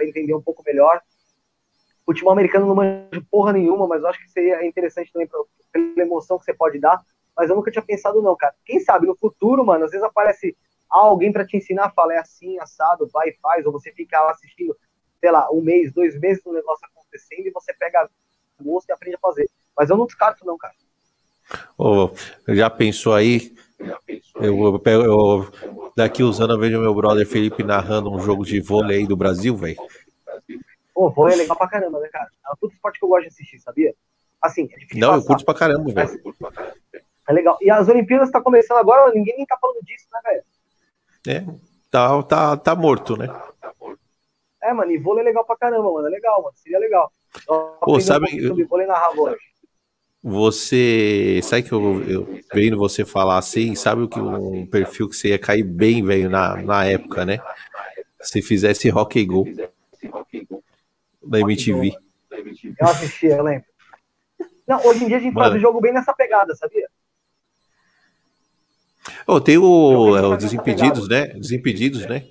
Speaker 2: entender um pouco melhor futebol americano não manjo porra nenhuma, mas eu acho que seria interessante também pra, pela emoção que você pode dar. Mas eu nunca tinha pensado, não, cara. Quem sabe no futuro, mano, às vezes aparece alguém para te ensinar, fala, é assim, assado, vai e faz, ou você fica lá assistindo, sei lá, um mês, dois meses o negócio acontecendo e você pega o gosto e aprende a fazer. Mas eu não descarto, não, cara.
Speaker 1: Oh, já pensou aí? Eu, eu, eu, daqui uns anos eu vejo meu brother Felipe narrando um jogo de vôlei do Brasil, velho.
Speaker 2: Pô, vôlei é legal pra caramba, né, cara? É um esporte que eu gosto de assistir, sabia? Assim, é difícil.
Speaker 1: Não, passar, eu curto pra caramba, velho.
Speaker 2: É legal. E as Olimpíadas tá começando agora, ninguém nem tá falando disso, né, velho?
Speaker 1: É, tá, tá, tá morto, né?
Speaker 2: É, mano, e vôlei é legal pra caramba, mano. É legal, mano. Seria legal.
Speaker 1: Pô, sabe. Um vôlei narrar vôlei. Você. Sabe que eu, eu vendo você falar assim, sabe o que um perfil que você ia cair bem, velho, na, na época, né? Se fizesse rock and go da MTV.
Speaker 2: Eu assisti, eu lembro. Não, hoje em dia a gente Mano. faz o jogo bem nessa pegada, sabia?
Speaker 1: Oh, tem o, é, o Desimpedidos, né? Desimpedidos, né?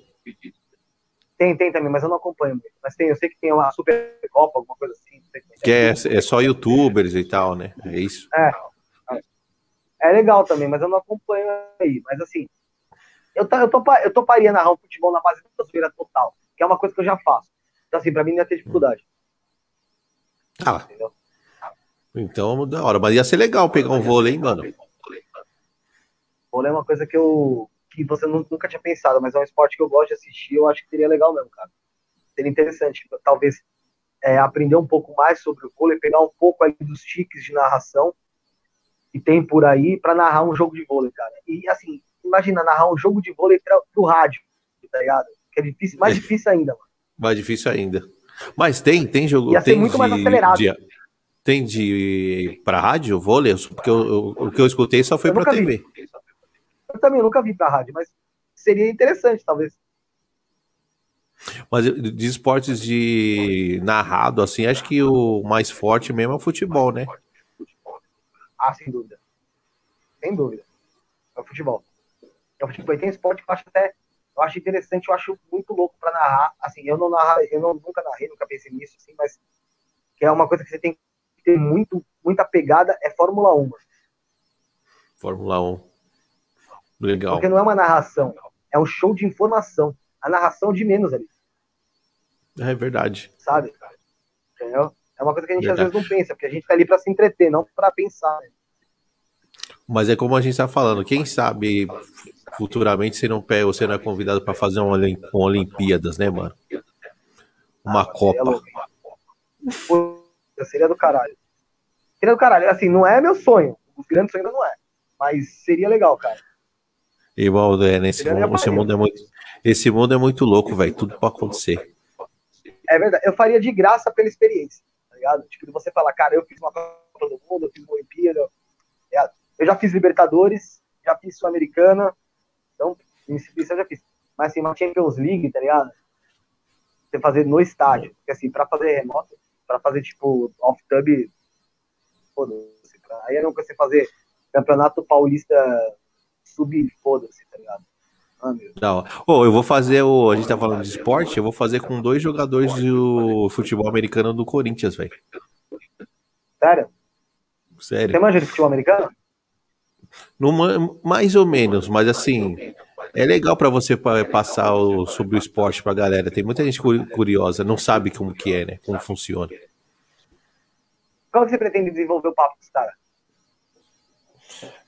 Speaker 2: Tem, tem também, mas eu não acompanho. Mas tem, eu sei que tem uma Supercopa, alguma coisa assim.
Speaker 1: Que é, é só youtubers e tal, né? É isso.
Speaker 2: É. É legal também, mas eu não acompanho aí. Mas assim, eu, eu, topa, eu toparia narrar um futebol na base da zoeira total, que é uma coisa que eu já faço. Então, assim, pra mim não ia ter dificuldade.
Speaker 1: Ah. Entendeu? Então, da hora. Mas ia ser legal pegar um vôlei, hein, mano?
Speaker 2: Vôlei é uma coisa que eu. Que você nunca tinha pensado, mas é um esporte que eu gosto de assistir. Eu acho que seria legal mesmo, cara. Seria interessante. Talvez é, aprender um pouco mais sobre o vôlei, pegar um pouco aí dos tiques de narração que tem por aí para narrar um jogo de vôlei, cara. E assim, imagina narrar um jogo de vôlei pra, pro rádio, tá ligado? Que é difícil, mais difícil ainda, mano.
Speaker 1: Mais difícil ainda. Mas tem, tem jogo.
Speaker 2: Ia
Speaker 1: tem
Speaker 2: muito
Speaker 1: de,
Speaker 2: mais acelerado.
Speaker 1: De, tem de para rádio, vôlei? Porque eu, eu, o que eu escutei só foi para TV.
Speaker 2: Vi. Eu também nunca vi para rádio, mas seria interessante, talvez.
Speaker 1: Mas de esportes de narrado, assim, acho que o mais forte mesmo é o futebol, né?
Speaker 2: Ah, sem dúvida. Sem dúvida. É o futebol. É o futebol. E tem esporte que eu acho até eu acho interessante, eu acho muito louco para narrar. Assim, eu não narro, eu não, nunca narrei, nunca pensei nisso, assim, mas que é uma coisa que você tem que ter muito, muita pegada é Fórmula 1.
Speaker 1: Fórmula 1. Legal.
Speaker 2: Porque não é uma narração, é um show de informação. A narração de menos ali.
Speaker 1: É verdade.
Speaker 2: Sabe? Entendeu? É uma coisa que a gente verdade. às vezes não pensa, porque a gente tá ali para se entreter, não para pensar. Né?
Speaker 1: Mas é como a gente está falando, quem sabe futuramente você não pega, você não é convidado para fazer uma, uma Olimpíadas, né, mano? Uma ah, Copa.
Speaker 2: Seria, seria do caralho. Seria do caralho. Assim, não é meu sonho. Os grandes sonhos não é. Mas seria legal, cara.
Speaker 1: Igual, é, nesse mundo, esse mundo é muito, esse mundo é muito louco, velho. Tudo pode acontecer.
Speaker 2: É verdade. Eu faria de graça pela experiência, tá ligado? Tipo, você falar, cara, eu fiz uma Copa do Mundo, eu fiz uma Olimpíada. Tá eu já fiz Libertadores, já fiz Sul-Americana. Então, eu já fiz. Mas assim, uma Champions League, tá ligado? Você fazer no estádio. Porque assim, pra fazer remoto, pra fazer tipo off-tub, foda-se. Aí é não você fazer Campeonato Paulista sub, foda-se, tá ligado?
Speaker 1: Ah, não. Oh, eu vou fazer o. A gente tá falando de esporte, eu vou fazer com dois jogadores do futebol americano do Corinthians, velho.
Speaker 2: Sério?
Speaker 1: Sério.
Speaker 2: Você manja de futebol americano?
Speaker 1: Numa, mais ou menos, mas assim, é legal para você passar o, sobre o esporte pra galera. Tem muita gente curiosa, não sabe como que é, né? Como funciona.
Speaker 2: Como você pretende desenvolver o papo com os caras?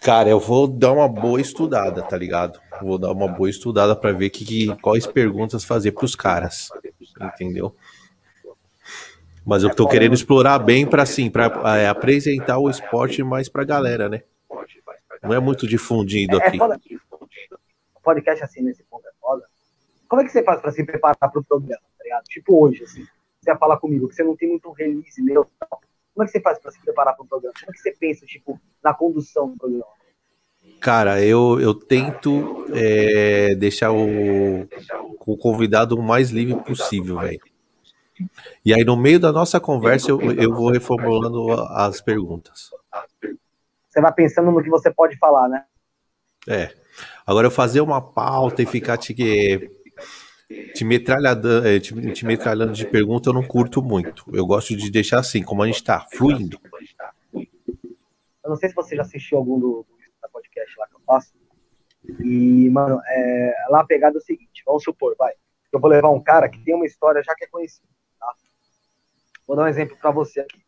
Speaker 1: Cara, eu vou dar uma boa estudada, tá ligado? Vou dar uma boa estudada para ver que, que, quais perguntas fazer pros caras, entendeu? Mas eu tô querendo explorar bem para assim, para é, apresentar o esporte mais pra galera, né? Não é muito difundido é, aqui. É foda.
Speaker 2: Podcast assim nesse ponto é foda. Como é que você faz para se preparar para o programa, tá ligado? Tipo hoje, assim, você ia falar comigo que você não tem muito release meu, como é que você faz para se preparar para o programa? Como é que você pensa, tipo, na condução do programa?
Speaker 1: Cara, eu, eu tento é, deixar o, o convidado o mais livre possível, velho. E aí, no meio da nossa conversa, eu, eu vou reformulando as perguntas.
Speaker 2: Você vai pensando no que você pode falar, né?
Speaker 1: É. Agora, eu fazer uma pauta e ficar te, te metralhando, é, te, te metralhando de pergunta, eu não curto muito. Eu gosto de deixar assim, como a gente está, fluindo.
Speaker 2: Eu não sei se você já assistiu algum do, do podcast lá que eu faço. E, mano, é, lá a pegada é o seguinte: vamos supor, vai. Eu vou levar um cara que tem uma história já que é conhecida. Tá? Vou dar um exemplo para você aqui.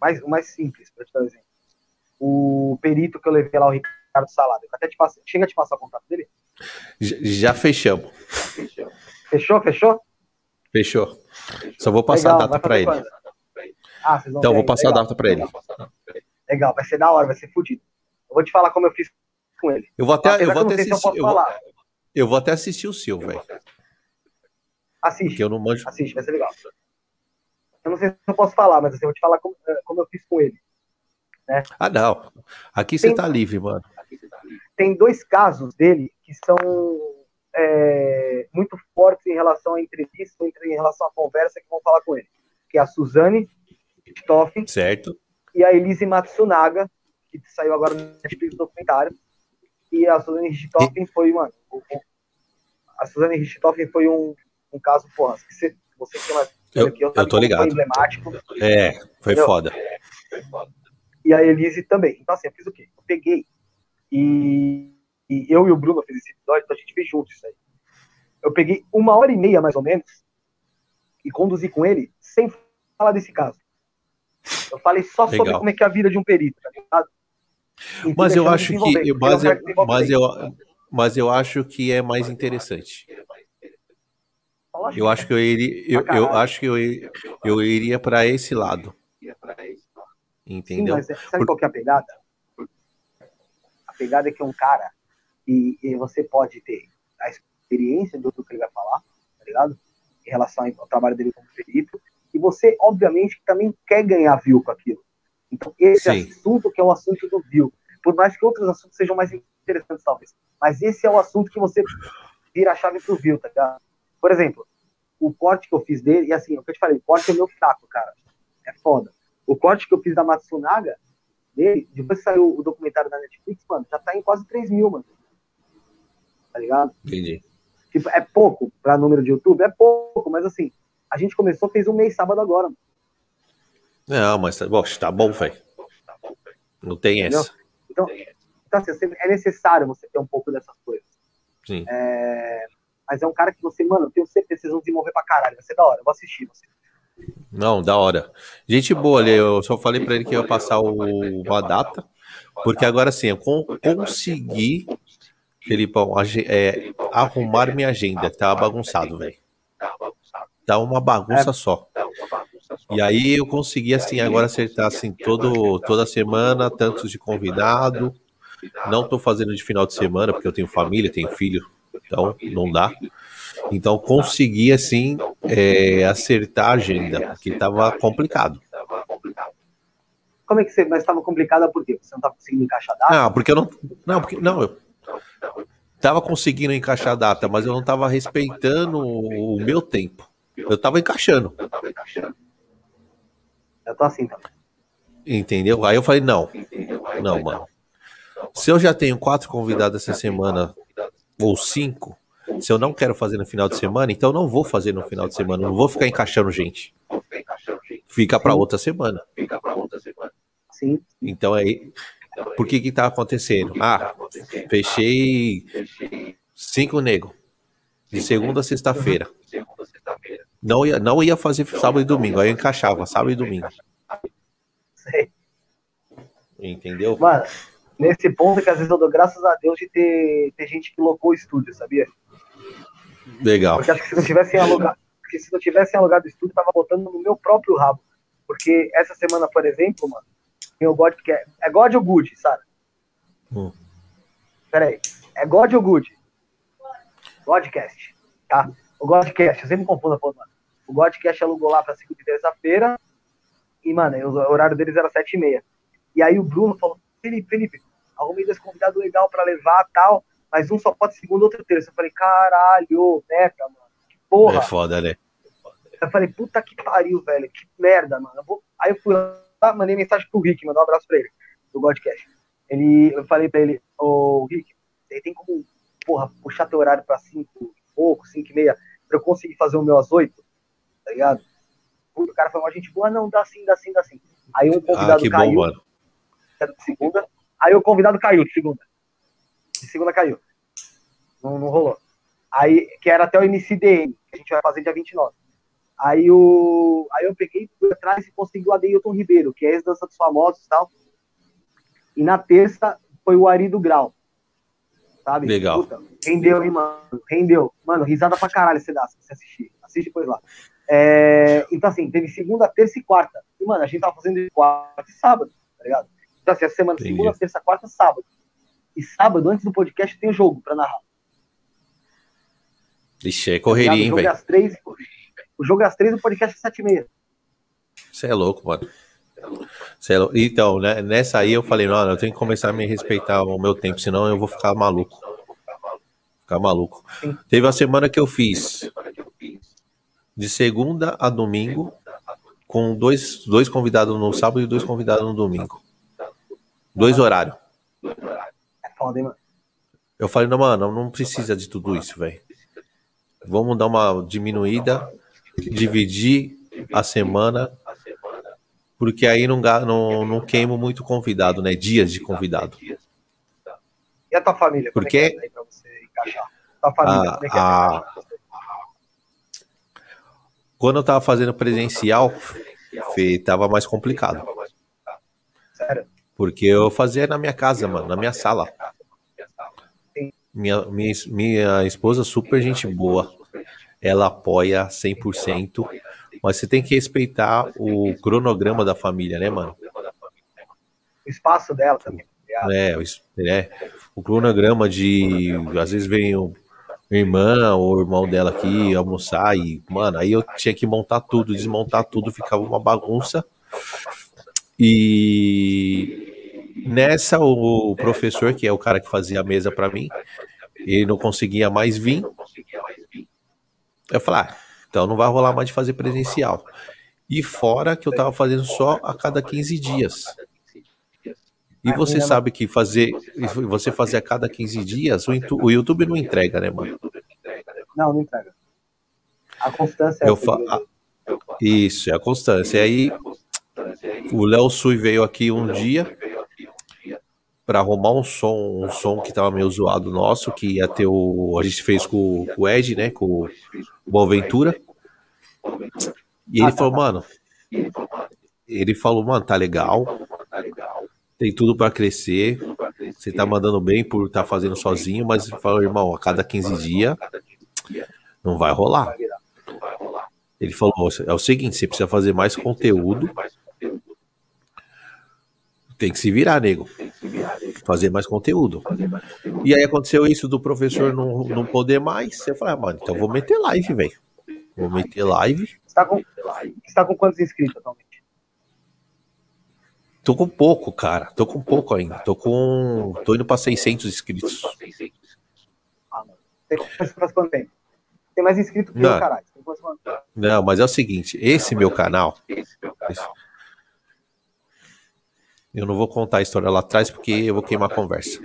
Speaker 2: Mais, o mais simples, para te dar um exemplo. O perito que eu levei lá, o Ricardo Salada. Eu até te passo, chega a te passar o contato dele?
Speaker 1: Já, já fechamos.
Speaker 2: Fechou, fechou?
Speaker 1: Fechou. Só vou passar Legal, a data para ele. Ah, então, vou passar Legal. a data para ele.
Speaker 2: Legal, vai ser da hora, vai ser fodido. Eu vou te falar como eu fiz com ele.
Speaker 1: Eu vou até, eu vou até assistir. Eu, eu, vou, eu vou até assistir o seu, velho.
Speaker 2: Assiste.
Speaker 1: Que eu não manjo.
Speaker 2: Assiste, vai ser legal. Eu não sei se eu posso falar, mas assim, eu vou te falar como, eh, como eu fiz com ele. Né?
Speaker 1: Ah, não. Aqui você tá livre, mano.
Speaker 2: Tem dois casos dele que são é, muito fortes em relação à entrevista, em relação à conversa que vão falar com ele. Que é a Suzane Stoffen
Speaker 1: certo.
Speaker 2: e a Elise Matsunaga, que saiu agora no Netflix documentário. E a Suzane Richthofen foi, mano, a Suzane Richthofen foi um, um caso, porra, que você, você
Speaker 1: tem mais eu, aqui, eu, eu tô ligado. Foi
Speaker 2: emblemático.
Speaker 1: É, foi foda.
Speaker 2: E a Elise também. Então, assim, eu fiz o quê? Eu peguei e e eu e o Bruno fez esse episódio, então a gente fez juntos isso aí. Eu peguei uma hora e meia, mais ou menos, e conduzi com ele sem falar desse caso. Eu falei só Legal. sobre como é que é a vida de um perito, tá ligado?
Speaker 1: mas eu acho que. Mas eu, mas, eu, mas eu acho que é mais interessante. Eu acho que eu iria, eu, eu acho que eu, eu iria para esse lado. Entendeu? Sim, mas
Speaker 2: sabe Por... qual que é a pegada? A pegada é que é um cara e, e você pode ter a experiência do que ele vai falar, tá ligado? Em relação ao trabalho dele como perito, e você, obviamente, também quer ganhar view com aquilo. Então, esse Sim. assunto que é o assunto do view, por mais que outros assuntos sejam mais interessantes, talvez, mas esse é o assunto que você vira a chave pro view, tá ligado? Por exemplo, o corte que eu fiz dele, e assim, o que eu te falei, o corte é meu fraco, cara. É foda. O corte que eu fiz da Matsunaga, dele, depois que saiu o documentário da Netflix, mano, já tá em quase 3 mil, mano tá ligado?
Speaker 1: Entendi.
Speaker 2: Tipo, é pouco pra número de YouTube? É pouco, mas assim, a gente começou, fez um mês sábado agora.
Speaker 1: Não, mas bom, tá bom, velho. Não tem Entendeu? essa.
Speaker 2: Então, então assim, é necessário você ter um pouco dessas coisas.
Speaker 1: Sim.
Speaker 2: É, mas é um cara que você, mano, eu tenho certeza que vocês vão desenvolver pra caralho. Vai ser da hora, eu vou assistir. Você.
Speaker 1: Não, da hora. Gente boa ali, eu só falei pra ele que ia passar o, uma data, porque agora sim, eu consegui Felipão, é, arrumar minha agenda, tá bagunçado, velho. Tá uma bagunça só. E aí eu consegui, assim, agora acertar, assim, todo, toda semana, tantos de convidado, Não tô fazendo de final de semana, porque eu tenho família, tenho filho, então não dá. Então consegui, assim, é, acertar a agenda, que tava complicado.
Speaker 2: Como é que você. Mas estava complicada por quê? Você não estava conseguindo encaixar data?
Speaker 1: Não, porque eu não. Não, porque. Não, eu tava conseguindo encaixar a data, mas eu não tava respeitando o meu tempo. Eu tava encaixando.
Speaker 2: Eu tô assim também.
Speaker 1: Entendeu? Aí eu falei, não. Não, mano. Se eu já tenho quatro convidados essa semana, ou cinco, se eu não quero fazer no final de semana, então eu não vou fazer no final de semana. Não vou ficar encaixando gente. Fica para outra semana.
Speaker 2: Sim.
Speaker 1: Então aí, por que que tá acontecendo? Ah, fechei cinco nego de segunda a sexta-feira. Não ia, não ia fazer sábado e domingo, aí eu encaixava sábado e domingo.
Speaker 2: Sei.
Speaker 1: Entendeu?
Speaker 2: Mano, nesse ponto que às vezes eu dou graças a Deus de ter, ter gente que locou o estúdio, sabia?
Speaker 1: Legal.
Speaker 2: Porque acho que se não tivessem alugado, porque se não tivessem alugado o estúdio, tava botando no meu próprio rabo. Porque essa semana, por exemplo, mano, tem o God é, é God ou Good, sabe?
Speaker 1: Hum.
Speaker 2: Peraí. É God ou Good? Godcast, tá? O Godcast, eu sempre confundo a porra, mano. O Godcast alugou lá pra segunda e terça-feira. E, mano, o horário deles era sete e meia. E aí o Bruno falou, Felipe, Felipe, arrumei dois convidados legal pra levar tal, mas um só pode segunda, outro terça. Eu falei, caralho, meta, mano. Que porra.
Speaker 1: É foda, né?
Speaker 2: Eu falei, puta que pariu, velho. Que merda, mano. Eu vou... Aí eu fui lá, mandei mensagem pro Rick, mandar um abraço pra ele, do Godcast. Ele, eu falei pra ele, ô Rick, você tem como, porra, puxar teu horário pra cinco e pouco, cinco e meia, pra eu conseguir fazer o meu às oito? Tá ligado? O cara foi uma gente boa, não, dá sim, dá sim, dá sim. Aí um convidado
Speaker 1: Ah,
Speaker 2: caiu,
Speaker 1: bom,
Speaker 2: segunda. Aí o convidado caiu de segunda. De segunda caiu. Não, não rolou. Aí, que era até o MCDM, que a gente vai fazer dia 29. Aí, o, aí eu peguei por trás e consegui o Adeilton Ribeiro, que é ex-dança dos famosos e tal. E na terça foi o Ari do Grau. Sabe?
Speaker 1: Legal.
Speaker 2: Puta, rendeu, hein, mano? Rendeu. Mano, risada pra caralho você dá, se você assistir. Assiste depois lá. É, então, assim, teve segunda, terça e quarta. E, mano, a gente tava fazendo quarta e sábado, tá ligado? Então, assim, a semana
Speaker 1: Entendi.
Speaker 2: segunda, terça, quarta, sábado. E sábado, antes do podcast, tem o jogo pra narrar.
Speaker 1: Ixi, é
Speaker 2: tá
Speaker 1: correria,
Speaker 2: ligado?
Speaker 1: hein,
Speaker 2: é
Speaker 1: velho?
Speaker 2: às três. O jogo é às três, o podcast é sete e meia.
Speaker 1: Você é louco, mano. Cê é lou- Então, né, nessa aí eu falei, não, eu tenho que começar a me respeitar o meu tempo, senão eu vou ficar maluco. Ficar maluco.
Speaker 2: Sim.
Speaker 1: Teve a semana que eu fiz de segunda a domingo, com dois, dois convidados no sábado e dois convidados no domingo. Dois horários.
Speaker 2: É foda, hein, mano?
Speaker 1: Eu falei, não, mano, não precisa de tudo isso, velho. Vamos dar uma diminuída, dividir a semana, porque aí não, não, não queimo muito convidado, né? Dias de convidado.
Speaker 2: E a tua família? Como
Speaker 1: Porque-
Speaker 2: é que é aí pra você encaixar? Tua família,
Speaker 1: Ah,
Speaker 2: como é que é?
Speaker 1: ah. Quando eu tava fazendo presencial, Fê, tava mais complicado.
Speaker 2: Sério?
Speaker 1: Porque eu fazia na minha casa, mano, na minha sala. Minha, minha, minha esposa, super gente boa. Ela apoia 100%. Mas você tem que respeitar o cronograma da família, né, mano?
Speaker 2: O espaço dela também. tá?
Speaker 1: É, é, o cronograma de. Às vezes vem o irmã ou o irmão dela aqui almoçar e, mano, aí eu tinha que montar tudo, desmontar tudo, ficava uma bagunça. E nessa, o professor, que é o cara que fazia a mesa pra mim, ele não conseguia mais vir. Eu falei, ah, então não vai rolar mais de fazer presencial. E fora que eu tava fazendo só a cada 15 dias. E você sabe que fazer, você fazer a cada 15 dias, o, YouTube não entrega, né, mano?
Speaker 2: Não, não entrega. A constância é
Speaker 1: Eu fa-. Isso, é a constância. E aí, o Léo Sui veio aqui um dia para arrumar um som, um som que tava meio zoado nosso, que ia ter o. A gente fez com, com o Ed, né? Com o Boaventura. E ele falou, mano. Ele falou, mano, tá legal. Tem tudo para crescer. Você tá mandando bem por estar fazendo sozinho, mas falou, irmão, a cada 15 dias não vai rolar. Ele falou: é o seguinte, você precisa fazer mais conteúdo. Tem que se virar, nego. fazer mais conteúdo. E aí aconteceu isso do professor não, não poder mais. Eu falei, ah, mano, então vou meter live, velho. Vou meter live.
Speaker 2: Você tá com, você tá com quantos inscritos atualmente?
Speaker 1: Tô com pouco, cara. Tô com pouco ainda. Tô com. Tô indo pra 600 inscritos.
Speaker 2: Ah, mano. Tem mais inscrito que não. eu, caralho.
Speaker 1: Não, mas é o seguinte: esse meu canal. Esse, eu não vou contar a história lá atrás porque eu vou queimar a conversa.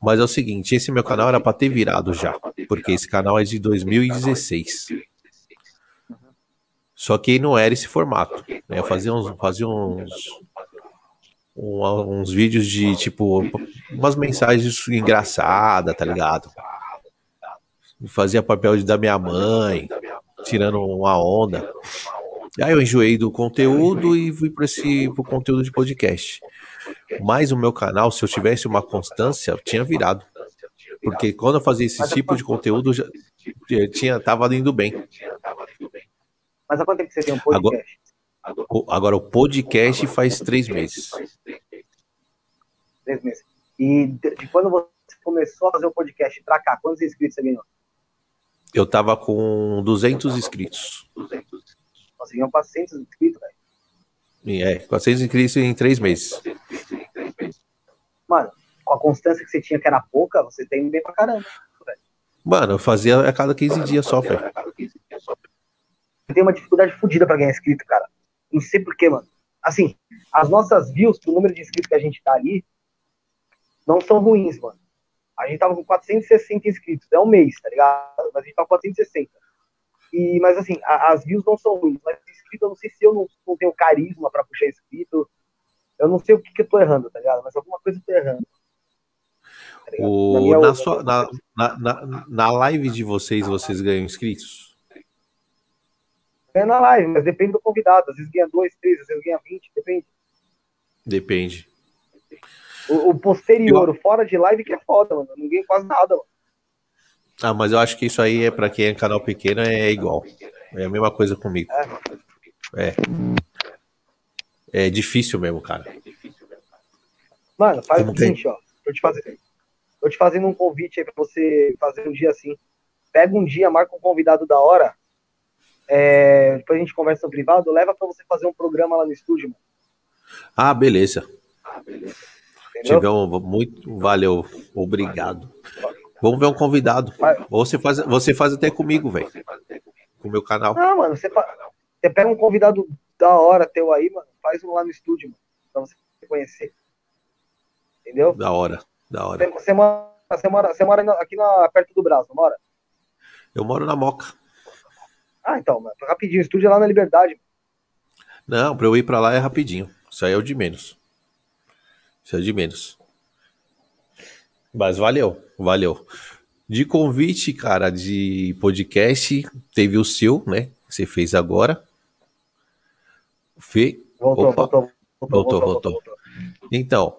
Speaker 1: Mas é o seguinte, esse meu canal era para ter virado já, porque esse canal é de 2016. Só que não era esse formato. Né? Eu fazia uns, fazia uns, uns vídeos de tipo umas mensagens engraçadas, tá ligado? Fazia papel de da minha mãe, tirando uma onda. Aí eu enjoei do conteúdo e fui para esse pro conteúdo de podcast. Mas o meu canal, se eu tivesse uma constância, tinha virado. Porque quando eu fazia esse tipo de conteúdo, já tipo tinha, tava indo bem.
Speaker 2: Mas há quanto tempo você tem um podcast?
Speaker 1: Agora, agora o podcast faz três meses.
Speaker 2: Três meses. E de quando você começou a fazer o podcast para cá, quantos inscritos você ganhou?
Speaker 1: Eu tava com 200 inscritos.
Speaker 2: 200 é Conseguimos 400 inscritos, velho.
Speaker 1: É, 400 inscritos em três meses.
Speaker 2: Mano, com a constância que você tinha, que era pouca, você tem bem pra caramba. Velho.
Speaker 1: Mano, eu fazia a cada 15 dias só, velho.
Speaker 2: Eu tenho uma dificuldade fodida pra ganhar inscrito, cara. Não sei porquê, mano. Assim, as nossas views, o número de inscritos que a gente tá ali, não são ruins, mano. A gente tava com 460 inscritos, é um mês, tá ligado? Mas a gente tava com 460 e, mas assim, a, as views não são ruins, mas inscrito, eu não sei se eu não, não tenho carisma para puxar inscrito. Eu não sei o que, que eu tô errando, tá ligado? Mas alguma coisa eu tô errando.
Speaker 1: Tá o, na, na, sua, na, na, na live de vocês, vocês ganham inscritos?
Speaker 2: É na live, mas depende do convidado. Às vezes ganha dois, três, às vezes ganha 20, depende.
Speaker 1: Depende.
Speaker 2: O, o posterior, eu... fora de live, que é foda, mano. Ninguém quase nada, mano.
Speaker 1: Ah, mas eu acho que isso aí é para quem é canal pequeno é igual. É a mesma coisa comigo. É. É difícil mesmo, cara.
Speaker 2: Mano, faz o seguinte, ó. Tô te, fazendo, tô te fazendo um convite aí pra você fazer um dia assim. Pega um dia, marca um convidado da hora. É, depois a gente conversa no privado. Leva pra você fazer um programa lá no estúdio, mano.
Speaker 1: Ah, beleza. Ah, beleza. Tivemos muito. Valeu. Obrigado. Vamos ver um convidado. Ou você faz, você faz até comigo, velho. Com o meu canal.
Speaker 2: Não, mano, você, você pega um convidado da hora teu aí, mano. Faz um lá no estúdio, mano. Pra você conhecer. Entendeu?
Speaker 1: Da hora, da hora.
Speaker 2: Você, mora, você, mora, você mora aqui na, perto do Brasil, não mora?
Speaker 1: Eu moro na Moca.
Speaker 2: Ah, então, mano. Rapidinho, o estúdio é lá na Liberdade.
Speaker 1: Não, pra eu ir pra lá é rapidinho. Isso aí é o de menos. Isso é o de menos. Mas valeu, valeu. De convite, cara, de podcast, teve o seu, né? Que você fez agora. Fê.
Speaker 2: Voltou, Opa. voltou,
Speaker 1: voltou, voltou, voltou, voltou. Então,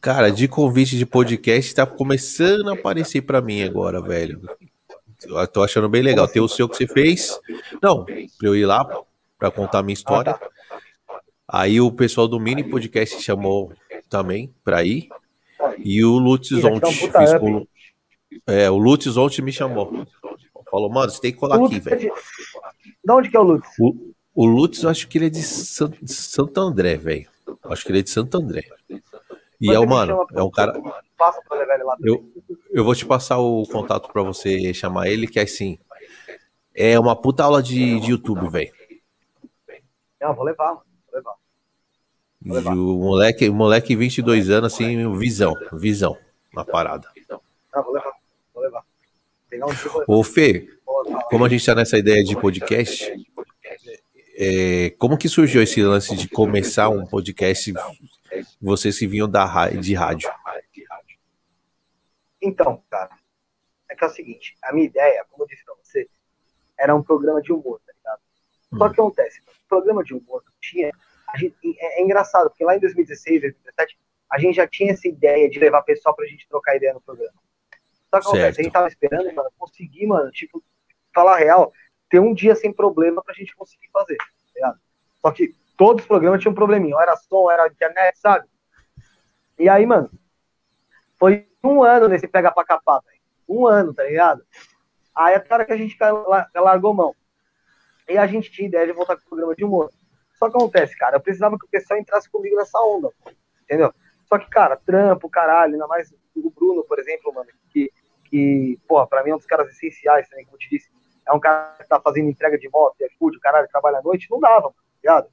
Speaker 1: cara, de convite de podcast tá começando a aparecer para mim agora, velho. Eu tô achando bem legal. Tem o seu que você fez. Não, pra eu ir lá para contar minha história. Aí o pessoal do mini podcast chamou também para ir. E o Lutz Zonte. Um é, o me chamou. Falou, mano, você tem que colar aqui, velho.
Speaker 2: De onde que é o Lutz?
Speaker 1: O, o Lutz, eu acho que ele é de Santo André, velho. Acho que ele é de Santo André. E é o, mano, é um cara. Eu, eu vou te passar o contato para você chamar ele, que é assim. É uma puta aula de, de YouTube, velho.
Speaker 2: Não, vou levar, vou levar.
Speaker 1: O moleque, moleque 22 anos, assim, visão, visão na parada.
Speaker 2: Ah, vou levar, vou levar.
Speaker 1: Um Ô, Fê, como a gente tá nessa ideia de podcast, é, como que surgiu esse lance de começar um podcast? Vocês que vinham da, de rádio.
Speaker 2: Então, cara, é que é o seguinte, a minha ideia, como eu disse pra você, era um programa de humor, tá ligado? Só que hum. acontece, o programa de humor tinha gente, é, é, engraçado, porque lá em 2016, 2017, a gente já tinha essa ideia de levar pessoal pra gente trocar ideia no programa. Só que acontece, a gente tava esperando, mano, conseguir, mano, tipo, falar real, ter um dia sem problema pra gente conseguir fazer, tá ligado? Só que todos os programas tinham um probleminha, era som, era internet, sabe? E aí, mano, Foi um ano nesse pega pra capar, velho. Um ano, tá ligado? Aí até a hora que a gente largou mão. E a gente tinha ideia de voltar com o programa de humor. Só acontece, cara, eu precisava que o pessoal entrasse comigo nessa onda, entendeu? Só que, cara, trampo, caralho, ainda mais o Bruno, por exemplo, mano, que, que porra, pra mim é um dos caras essenciais também, como eu te disse. É um cara que tá fazendo entrega de moto, é food, o caralho, trabalha à noite, não dava, tá ligado?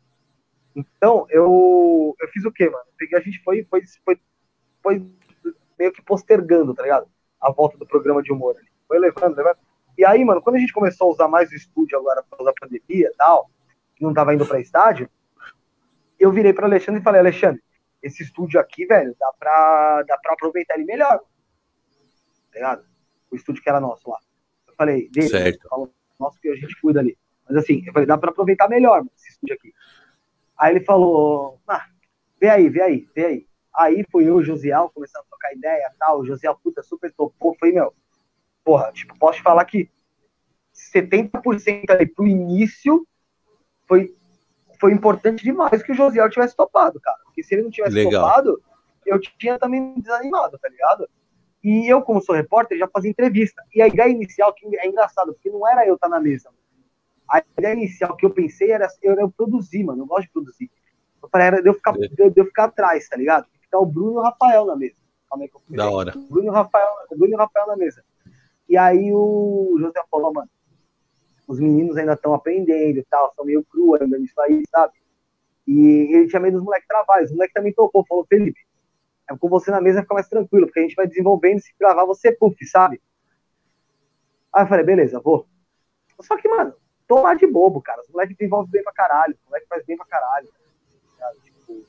Speaker 2: Então, eu, eu fiz o quê, mano? Peguei, a gente foi, foi, foi, foi meio que postergando, tá ligado? A volta do programa de humor. Foi levando, levando. E aí, mano, quando a gente começou a usar mais o estúdio agora por causa da pandemia e tal, que não tava indo pra estádio, eu virei para Alexandre e falei, Alexandre, esse estúdio aqui, velho, dá pra, dá pra aproveitar ele melhor. Tá ligado? O estúdio que era nosso lá. Eu falei, dele, certo. falou, nosso que a gente cuida ali. Mas assim, eu falei, dá pra aproveitar melhor esse estúdio aqui. Aí ele falou, ah, vê aí, vê aí, vê aí. Aí foi eu e o Josiel começando a trocar ideia e tal. O Josiel, puta, super topou. Foi, meu, porra, tipo, posso te falar que 70% ali pro início foi foi importante demais que o Josiel tivesse topado, cara. Porque se ele não tivesse Legal. topado, eu tinha também desanimado, tá ligado? E eu, como sou repórter, já fazia entrevista. E a ideia inicial, que é engraçado, porque não era eu estar na mesa. A ideia inicial que eu pensei era eu, eu produzir, mano. Eu gosto de produzir. Eu falei, era de eu ficar, de, de eu ficar atrás, tá ligado? Ficar o Bruno e o Rafael na mesa. Calma aí que eu
Speaker 1: da hora.
Speaker 2: O Bruno e o Rafael, o Bruno e o Rafael na mesa. E aí o José falou, mano, os meninos ainda estão aprendendo e tal, são meio cru ainda nisso aí, sabe? E ele tinha medo dos moleques trabalhos. Os moleques também tocou, falou, Felipe, é com você na mesa fica mais tranquilo, porque a gente vai desenvolvendo, se gravar você puff, sabe? Aí eu falei, beleza, vou. Só que, mano, tô lá de bobo, cara. Os moleques desenvolvem bem pra caralho, os moleques faz bem pra caralho. Tipo,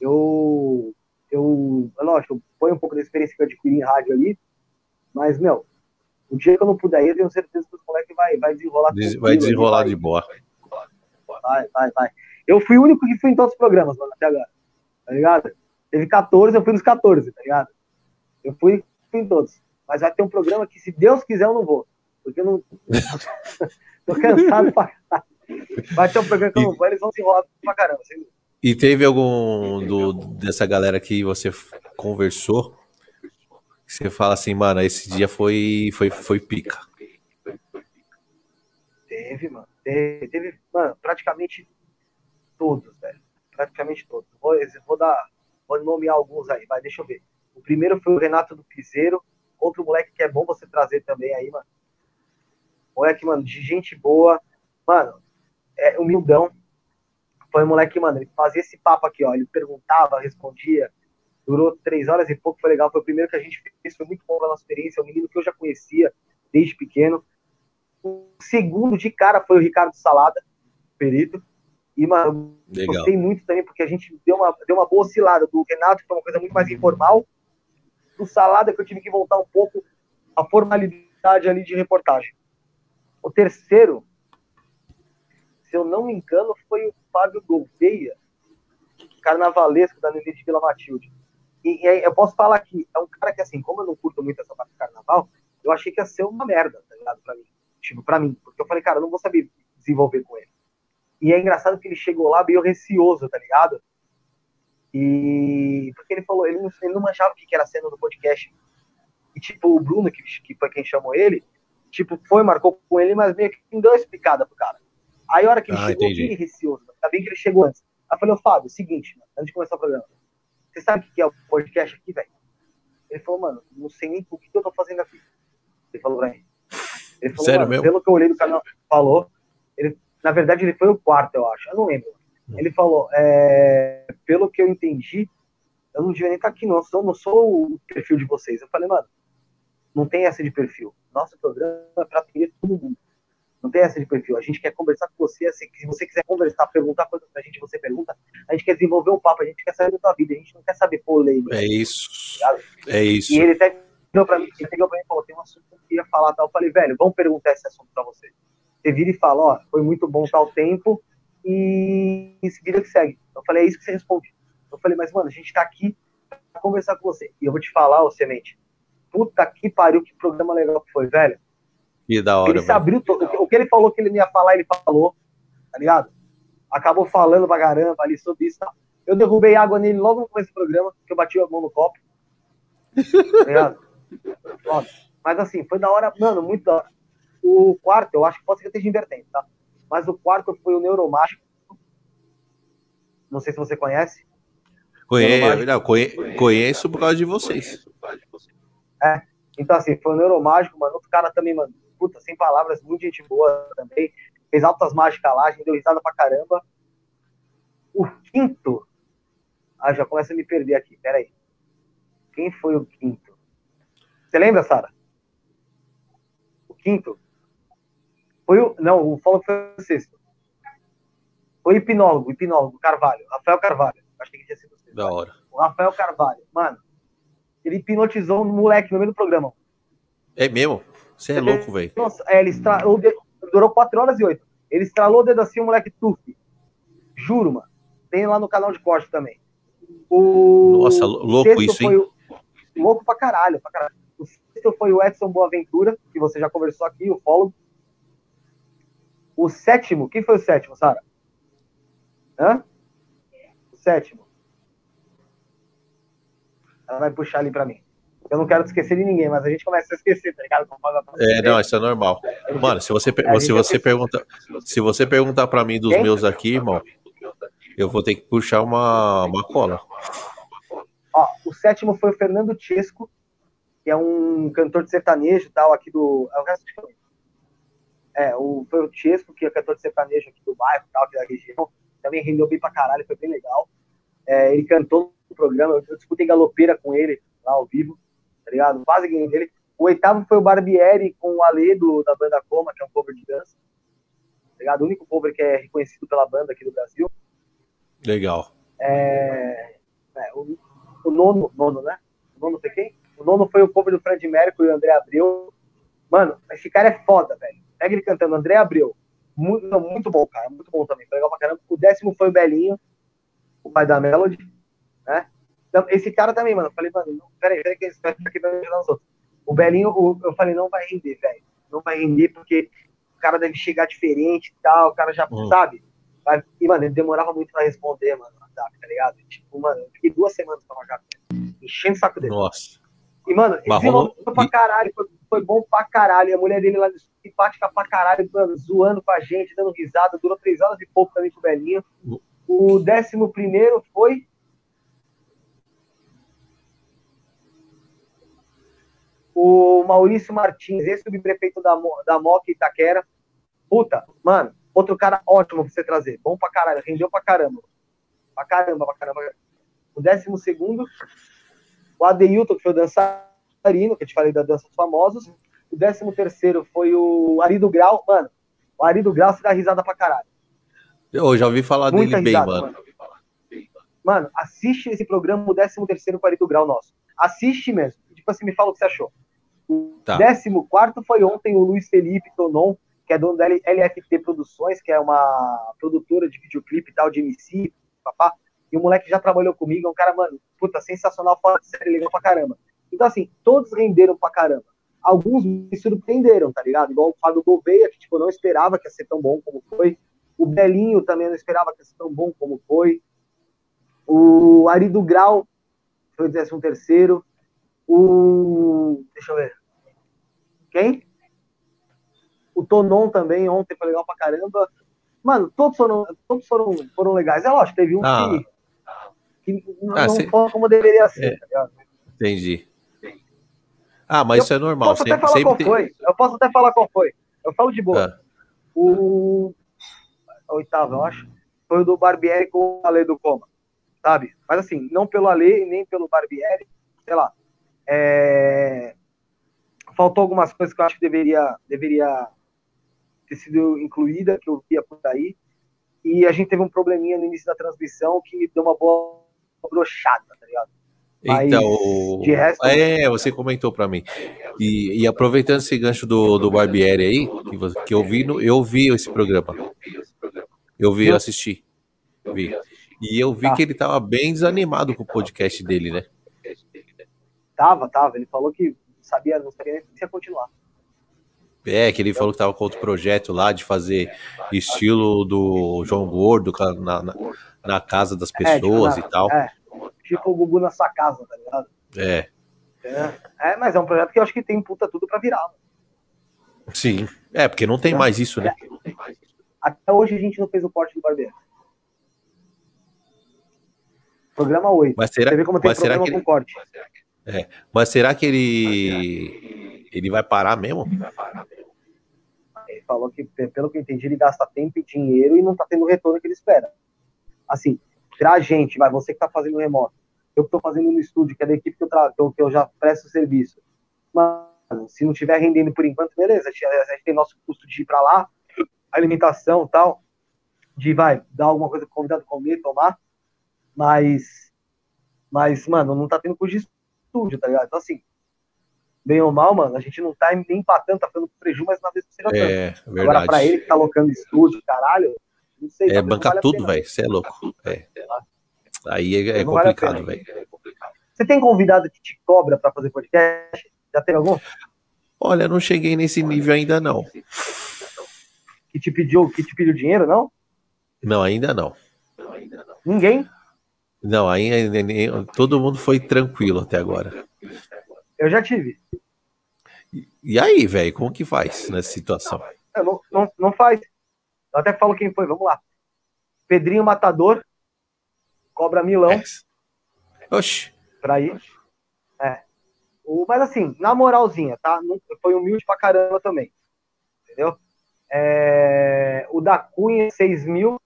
Speaker 2: eu, eu, lógico, eu ponho um pouco da experiência que eu adquiri em rádio ali, mas, meu, o dia que eu não puder ir, eu tenho certeza que os moleques vai, vai desenrolar.
Speaker 1: Des, vai desenrolar ali, de boa.
Speaker 2: Vai, vai, vai. Eu fui o único que fui em todos os programas, mano, até agora. Tá ligado? Teve 14, eu fui nos 14, tá ligado? Eu fui, fui em todos. Mas vai ter um programa que, se Deus quiser, eu não vou. Porque eu não. (laughs) tô cansado pra caralho. Vai ter um programa que eu não vou, eles vão se enrolar pra caramba. Assim.
Speaker 1: E teve algum do, dessa galera que você conversou você fala assim, mano, esse dia foi, foi, foi pica.
Speaker 2: Teve, mano. Teve, teve mano, praticamente todos, velho. Praticamente todos. Vou, vou dar, vou nomear alguns aí, vai, deixa eu ver. O primeiro foi o Renato do Piseiro, outro moleque que é bom você trazer também aí, mano. Moleque, mano, de gente boa. Mano, é humildão. Foi um moleque, mano, ele fazia esse papo aqui, ó. Ele perguntava, respondia durou três horas e pouco, foi legal, foi o primeiro que a gente fez, foi muito bom a nossa experiência, é um menino que eu já conhecia desde pequeno. O segundo de cara foi o Ricardo Salada, perito, e, mano, legal. gostei muito também, porque a gente deu uma, deu uma boa oscilada do Renato, que foi uma coisa muito mais informal, do Salada, que eu tive que voltar um pouco a formalidade ali de reportagem. O terceiro, se eu não me engano, foi o Fábio Gouveia, carnavalesco da Nenê de Vila Matilde. E, e aí, eu posso falar que é um cara que, assim, como eu não curto muito essa parte do carnaval, eu achei que ia ser uma merda, tá ligado? Pra mim. Tipo, pra mim. Porque eu falei, cara, eu não vou saber desenvolver com ele. E é engraçado que ele chegou lá meio receoso, tá ligado? E. Porque ele falou, ele não, ele não manchava o que era a cena do podcast. E, tipo, o Bruno, que, que foi quem chamou ele, tipo, foi, marcou com ele, mas meio que não deu explicada pro cara. Aí, a hora que ele ah, chegou, entendi. ele receoso, tá bem que ele chegou antes. Aí eu falei, Fábio, seguinte, antes de começar o programa, você sabe o que é o podcast aqui, velho? Ele falou, mano, não sei nem o que eu tô fazendo aqui. Ele falou pra mim. Ele falou,
Speaker 1: Sério mesmo?
Speaker 2: Pelo que eu olhei do canal, falou. Ele, na verdade, ele foi o quarto, eu acho. Eu não lembro. Hum. Ele falou, é, pelo que eu entendi, eu não devia nem estar tá aqui, não. Eu sou, não sou o perfil de vocês. Eu falei, mano, não tem essa de perfil. Nosso programa é pra atender todo mundo. Não tem essa de perfil. A gente quer conversar com você. Se você quiser conversar, perguntar coisas pra gente, você pergunta. A gente quer desenvolver um papo, a gente quer saber da tua vida, a gente não quer saber polêmica.
Speaker 1: É isso. Tá é isso.
Speaker 2: E ele até chegou pra mim, ele chegou pra mim e falou: tem um assunto que eu queria falar tal. Eu falei, velho, vamos perguntar esse assunto pra você. Você vira e fala: ó, foi muito bom tal tempo e, e vida que segue. Eu falei: é isso que você responde. Eu falei, mas mano, a gente tá aqui pra conversar com você. E eu vou te falar, ô Semente, puta que pariu, que programa legal que foi, velho.
Speaker 1: Que da hora.
Speaker 2: Ele se abriu todo. O que ele falou que ele não ia falar, ele falou. Tá ligado? Acabou falando pra caramba ali sobre isso. Tá? Eu derrubei água nele logo no começo do programa, que eu bati a mão no copo. Tá (laughs) Mas assim, foi da hora, mano, muito da hora. O quarto, eu acho que pode ser que esteja invertendo, tá? Mas o quarto foi o Neuromágico. Não sei se você conhece.
Speaker 1: Conheço, não, conhe, conheço por causa de vocês.
Speaker 2: É, então assim, foi o Neuromágico, mano. Outro cara também, mano, puta, sem palavras, muito gente boa também. Fez altas mágicas lá, a gente deu risada pra caramba. O quinto. Ah, já começa a me perder aqui, peraí. Quem foi o quinto? Você lembra, Sara? O quinto? Foi o. Não, o Folo foi o sexto. Foi o hipnólogo, hipnólogo, Carvalho, Rafael Carvalho. Achei que tinha sido o sexto.
Speaker 1: Da hora.
Speaker 2: O Rafael Carvalho, mano. Ele hipnotizou um moleque no meio do programa.
Speaker 1: É mesmo? Você é louco, velho.
Speaker 2: Nossa, é, ele estralou. Durou 4 horas e 8. Ele estralou o dedo assim, o moleque tuf. Juro, mano. Tem lá no canal de corte também. O
Speaker 1: Nossa, louco isso, hein? O...
Speaker 2: Louco pra caralho, pra caralho. O sexto foi o Edson Boaventura, que você já conversou aqui, o follow. O sétimo, quem foi o sétimo, Sara? Hã? O sétimo. Ela vai puxar ali pra mim. Eu não quero esquecer de ninguém, mas a gente começa a esquecer, tá ligado?
Speaker 1: É, não, isso é normal. Mano, se você, se você pergunta, se você perguntar para mim dos Quem? meus aqui, irmão, eu vou ter que puxar uma, uma cola.
Speaker 2: Ó, o sétimo foi o Fernando Chesco, que é um cantor de sertanejo tal, aqui do. É o resto de É, o, foi o Chesco, que é cantor de sertanejo aqui do bairro, tal, aqui da região. Também rendeu bem pra caralho, foi bem legal. É, ele cantou no programa, eu disputei galopeira com ele lá ao vivo tá ligado? Quase ganhei dele. O oitavo foi o Barbieri com o Ale do, da banda Coma, que é um cover de dança. Tá ligado? O único cover que é reconhecido pela banda aqui do Brasil.
Speaker 1: Legal.
Speaker 2: É, é o, o, nono, nono, né? O nono foi quem? O nono foi o cover do Fred Mercury e o André Abreu. Mano, esse cara é foda, velho. Pega ele cantando, André Abreu. Muito, muito bom, cara. Muito bom também. Foi legal pra caramba. O décimo foi o Belinho, o pai da Melody, né? Esse cara também, mano, eu falei, mano, não, peraí, peraí, que esse cara aqui vai ajudar os outros. O Belinho, o, eu falei, não vai render, velho. Não vai render porque o cara deve chegar diferente e tal, o cara já, hum. sabe? E, mano, ele demorava muito pra responder, mano, no WhatsApp, tá ligado? Tipo, mano, eu fiquei duas semanas pra marcar enchendo o saco dele.
Speaker 1: Nossa.
Speaker 2: E, mano, ele desenvolveu pra caralho, foi, foi, bom pra caralho. E a mulher dele lá, simpática pra caralho, mano, zoando com a gente, dando risada, durou três horas e pouco também com o Belinho. Hum. O décimo primeiro foi o Maurício Martins, ex-subprefeito da, da Moca Itaquera. Puta, mano, outro cara ótimo pra você trazer. Bom pra caralho, rendeu pra caramba. Pra caramba, pra caramba. O décimo segundo, o Adeilton, que foi o dançarino, que eu te falei da dança dos famosos. O décimo terceiro foi o Arido Grau. Mano, o Arido Grau se dá risada pra caralho.
Speaker 1: Eu já ouvi falar Muita dele risada, bem, mano. mano.
Speaker 2: Mano, assiste esse programa, o décimo terceiro com o Arido Grau nosso. Assiste mesmo. Tipo assim, me fala o que você achou. O tá. 14 foi ontem o Luiz Felipe Tonon, que é dono da LFT Produções, que é uma produtora de videoclipe e tal, de MC, papá. E o moleque já trabalhou comigo, é um cara, mano, puta, sensacional, fora de série, legal pra caramba. Então, assim, todos renderam pra caramba. Alguns me surpreenderam, tá ligado? Igual o Fábio Gouveia, que, tipo, não esperava que ia ser tão bom como foi. O Belinho também não esperava que ia ser tão bom como foi. O Ari do Grau foi o 13 terceiro. O. Deixa eu ver. Quem? O Tonon também, ontem foi legal pra caramba. Mano, todos foram, todos foram, foram legais. É lógico, teve um ah. que, que ah, não foi como deveria ser, é. tá ligado?
Speaker 1: Entendi. Ah, mas eu isso é normal.
Speaker 2: Posso sempre, até falar qual tem... foi. Eu posso até falar qual foi. Eu falo de boa. Ah. O... o oitavo, eu acho, foi o do Barbieri com o Ale do Coma, sabe? Mas assim, não pelo Ale nem pelo Barbieri, sei lá. É... Faltou algumas coisas que eu acho que deveria, deveria ter sido incluída, que eu via por aí. E a gente teve um probleminha no início da transmissão que deu uma boa brochada, tá ligado?
Speaker 1: então, de resto, é, você comentou para mim. E, e, aproveitando esse gancho do, do Barbieri aí, que, você, que eu vi, no, eu vi esse programa. Eu vi, eu assisti. Vi. E eu vi tá. que ele tava bem desanimado com o podcast dele, né?
Speaker 2: Tava, tava. Ele falou que sabia, não sabia nem se ia continuar.
Speaker 1: É, que ele falou que tava com outro projeto lá de fazer estilo do João Gordo na, na, na casa das pessoas é, tipo, na, e tal. É,
Speaker 2: tipo o Gugu na sua casa, tá ligado?
Speaker 1: É.
Speaker 2: É, é, mas é um projeto que eu acho que tem puta tudo pra virar. Mano.
Speaker 1: Sim. É, porque não tem é. mais isso, né?
Speaker 2: Até hoje a gente não fez o corte do barbeiro. Programa 8.
Speaker 1: Mas será, Você vê como tem mas será que ele... com corte. É, mas será que ele ele vai parar mesmo?
Speaker 2: Ele falou que, pelo que eu entendi, ele gasta tempo e dinheiro e não tá tendo o retorno que ele espera. Assim, pra gente, vai, você que tá fazendo remoto, eu que tô fazendo no estúdio, que é da equipe que eu, tra... que eu já presto serviço. Mano, se não tiver rendendo por enquanto, beleza, a gente, tem nosso custo de ir pra lá, alimentação tal, de, vai, dar alguma coisa pro convidado comer, tomar, mas, mas, mano, não tá tendo custo de estúdio, tá ligado? Então, assim, bem ou mal, mano, a gente não tá nem empatando, tá ficando prejuízo, mas na vez que seja
Speaker 1: é, tanto. Verdade.
Speaker 2: Agora, pra ele que tá alocando estúdio, caralho,
Speaker 1: não sei. É, banca vale tudo, velho, você é louco. É. Aí é, é complicado, velho.
Speaker 2: Você tem convidado que te cobra pra fazer podcast? Já tem algum?
Speaker 1: Olha, não cheguei nesse nível ainda, não.
Speaker 2: Que te pediu, que te pediu dinheiro, não?
Speaker 1: Não, ainda não.
Speaker 2: Ninguém?
Speaker 1: Não, ainda todo mundo foi tranquilo até agora.
Speaker 2: Eu já tive.
Speaker 1: E aí, velho, como que faz nessa situação?
Speaker 2: Não, não, não faz. Eu até falo quem foi, vamos lá. Pedrinho Matador, Cobra Milão. É.
Speaker 1: Oxi.
Speaker 2: Pra ir. É. O, mas assim, na moralzinha, tá? Foi humilde pra caramba também. Entendeu? É, o da Cunha, 6 mil.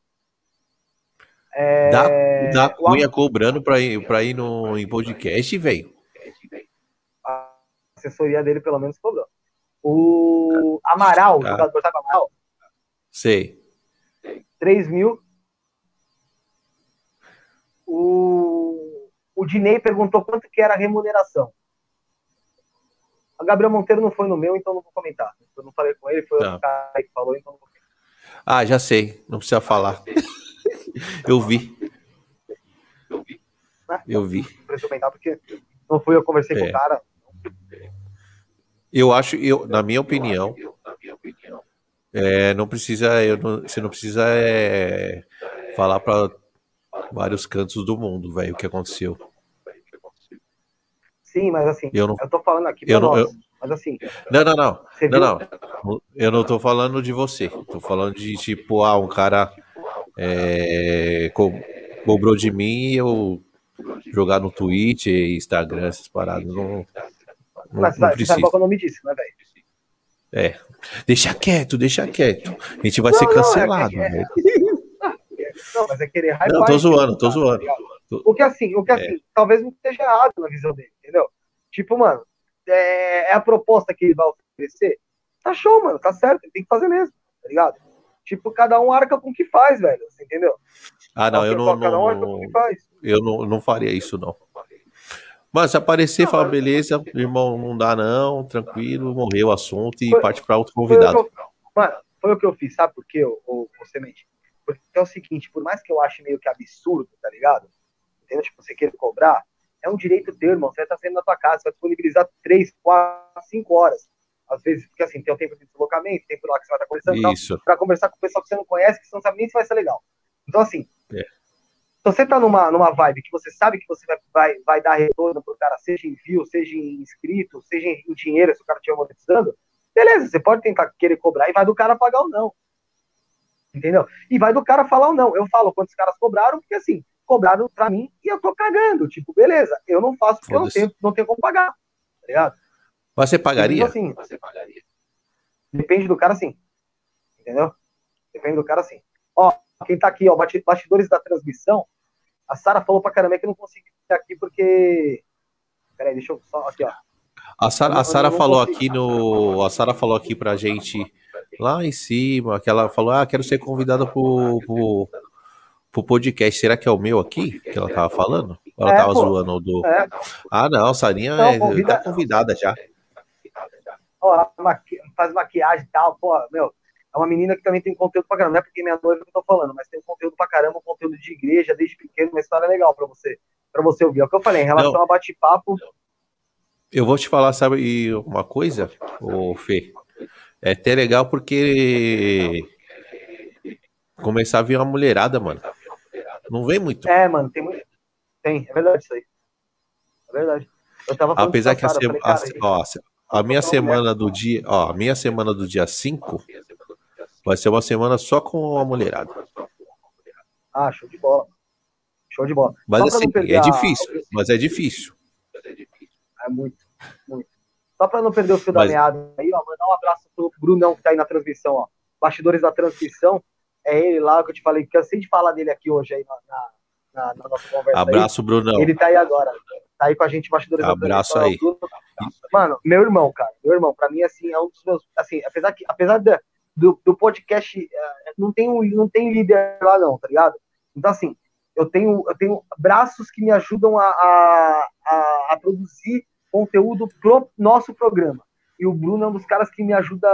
Speaker 1: É, da, da Cunha cobrando pra ir, pra ir no, em podcast, velho.
Speaker 2: A assessoria dele, pelo menos, cobrou. O Amaral, jogador, sabe Amaral?
Speaker 1: Sei.
Speaker 2: 3 mil. O, o Dinei perguntou quanto que era a remuneração. A Gabriel Monteiro não foi no meu, então não vou comentar. Eu não falei com ele, foi tá. o cara que falou, então não vou comentar.
Speaker 1: Ah, já sei, não precisa falar. Eu vi. Eu vi.
Speaker 2: Preciso comentar porque não fui eu conversei é. com o cara.
Speaker 1: Eu acho, eu, na minha opinião, é, não precisa, eu não, você não precisa é, falar para vários cantos do mundo, velho, o que aconteceu.
Speaker 2: Sim, mas assim, eu, não, eu tô falando aqui
Speaker 1: eu não, nós, eu,
Speaker 2: mas assim...
Speaker 1: Não, não, não, não, não, eu não tô falando de você, tô falando de, tipo, ah, um cara é, co cobrou de mim eu jogar no Twitch, Instagram, essas paradas, não,
Speaker 2: não, mas, não precisa. Sabe qual é o nome disso, né, velho?
Speaker 1: É, deixa quieto, deixa quieto. A gente vai não, ser cancelado, não, é, é, (laughs)
Speaker 2: não, mas é querer hype.
Speaker 1: Não, tô zoando, tô zoando.
Speaker 2: O que assim, o que assim, é. talvez não esteja errado na visão dele, entendeu? Tipo, mano, é, é, a proposta que ele vai oferecer. Tá show, mano, tá certo, ele tem que fazer mesmo, tá ligado? Tipo, cada um arca com o que faz, velho, você entendeu?
Speaker 1: Ah, não, eu não, cada um arca com o que faz. Eu não, não faria isso, não. Mas se aparecer, não, fala, mas... beleza, irmão, não dá não, tranquilo, morreu o assunto e foi, parte para outro convidado.
Speaker 2: Foi mano, foi o que eu fiz, sabe por quê, ô, Semente? Porque é o seguinte, por mais que eu ache meio que absurdo, tá ligado? Entendeu? Tipo, você querer cobrar, é um direito teu, irmão. Você vai estar saindo na tua casa, você vai disponibilizar três, quatro, cinco horas. Às vezes, porque assim, tem o tempo de deslocamento, tempo lá que você vai estar conversando, Isso. para conversar com o pessoal que você não conhece, que você não sabe nem se vai ser legal. Então, assim, é. se você tá numa, numa vibe que você sabe que você vai, vai, vai dar retorno pro cara, seja em view, seja em inscrito, seja em dinheiro, se o cara estiver monetizando, beleza, você pode tentar querer cobrar e vai do cara pagar ou não. Entendeu? E vai do cara falar ou não. Eu falo quantos caras cobraram, porque assim, cobraram pra mim e eu tô cagando. Tipo, beleza, eu não faço porque eu não tenho, não tenho como pagar. Tá ligado?
Speaker 1: Você pagaria?
Speaker 2: Assim, você pagaria. Depende do cara, sim. Entendeu? Depende do cara, sim. Ó, quem tá aqui, ó, bastidores da transmissão. A Sara falou pra caramba que eu não consegui ficar aqui porque. Peraí, deixa eu só. Aqui, ó.
Speaker 1: A Sara, a Sara falou aqui no. A Sara falou aqui pra gente lá em cima, que ela falou: Ah, quero ser convidada pro, pro, pro podcast. Será que é o meu aqui? Que ela tava falando? Ela é, tava pô, zoando do. É. Ah, não, Sarinha não, é, convida... tá convidada já.
Speaker 2: Ó, maqui... faz maquiagem e tal, pô, meu. É uma menina que também tem conteúdo pra caramba. Não é porque minha noiva que eu tô falando, mas tem um conteúdo pra caramba, um conteúdo de igreja desde pequeno, uma história legal pra você, pra você ouvir. É o que eu falei, em relação não. a bate-papo.
Speaker 1: Eu vou te falar, sabe, uma coisa, ô Fê? É até legal porque começar a vir uma mulherada, mano. Não vem muito.
Speaker 2: É, mano, tem muito. Tem, é verdade isso aí. É verdade.
Speaker 1: Apesar que a, falei, a, ó, a minha semana do dia, ó, a minha semana do dia 5 vai ser uma semana só com a mulherada.
Speaker 2: Ah, show de bola. Show de bola.
Speaker 1: Mas assim, é difícil, mas é difícil.
Speaker 2: É muito, muito. Só para não perder o fio mas... da meada aí, ó, mandar um abraço pro Brunão que tá aí na transmissão, ó. Bastidores da transmissão. É ele lá que eu te falei, cansei de falar dele aqui hoje aí na, na, na nossa conversa.
Speaker 1: Abraço,
Speaker 2: aí.
Speaker 1: Brunão.
Speaker 2: Ele tá aí agora. Tá aí com a gente, bastidores
Speaker 1: Abraço
Speaker 2: aí. Mano, meu irmão, cara. Meu irmão, pra mim, assim, é um dos meus. Assim, apesar, que, apesar de, do, do podcast, é, não tem, não tem líder lá, não, tá ligado? Então, assim, eu tenho, eu tenho braços que me ajudam a, a, a, a produzir conteúdo pro nosso programa. E o Bruno é um dos caras que me ajuda,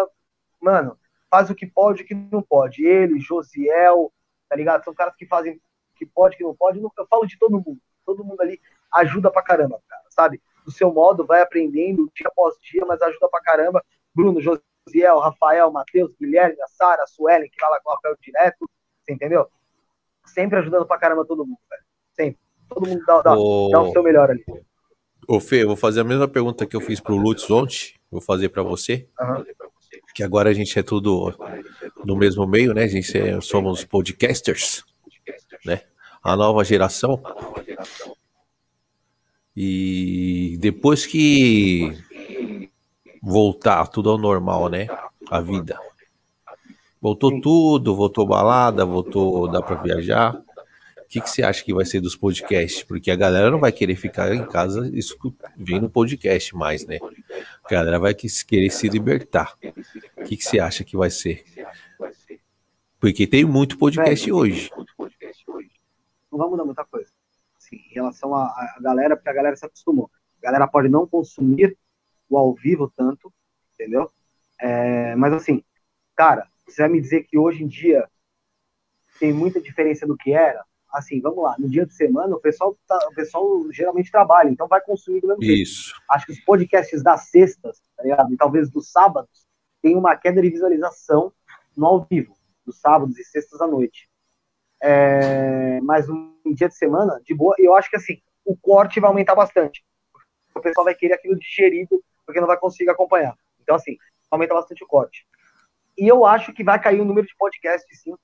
Speaker 2: mano, faz o que pode e o que não pode. Ele, Josiel, tá ligado? São caras que fazem o que pode, o que não pode. Eu falo de todo mundo. Todo mundo ali ajuda pra caramba, cara, sabe? Do seu modo, vai aprendendo dia após dia, mas ajuda pra caramba. Bruno, Josiel, Rafael, Matheus, Guilherme, a Sara, a Suelen, que fala com o Rafael direto, você entendeu? Sempre ajudando pra caramba todo mundo, velho. Sempre. Todo mundo dá, dá, o... dá o seu melhor ali.
Speaker 1: Ô Fê, eu vou fazer a mesma pergunta que eu fiz pro Lutz ontem, vou fazer para você. Uhum. Que agora a gente é tudo no mesmo meio, né? A gente é, somos podcasters, né? A nova geração. E depois que voltar tudo ao normal, né? A vida. Voltou tudo, voltou balada, voltou, dá para viajar. O que, que você acha que vai ser dos podcasts? Porque a galera não vai querer ficar em casa vendo podcast mais, né? A galera vai querer se libertar. O que, que você acha que vai ser? Porque tem muito podcast hoje.
Speaker 2: Não vai mudar muita coisa. Assim, em relação à galera, porque a galera se acostumou. A galera pode não consumir o ao vivo tanto, entendeu? É, mas assim, cara, você vai me dizer que hoje em dia tem muita diferença do que era? assim, vamos lá, no dia de semana o pessoal, tá, o pessoal geralmente trabalha, então vai consumir do mesmo
Speaker 1: Isso.
Speaker 2: Jeito. Acho que os podcasts das sextas, tá ligado? E talvez dos sábados, tem uma queda de visualização no ao vivo, dos sábados e sextas à noite. É, mas no dia de semana, de boa, eu acho que assim, o corte vai aumentar bastante. O pessoal vai querer aquilo digerido, porque não vai conseguir acompanhar. Então, assim, aumenta bastante o corte. E eu acho que vai cair o número de podcasts, sim,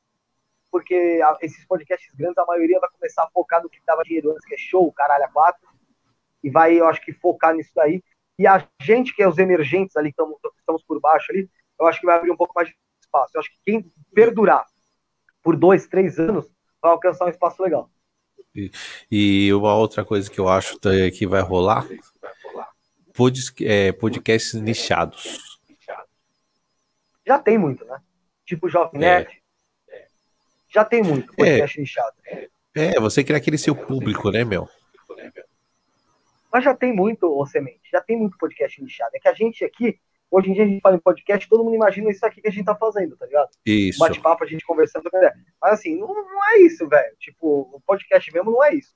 Speaker 2: porque esses podcasts grandes, a maioria vai começar a focar no que dava dinheiro antes, que é show, caralho, a quatro, e vai, eu acho que, focar nisso daí. E a gente, que é os emergentes ali, que estamos por baixo ali, eu acho que vai abrir um pouco mais de espaço. Eu acho que quem perdurar por dois, três anos vai alcançar um espaço legal.
Speaker 1: E, e uma outra coisa que eu acho que vai rolar, pod, é, podcasts nichados.
Speaker 2: Já tem muito, né? Tipo Jovem é. Nerd, já tem muito podcast é, nichado.
Speaker 1: É, você quer aquele seu público, né, meu?
Speaker 2: Mas já tem muito, ô Semente, já tem muito podcast nichado. É que a gente aqui, hoje em dia a gente fala em podcast, todo mundo imagina isso aqui que a gente tá fazendo, tá ligado?
Speaker 1: Isso.
Speaker 2: Bate-papo, a gente conversando. Mas assim, não, não é isso, velho. Tipo, o podcast mesmo não é isso.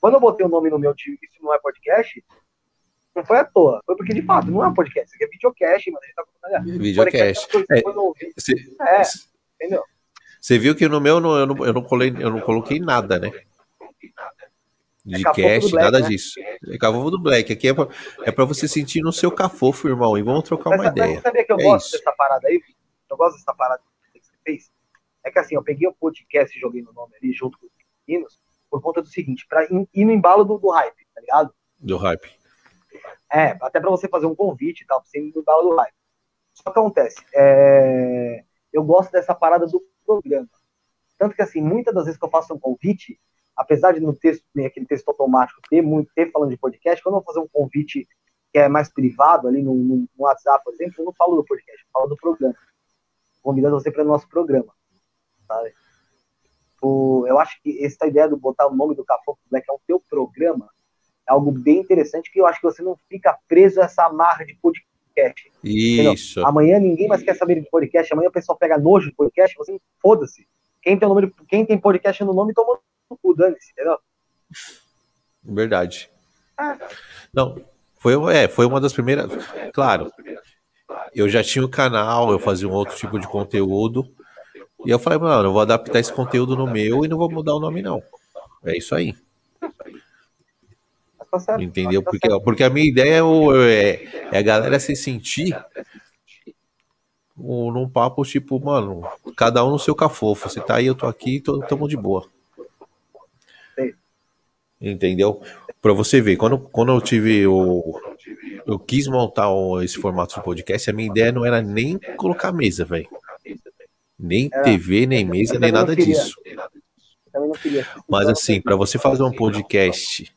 Speaker 2: Quando eu botei o nome no meu time, isso não é podcast, não foi à toa. Foi porque, de fato, não é um podcast. Isso aqui é videocast, mas a gente tá
Speaker 1: falando. Videocast. É, é, é, entendeu? Você viu que no meu eu não, eu não, eu não, colei, eu não coloquei nada, né? De é cast, Black, nada né? disso. É cafofo do Black. Aqui é pra, é pra você sentir no seu cafofo, irmão. E vamos trocar uma mas, ideia. Mas
Speaker 2: sabia que eu
Speaker 1: é
Speaker 2: gosto isso. dessa parada aí? Eu gosto dessa parada que você fez. É que assim, eu peguei o podcast e joguei no nome ali junto com os meninos por conta do seguinte, pra ir, ir no embalo do, do, hype, tá ligado?
Speaker 1: Do hype.
Speaker 2: É, até pra você fazer um convite e tal, pra você ir no embalo do hype. Só que acontece, é, eu gosto dessa parada do programa. Tanto que, assim, muitas das vezes que eu faço um convite, apesar de no texto, aquele texto automático, ter muito, ter falando de podcast, quando eu vou fazer um convite que é mais privado, ali no, no, WhatsApp, por exemplo, eu não falo do podcast, eu falo do programa. Convidando você para o nosso programa. Sabe? O, eu acho que essa ideia de botar o nome do Cafofo Black é o teu programa é algo bem interessante que eu acho que você não fica preso a essa amarra de podcast.
Speaker 1: Isso.
Speaker 2: Entendeu? Amanhã ninguém mais quer saber de podcast. Amanhã o pessoal pega nojo de podcast. Você foda-se. Quem tem, nome, quem tem podcast no nome toma no cu, dane-se, entendeu?
Speaker 1: Verdade. Ah. Não, foi, é, foi uma das primeiras. Claro, eu já tinha o canal, eu fazia um outro tipo de conteúdo. E eu falei, mano, eu vou adaptar esse conteúdo no meu e não vou mudar o nome, não. É isso aí.
Speaker 2: tá.
Speaker 1: Entendeu?
Speaker 2: Tá
Speaker 1: Porque, porque a minha ideia é, é, é a galera se sentir num papo tipo, mano, cada um no seu cafofo. Você tá aí, eu tô aqui, tô, de boa. Entendeu? Pra você ver, quando, quando eu tive o. Eu quis montar o- esse formato de podcast, a minha ideia não era nem colocar mesa, velho. Nem
Speaker 2: Era.
Speaker 1: TV, nem mesa, nem nada
Speaker 2: queria.
Speaker 1: disso.
Speaker 2: Queria.
Speaker 1: Mas assim, pra você fazer um podcast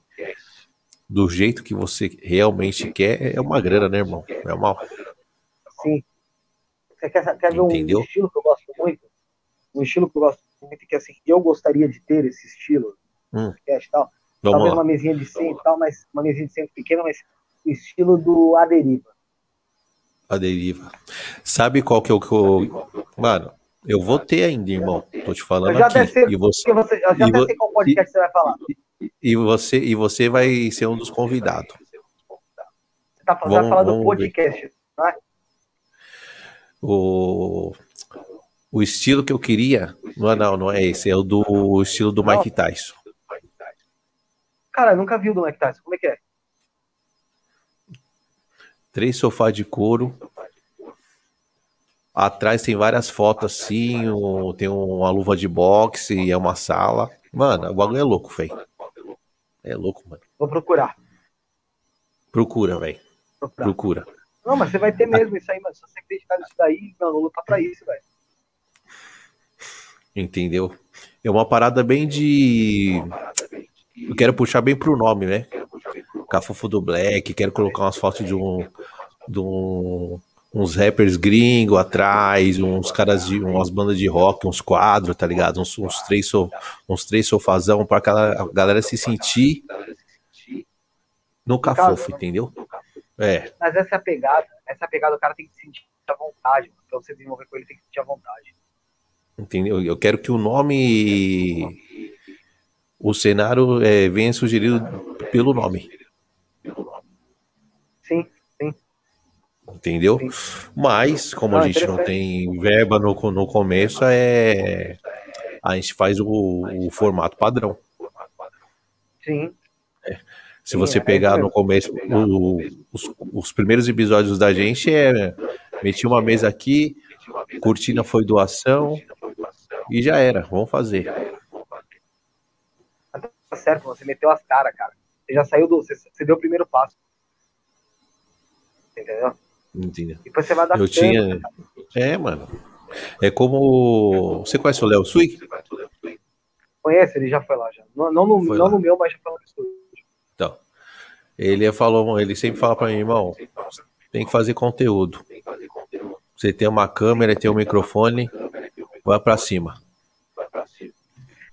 Speaker 1: do jeito que você realmente quer, é uma grana, né, irmão? É uma.
Speaker 2: Sim. Você quer, quer ver um
Speaker 1: Entendeu?
Speaker 2: estilo que eu gosto muito? Um estilo que eu gosto muito, que assim, eu gostaria de ter esse estilo,
Speaker 1: Hum.
Speaker 2: podcast e tal.
Speaker 1: Vamos
Speaker 2: Talvez
Speaker 1: lá.
Speaker 2: uma mesinha de centro e tal, mas uma mesinha de centro pequena, mas o estilo do A Deriva.
Speaker 1: A deriva. Sabe qual que é o que eu. Mano, eu vou ter ainda, irmão. Tô te
Speaker 2: Eu
Speaker 1: falando
Speaker 2: já até
Speaker 1: aqui.
Speaker 2: sei,
Speaker 1: E você,
Speaker 2: você, eu já
Speaker 1: e
Speaker 2: sei qual podcast você vai falar.
Speaker 1: e você, e você vai ser um dos convidados.
Speaker 2: Você, tá, vai
Speaker 1: Vamos-
Speaker 2: falar do
Speaker 1: vamos
Speaker 2: podcast. Né?
Speaker 1: O, o estilo que eu queria. Não, é- não, não é esse. É o do o estilo do Mike Tyson.
Speaker 2: Cara, eu nunca vi o do Mike Tyson. Como é que é?
Speaker 1: Três sofás de couro. Atrás tem várias fotos assim. um- tem uma luva de boxe e é uma sala. Mano, o bagulho é louco, velho. É louco, mano.
Speaker 2: Vou procurar.
Speaker 1: Procura, velho. Procura.
Speaker 2: Não, mas você vai ter mesmo isso aí, mas se você acreditar nisso daí, meu, vou lutar pra isso, velho.
Speaker 1: Entendeu? É uma parada bem de. Eu quero puxar bem pro nome, né? Cafofo do Black, quero colocar umas fotos de um. De um uns rappers gringo atrás, uns caras de umas bandas de rock, uns quadros, tá ligado? Uns, uns três so, uns três sofazão pra aquela galera se sentir no cafofo, entendeu? É,
Speaker 2: Mas essa pegada. Essa pegada, o cara tem que sentir à vontade. mano. Pra você desenvolver com ele, tem que sentir à vontade.
Speaker 1: entendeu? Eu quero que o nome o cenário é, venha sugerido pelo nome.
Speaker 2: Sim, sim.
Speaker 1: Entendeu?
Speaker 2: Sim.
Speaker 1: Mas, como
Speaker 2: Ah,
Speaker 1: a gente não tem verba no, no começo, é a gente faz o, o formato padrão.
Speaker 2: Sim.
Speaker 1: Se
Speaker 2: Sim,
Speaker 1: você
Speaker 2: é
Speaker 1: pegar no começo, o- os, os primeiros episódios da gente é meti uma mesa aqui, cortina foi doação e já era, vamos fazer.
Speaker 2: Tá certo, você meteu as caras, cara. Você já saiu do. Você, você deu o primeiro passo. Entendeu?
Speaker 1: Entendeu?
Speaker 2: Depois você vai dar
Speaker 1: Eu tinha. É, mano. É como. Você conhece o Léo Sui?
Speaker 2: Conhece? Ele já foi lá já. Não, não, no, não no meu, mas já foi lá no estúdio.
Speaker 1: Então. Ele falou, ele sempre fala pra mim, irmão, tem que fazer conteúdo. Você tem uma câmera, tem um microfone, vai pra cima.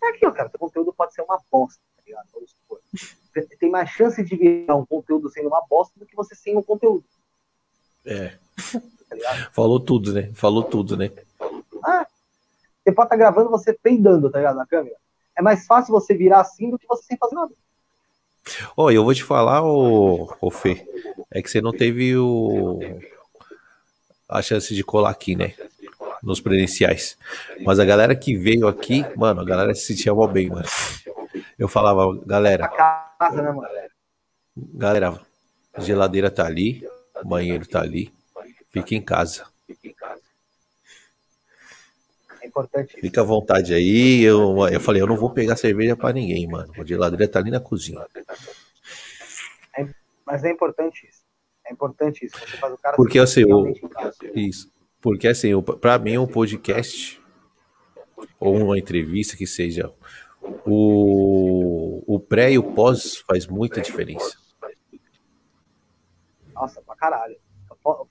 Speaker 2: É aquilo, cara. Seu conteúdo pode ser uma bosta, tá ligado? Vamos supor. Tem- mais chance de virar um conteúdo sendo uma bosta do que você sem um conteúdo,
Speaker 1: É.
Speaker 2: tá?
Speaker 1: Falou tudo, né? Falou tudo, né?
Speaker 2: Ah, você pode estar gravando você peidando, tá ligado? Na câmera. É mais fácil você virar assim do que você sem fazer nada.
Speaker 1: Ó, eu vou te falar, ô, ô Fê, é que você não teve o a chance de colar aqui, né? Nos presenciais. Mas a galera que veio aqui, mano, a galera se sentia mal bem, mano. Eu falava, galera,
Speaker 2: né,
Speaker 1: galera, a geladeira tá ali, o banheiro tá ali, fica em casa.
Speaker 2: É.
Speaker 1: Fica à vontade aí. Eu, eu falei, eu não vou pegar cerveja pra ninguém, mano. A geladeira tá ali na cozinha.
Speaker 2: Mas é importante isso. É importante isso. Você faz o cara
Speaker 1: Porque, assim, o-
Speaker 2: em casa.
Speaker 1: Isso. Porque assim, pra mim um podcast ou uma entrevista que seja o, o pré e o pós faz muita diferença.
Speaker 2: Nossa, pra caralho.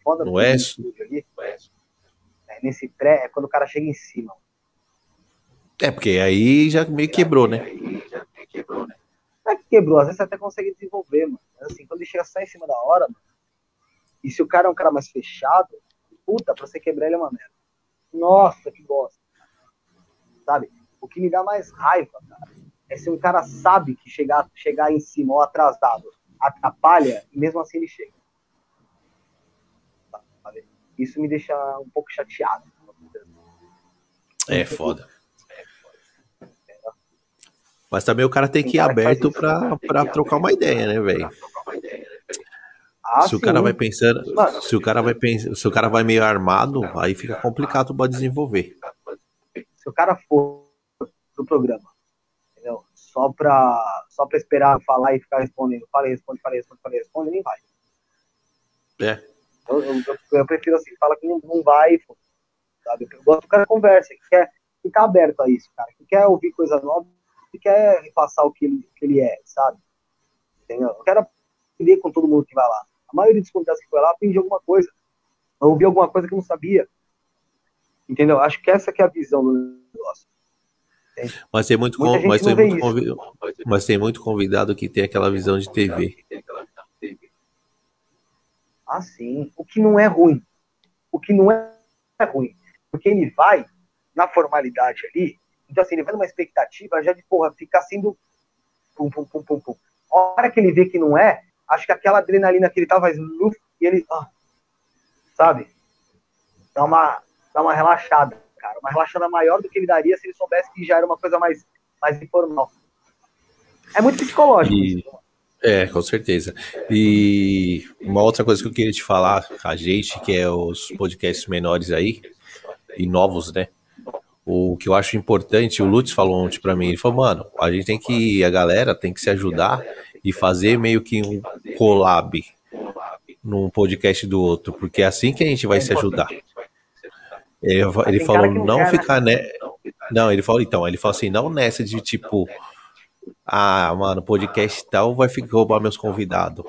Speaker 2: Foda
Speaker 1: Não é?
Speaker 2: ali, é, nesse pré é quando o cara chega em cima.
Speaker 1: É, porque aí já meio quebrou, né?
Speaker 2: Não é que quebrou, às vezes você até consegue desenvolver, mano. Mas assim, quando ele chega só em cima da hora, mano, e se o cara é um cara mais fechado, puta, pra você quebrar ele é uma merda. Nossa, que bosta. Sabe? O que me dá mais raiva, cara, é se um cara sabe que chegar, chegar em cima ou atrasado atrapalha, e mesmo assim ele chega. Sabe? Isso me deixa um pouco chateado.
Speaker 1: É foda. Mas também o cara tem que ir aberto para trocar uma ideia, né, velho? Ah, se sim. o cara vai pensando, Mano, se o cara vai pensando, se o cara vai meio armado, aí fica complicado para desenvolver.
Speaker 2: Se o cara for pro programa, entendeu? Só para só para esperar falar e ficar respondendo, falei, responde, falei, responde, falei, responde, nem vai.
Speaker 1: É.
Speaker 2: Eu, eu, eu, prefiro assim, fala que não, não vai, sabe? Eu gosto que o cara conversa, que quer ficar aberto a isso, cara, que quer ouvir coisa nova, que quer repassar o que ele, que ele é, sabe? Entendeu? Eu quero aprender com todo mundo que vai lá. Maioria dos convidados que foi lá aprendi alguma coisa, ouvi alguma coisa que eu não sabia. Entendeu? Acho que essa que é a visão do negócio.
Speaker 1: Mas tem muito, com, mas, tem muito convidado, mas tem muito convidado que tem aquela visão de TV.
Speaker 2: Ah, sim. O que não é ruim. O que não é ruim. Porque ele vai na formalidade ali. Então, assim, ele vai numa expectativa já de, porra, ficar sendo. Pum, pum, pum, pum, pum. A hora que ele vê que não é, acho que aquela adrenalina que ele tava e ele. Ah, sabe? Dá uma, dá uma relaxada, cara. Uma relaxada maior do que ele daria se ele soubesse que já era uma coisa mais, mais informal. É muito psicológico. E... Isso,
Speaker 1: é, com certeza. E uma outra coisa que eu queria te falar, a gente, que é os podcasts menores aí, e novos, né? O que eu acho importante, o Lutz falou ontem pra mim, ele falou, mano, a gente tem que, a galera tem que se ajudar e fazer meio que um collab num podcast do outro, porque é assim que a gente vai se ajudar. Ele, ele falou, não ficar, né? Não, ele falou, então, ele falou assim, não nessa de tipo, ah, mano, podcast tal vai ficar roubar meus convidados.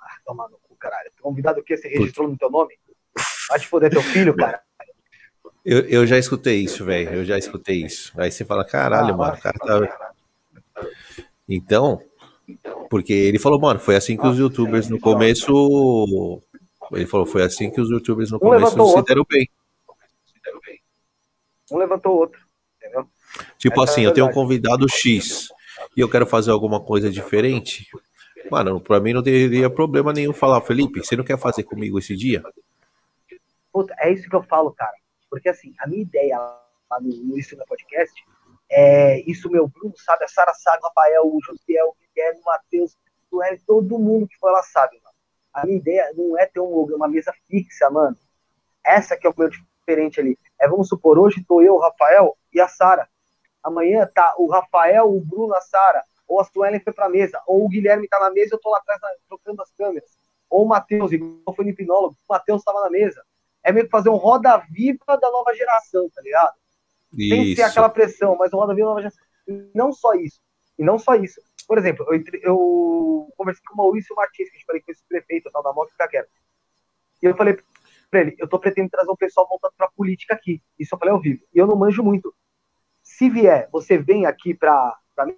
Speaker 2: Ah, toma no cu, caralho. Convidado o quê? Você registrou no teu nome? Vai te foder teu filho, cara.
Speaker 1: Eu, eu já escutei isso, velho. Eu já escutei isso. Aí você fala, caralho, ah, mano, cara tá. Então, porque ele falou, mano, foi assim que os youtubers no começo. Ele falou, foi assim que os youtubers no começo se deram bem.
Speaker 2: Um levantou o outro.
Speaker 1: Tipo assim, eu tenho um convidado X e eu quero fazer alguma coisa diferente. Mano, pra mim não teria problema nenhum falar, Felipe, você não quer fazer comigo esse dia?
Speaker 2: Puta, é isso que eu falo, cara. Porque assim, a minha ideia lá no, no Isso no Podcast é isso, meu Bruno sabe, a Sara sabe, o Rafael, o Josiel, o Guilherme, o Matheus, o Eric, todo mundo que foi lá sabe, mano. A minha ideia não é ter um, uma mesa fixa, mano. Essa que é o meu diferente ali. É, vamos supor, hoje tô eu, o Rafael e a Sara. Amanhã tá o Rafael, o Bruno, a Sara, ou a Suelen foi pra mesa, ou o Guilherme tá na mesa eu tô lá atrás trocando as câmeras. Ou o Matheus, igual foi no hipnólogo, o Matheus tava na mesa. É meio que fazer um roda viva da nova geração, tá ligado? Isso. Tem que ser aquela pressão, mas um roda viva da nova geração. E não só isso. E não só isso. Por exemplo, eu, eu conversei com o Maurício Martins, que a gente falei com esse prefeito tal da moto fica quieto. E eu falei pra ele, eu tô pretendendo trazer o pessoal voltando pra política aqui. Isso eu falei ao vivo. E eu não manjo muito. Se vier, você vem aqui pra, pra mim,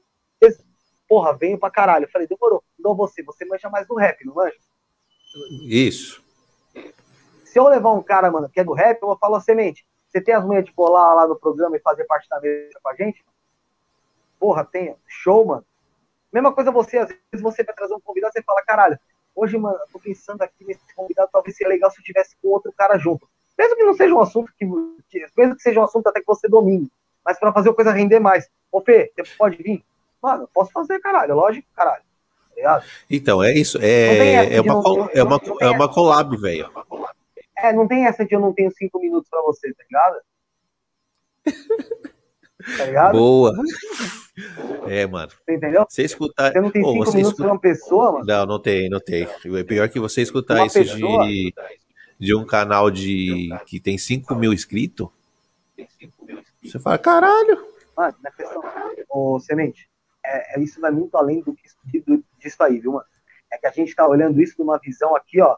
Speaker 2: porra, venho pra caralho. Eu falei, demorou. Não você, você manja mais do rap, não manja?
Speaker 1: Isso.
Speaker 2: Se eu levar um cara, mano, que é do rap, eu vou falar, semente, você tem as manhas de colar lá no programa e fazer parte da mesa com a gente? Porra, tem. Show, mano. Mesma coisa você, às vezes você vai trazer um convidado, você fala, caralho, hoje, mano, eu tô pensando aqui nesse convidado, talvez seria legal se eu tivesse com outro cara junto. Mesmo que não seja um assunto que, mesmo que seja um assunto até que você domine mas para fazer a coisa render mais. Ô, Fê, você pode vir? Mano, eu posso fazer, caralho, lógico, caralho. Tá
Speaker 1: então, é isso. É, é, uma, col é, uma, é uma collab, velho.
Speaker 2: É, não tem essa de eu não tenho cinco minutos pra você, tá ligado? (laughs)
Speaker 1: tá ligado? Boa. É, mano.
Speaker 2: Você entendeu?
Speaker 1: Você escutar.
Speaker 2: Você não tem cinco minutos escuta... pra uma pessoa, mano?
Speaker 1: Não, não tem, não tem. É pior que você escutar uma isso de, de um canal de que tem 5 mil inscritos. Você fala, caralho.
Speaker 2: Mano, na questão, ô, Semente, é, é, isso vai muito além do que disso aí, viu, mano? É que a gente tá olhando isso numa visão aqui, ó,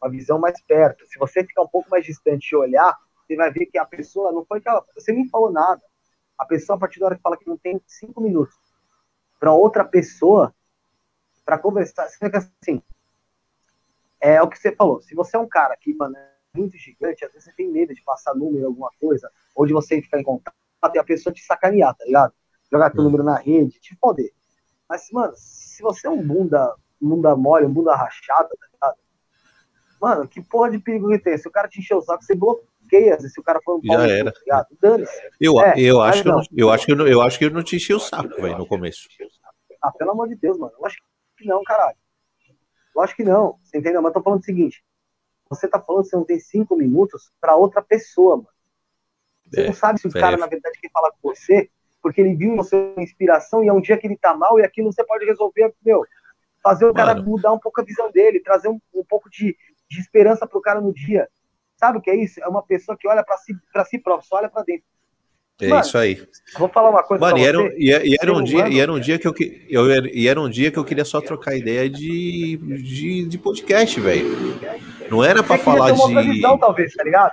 Speaker 2: uma visão mais perto. Se você ficar um pouco mais distante e olhar, você vai ver que a pessoa não foi que ela, você nem falou nada. A pessoa, a partir da hora que fala que não tem cinco minutos para outra pessoa para conversar, você fica assim. É o que você falou. Se você é um cara que, mano, é muito gigante, às vezes você tem medo de passar número, alguma coisa, ou de você ficar em contato e a pessoa te sacanear, tá ligado? Jogar teu hum. número na rede, te foder. Mas, mano, se você é um bunda, bunda mole, um bunda rachada, tá ligado? Mano, que porra de perigo que tem? Se o cara te encher o saco, você bloqueia, se o cara for um
Speaker 1: Já era.
Speaker 2: Tá Dane-se.
Speaker 1: Eu, é, eu, acho que eu, eu, acho que eu, eu acho que eu não te enchi o saco, velho, no começo.
Speaker 2: Ah, pelo amor de Deus, mano. Eu acho que não, caralho. Eu acho que não. Você entendeu? Mas eu tô falando o seguinte. Você tá falando que você não tem cinco minutos para outra pessoa, mano. Você é, não sabe se o é. cara, na verdade, quer falar com você porque ele viu você inspiração e é um dia que ele tá mal e aquilo você pode resolver, meu, fazer o cara Mano. mudar um pouco a visão dele, trazer um, um pouco de, de esperança pro cara no dia. Sabe o que é isso? É uma pessoa que olha para si, pra si próprio, só olha para dentro.
Speaker 1: É Mano, isso aí.
Speaker 2: Vou falar uma coisa.
Speaker 1: Mano, e era, e, e era um dia, e era um dia que eu, eu e era um dia que eu queria só trocar ideia de, de, de podcast, velho. Não era para falar de. Visão,
Speaker 2: talvez, tá ligado?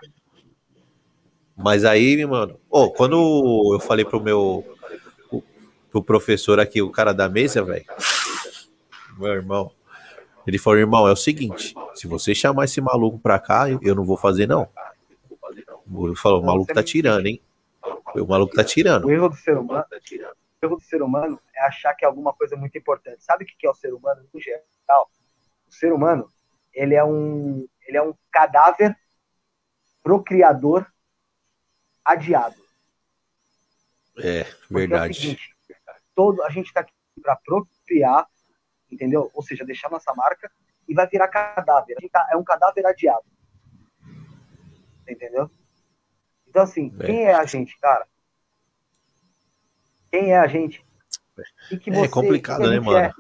Speaker 1: Mas aí, mano, oh, quando eu falei pro meu pro professor aqui, o cara da mesa, velho, meu irmão, ele falou, irmão, é o seguinte, se você chamar esse maluco pra cá, eu não vou fazer, não. Ele falou, o maluco tá tirando, hein? O maluco tá tirando.
Speaker 2: O erro do ser humano, o erro do ser humano é achar que é alguma coisa muito importante. Sabe o que é o ser humano no geral? O ser humano, ele é um, ele é um cadáver procriador adiado.
Speaker 1: É, verdade. É seguinte,
Speaker 2: todo, a gente está aqui para procriar, entendeu? Ou seja, deixar nossa marca e vai virar cadáver. É um cadáver adiado. Entendeu? Então, assim, é. quem é a gente, cara? Quem é a gente?
Speaker 1: Que que é você, é complicado, né, mano? É?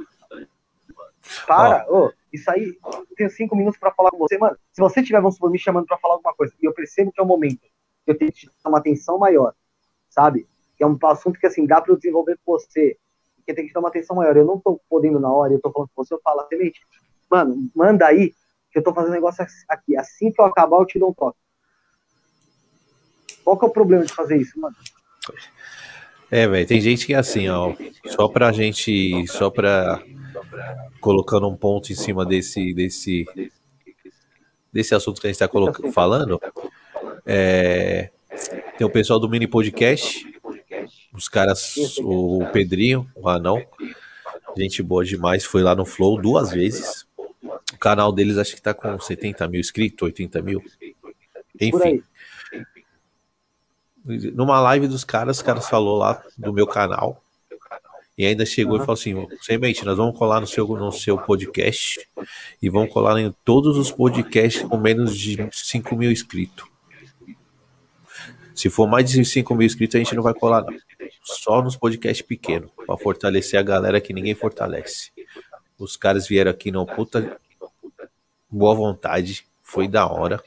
Speaker 2: Para, oh. oh, isso aí, eu tenho cinco minutos para falar com você, mano. Se você tiver, vamos supor, me chamando para falar alguma coisa e eu percebo que é o momento que eu tenho que te dar uma atenção maior, sabe? Que é um assunto que, assim, dá para eu desenvolver com você, que tem que dar uma atenção maior. Eu não tô podendo na hora, eu tô falando com você, eu falo, semente, mano, manda aí, que eu tô fazendo negócio aqui. Assim que eu acabar, eu te dou um toque. Qual que é o problema de fazer isso, mano?
Speaker 1: É, velho, tem gente que é assim, ó, só pra gente, só pra colocando um ponto em cima desse, desse, desse assunto que a gente tá falando, é, tem o pessoal do Mini Podcast, os caras, o Pedrinho, o Anão, gente boa demais, foi lá no Flow duas vezes. O canal deles acho que tá com 70 mil inscritos, 80 mil. Enfim. Numa live dos caras, os caras falou lá do meu canal. E ainda chegou e falou assim: Semente, nós vamos colar no seu, no seu podcast e vamos colar em todos os podcasts com menos de 5 mil inscritos. Se for mais de 5 mil inscritos, a gente não vai colar, não. Só nos podcasts pequenos, para fortalecer a galera que ninguém fortalece. Os caras vieram aqui não puta boa vontade, foi da hora.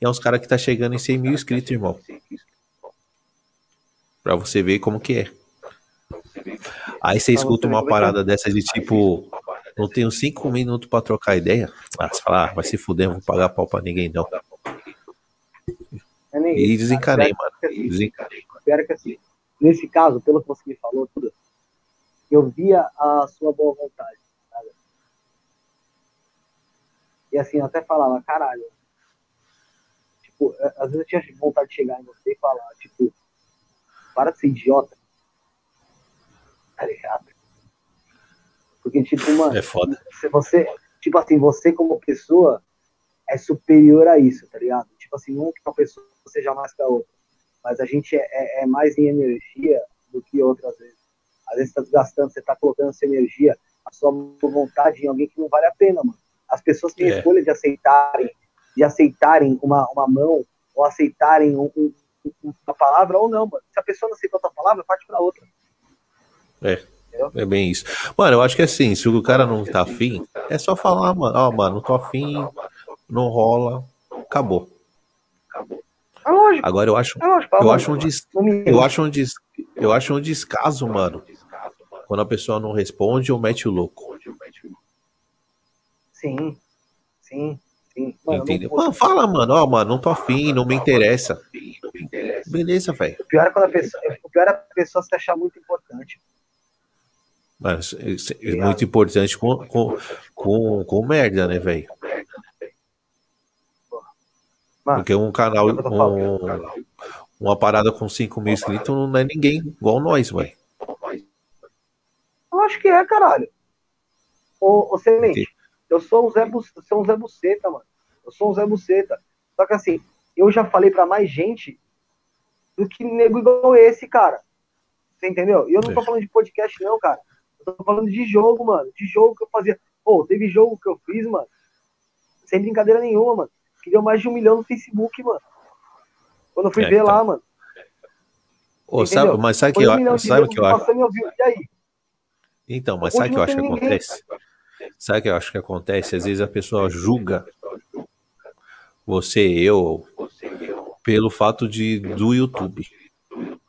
Speaker 1: E é uns caras que tá chegando em 100 mil inscritos, irmão. Pra você ver como que é. Aí você escuta uma parada dessa de tipo, não tenho cinco minutos para trocar ideia. Ah, você fala, ah, vai se fuder, não vou pagar pau pra ninguém não. É e desencanei, mano. Assim, desencanei.
Speaker 2: Espero que assim, nesse caso, pelo que você me falou, tudo, eu via a sua boa vontade. Sabe? E assim, eu até falava, caralho. Tipo, às vezes eu tinha vontade de chegar em você e falar, tipo, para de ser idiota. Tá ligado? Porque, tipo, mano.
Speaker 1: É foda.
Speaker 2: Se você, tipo assim, você como pessoa é superior a isso, tá ligado? Tipo assim, não que uma pessoa seja mais que a outra. Mas a gente é, é, é mais em energia do que outras vezes. Às vezes você tá desgastando, você tá colocando sua energia, a sua vontade em alguém que não vale a pena, mano. As pessoas têm a é. escolha de aceitarem, de aceitarem uma, uma mão, ou aceitarem um, um, uma palavra, ou não, mano. Se a pessoa não aceitou a palavra, parte pra outra.
Speaker 1: É. É bem isso. Mano, eu acho que assim, se o cara não tá afim, é só falar, mano, ó, oh, mano, não tô afim, não rola, acabou.
Speaker 2: É lógico.
Speaker 1: Agora eu acho, é lógico, eu, acho um des, eu, acho um des, eu acho um descaso, mano, quando a pessoa não responde ou mete o louco.
Speaker 2: Sim, sim, sim.
Speaker 1: Mano, Entendeu? Mano, fala, mano, ó, mano, não tô afim, não me interessa. Beleza, velho.
Speaker 2: O pior é quando a pessoa, o pior é a pessoa se achar muito importante.
Speaker 1: Mas é muito importante com, com, com, com merda, né, velho? Porque um canal, um, uma parada com 5 mil inscritos não é ninguém igual nós, velho.
Speaker 2: Eu acho que é, caralho. Ô, ô Semente, eu sou um Zé, sou um Zé Buceta, mano. Eu sou um Zé Buceta. Só que assim, eu já falei para mais gente do que nego igual esse, cara. Você entendeu? E eu não tô falando de podcast, não, cara. Eu tô falando de jogo, mano. De jogo que eu fazia. Pô, teve jogo que eu fiz, mano. Sem brincadeira nenhuma, mano. Que deu mais de um milhão no Facebook, mano. Quando eu fui é, ver então. lá, mano.
Speaker 1: Ô, sabe, mas sabe que eu, sabe o que eu acho?
Speaker 2: E aí?
Speaker 1: Então, mas sabe o que eu acho que acontece? Sabe o que eu acho que acontece? Às vezes a pessoa julga você, eu, pelo fato de do YouTube.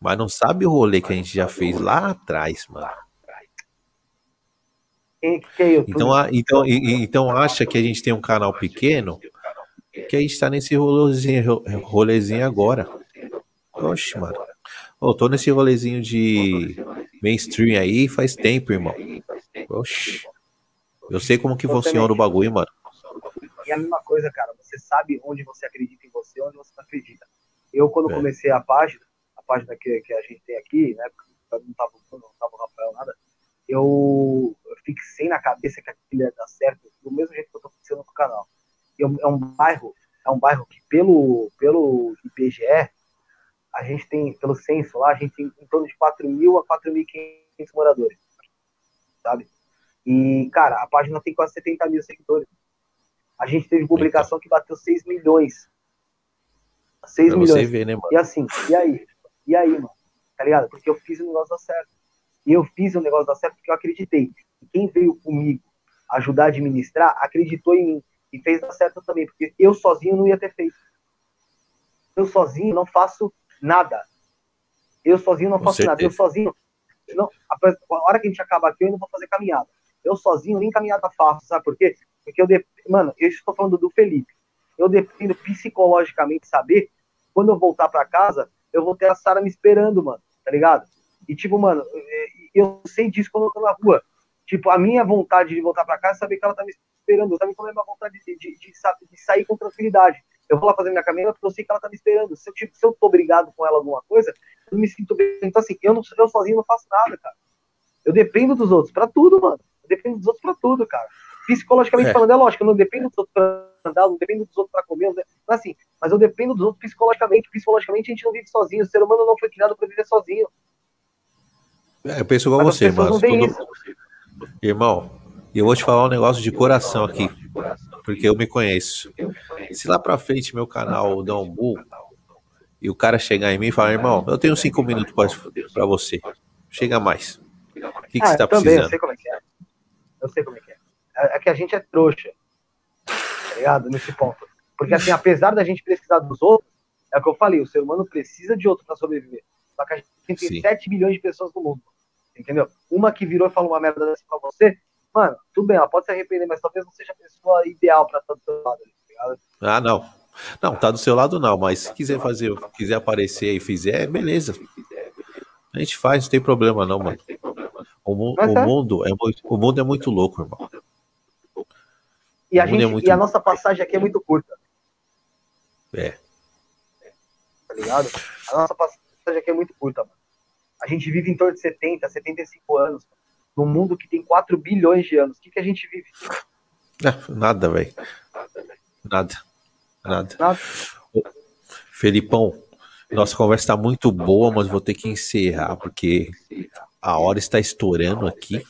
Speaker 1: Mas não sabe o rolê que a gente já fez lá atrás, mano.
Speaker 2: É
Speaker 1: então, então, então acha que a gente tem um canal pequeno que a gente tá nesse rolezinho, rolezinho agora. Oxe, mano. Eu tô nesse rolezinho de mainstream aí faz tempo, irmão. Oxe. Eu sei como que funciona o bagulho, mano.
Speaker 2: E a mesma coisa, cara. Você sabe onde você acredita em você, onde você não acredita. Eu, quando é. comecei a página, a página que, que a gente tem aqui, né? Não tava, não tava o Rafael nada. Eu, eu fixei na cabeça que aquilo ia dar certo, do mesmo jeito que eu tô fixando no canal. Eu, é um bairro, é um bairro que pelo, pelo IPGE, a gente tem, pelo censo lá, a gente tem em torno de 4 mil a 4.500 moradores, sabe? E, cara, a página tem quase 70 mil seguidores. A gente teve publicação que bateu 6 milhões. 6 pra milhões. Ver, né, e assim, e aí? E aí, mano? Tá ligado? Porque eu fiz o negócio dar certo. E eu fiz o negócio dar certo porque eu acreditei. E quem veio comigo ajudar a administrar, acreditou em mim. E fez dar certo também. Porque eu sozinho não ia ter feito. Eu sozinho não faço nada. Eu sozinho não faço nada. Eu sozinho. Não, a hora que a gente acaba aqui, eu não vou fazer caminhada. Eu sozinho nem caminhada faço, sabe por quê? Porque eu, de... mano, eu estou falando do Felipe. Eu dependo psicologicamente saber quando eu voltar para casa, eu vou ter a Sara me esperando, mano, tá ligado? E tipo, mano, eu sei disso quando eu tô na rua. Tipo, a minha vontade de voltar para casa é saber que ela tá me esperando. Eu também tenho a mesma vontade de, de, de, de, sair com tranquilidade. Eu vou lá fazer minha caminhada porque eu sei que ela tá me esperando. Se eu, tipo, se eu tô brigado com ela alguma coisa, eu me sinto bem. Então, assim, eu, não, eu sozinho não faço nada, cara. Eu dependo dos outros pra tudo, mano. Eu dependo dos outros pra tudo, cara. Psicologicamente é. falando, é lógico, eu não dependo dos outros pra andar, não dependo dos outros pra comer, não, assim, mas eu dependo dos outros psicologicamente. Psicologicamente a gente não vive sozinho. O ser humano não foi criado pra viver sozinho.
Speaker 1: É, eu penso igual mas você, mano. Tudo... Irmão, eu vou te falar um negócio de coração aqui porque eu me conheço. Se lá pra frente meu canal dá um boom e o cara chegar em mim e falar, irmão, eu tenho cinco minutos para você, chega mais. O que, que ah, você tá precisando? Eu
Speaker 2: sei como é que é. Eu sei como é que é. É, é que a gente é trouxa, tá ligado? Nesse ponto. Porque assim, apesar da gente precisar dos outros, é o que eu falei, o ser humano precisa de outro para sobreviver. Só que a gente tem Sim. 7 milhões de pessoas no mundo. Entendeu? Uma que virou e falou uma merda dessa pra você, mano, tudo bem, ela pode se arrepender, mas talvez não seja a pessoa ideal pra estar do seu lado, tá
Speaker 1: Ah, não. Não, tá do seu lado não, mas se quiser fazer, quiser aparecer e fizer, beleza. A gente faz, não tem problema não, mano. O, mu o é. mundo é muito, o mundo é muito louco, irmão.
Speaker 2: E a, gente, é muito... e a nossa passagem aqui é muito curta.
Speaker 1: É.
Speaker 2: Tá ligado? A nossa passagem aqui é muito curta, mano. A gente vive em torno de 70, 75 anos. Num mundo que tem 4 bilhões de anos. O que, que a gente vive?
Speaker 1: É, nada, velho. Nada. Nada. Nada. Felipão, nossa conversa está muito boa, mas vou ter que encerrar, porque a hora está estourando aqui.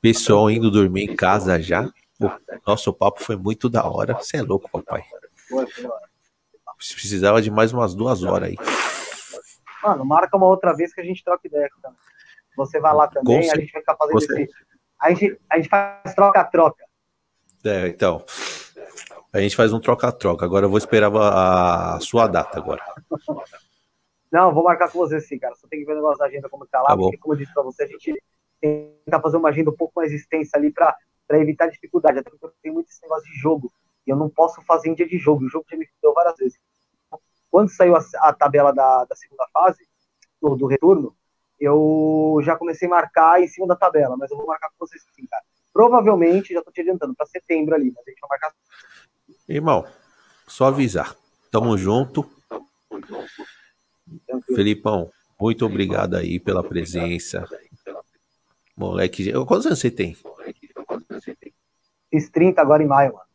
Speaker 1: Pessoal indo dormir em casa já. O nosso papo foi muito da hora. Você é louco, papai. Precisava de mais umas duas horas aí.
Speaker 2: Mano, marca uma outra vez que a gente troca ideia. Cara. Você vai lá também, a gente vai ficar fazendo Você... esse. A gente, a gente faz troca-troca.
Speaker 1: É, então. A gente faz um troca-troca. Agora eu vou esperar a, sua data agora.
Speaker 2: Não, vou marcar com você sim, cara. Só tem que ver o negócio da agenda como tá lá, tá porque, como eu disse pra você, a gente tenta fazer uma agenda um pouco mais extensa ali pra, pra evitar dificuldade. Até porque tem muito esse negócio de jogo. E eu não posso fazer em dia de jogo. O jogo já me deu várias vezes. Quando saiu a, a tabela da, da segunda fase, do, do retorno, eu já comecei a marcar em cima da tabela, mas eu vou marcar com vocês sim, cara. Provavelmente, já tô te adiantando, para setembro ali, mas a gente vai marcar.
Speaker 1: Irmão, só avisar. Tamo junto. Felipão, muito obrigado aí pela presença. Moleque, quantos anos você tem?
Speaker 2: Fiz 30 agora em maio, mano.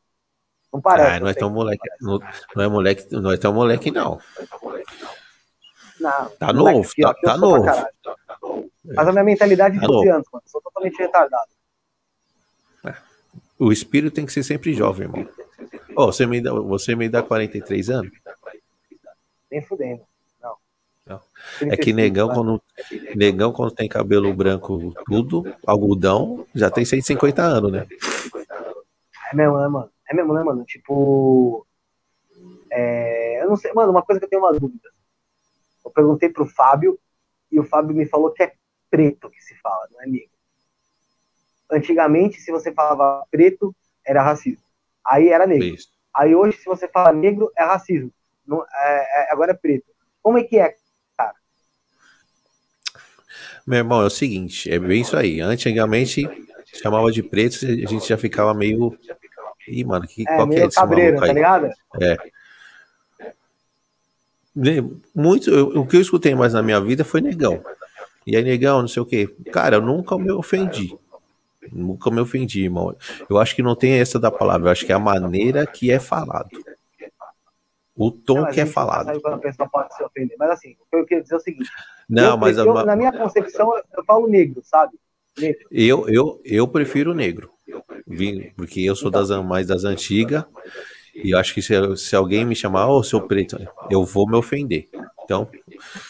Speaker 2: Não parece.
Speaker 1: Ah, não é tão moleque. Não, não é moleque, não é tão moleque, não.
Speaker 2: Não,
Speaker 1: Tá novo,
Speaker 2: aqui, ó,
Speaker 1: tá-
Speaker 2: aqui eu
Speaker 1: tá
Speaker 2: pra
Speaker 1: novo.
Speaker 2: Mas a minha mentalidade é de
Speaker 1: Tá
Speaker 2: 12
Speaker 1: novo.
Speaker 2: anos, mano. Sou totalmente retardado.
Speaker 1: O espírito tem que ser sempre jovem, irmão. Ô, você, me dá, você me dá 43 anos?
Speaker 2: Nem fudendo. Não.
Speaker 1: Não. É
Speaker 2: 35,
Speaker 1: que negão quando, negão, quando tem cabelo branco, tudo, algodão, já tem 150 anos, né?
Speaker 2: É mesmo, né, mano? É mesmo, né, mano? Tipo. é, Eu não sei, mano, uma coisa que eu tenho uma dúvida. Eu perguntei pro Fábio e o Fábio me falou que é preto que se fala, não é negro. Antigamente, se você falava preto, era racismo. Aí era negro.
Speaker 1: Isso.
Speaker 2: Aí hoje, se você fala negro, é racismo. Não, é- é- agora é preto. Como é que é?
Speaker 1: Meu irmão, é o seguinte, é bem isso aí. Antigamente chamava de preto, a gente já ficava meio. Ih, mano, que,
Speaker 2: É,
Speaker 1: qual que é desse
Speaker 2: cabreiro, tá ligado?
Speaker 1: Ne- Muito, eu- o que eu escutei mais na minha vida foi negão. E aí, negão, não sei o quê. Cara, eu nunca me ofendi. Nunca me ofendi, irmão. Eu acho que não tem essa da palavra, eu acho que é a maneira que é falado. O tom
Speaker 2: Mas
Speaker 1: que
Speaker 2: a
Speaker 1: é falado.
Speaker 2: A pessoa pode se ofender. Mas assim, o que eu queria dizer é o seguinte.
Speaker 1: Não,
Speaker 2: eu,
Speaker 1: mas a
Speaker 2: eu-
Speaker 1: ma-
Speaker 2: na minha concepção, eu falo negro, sabe? Negro.
Speaker 1: eu, eu, eu prefiro negro. Porque eu sou das, mais das antigas. E eu acho que se, se alguém me chamar, ô, seu preto, eu vou me ofender. Então,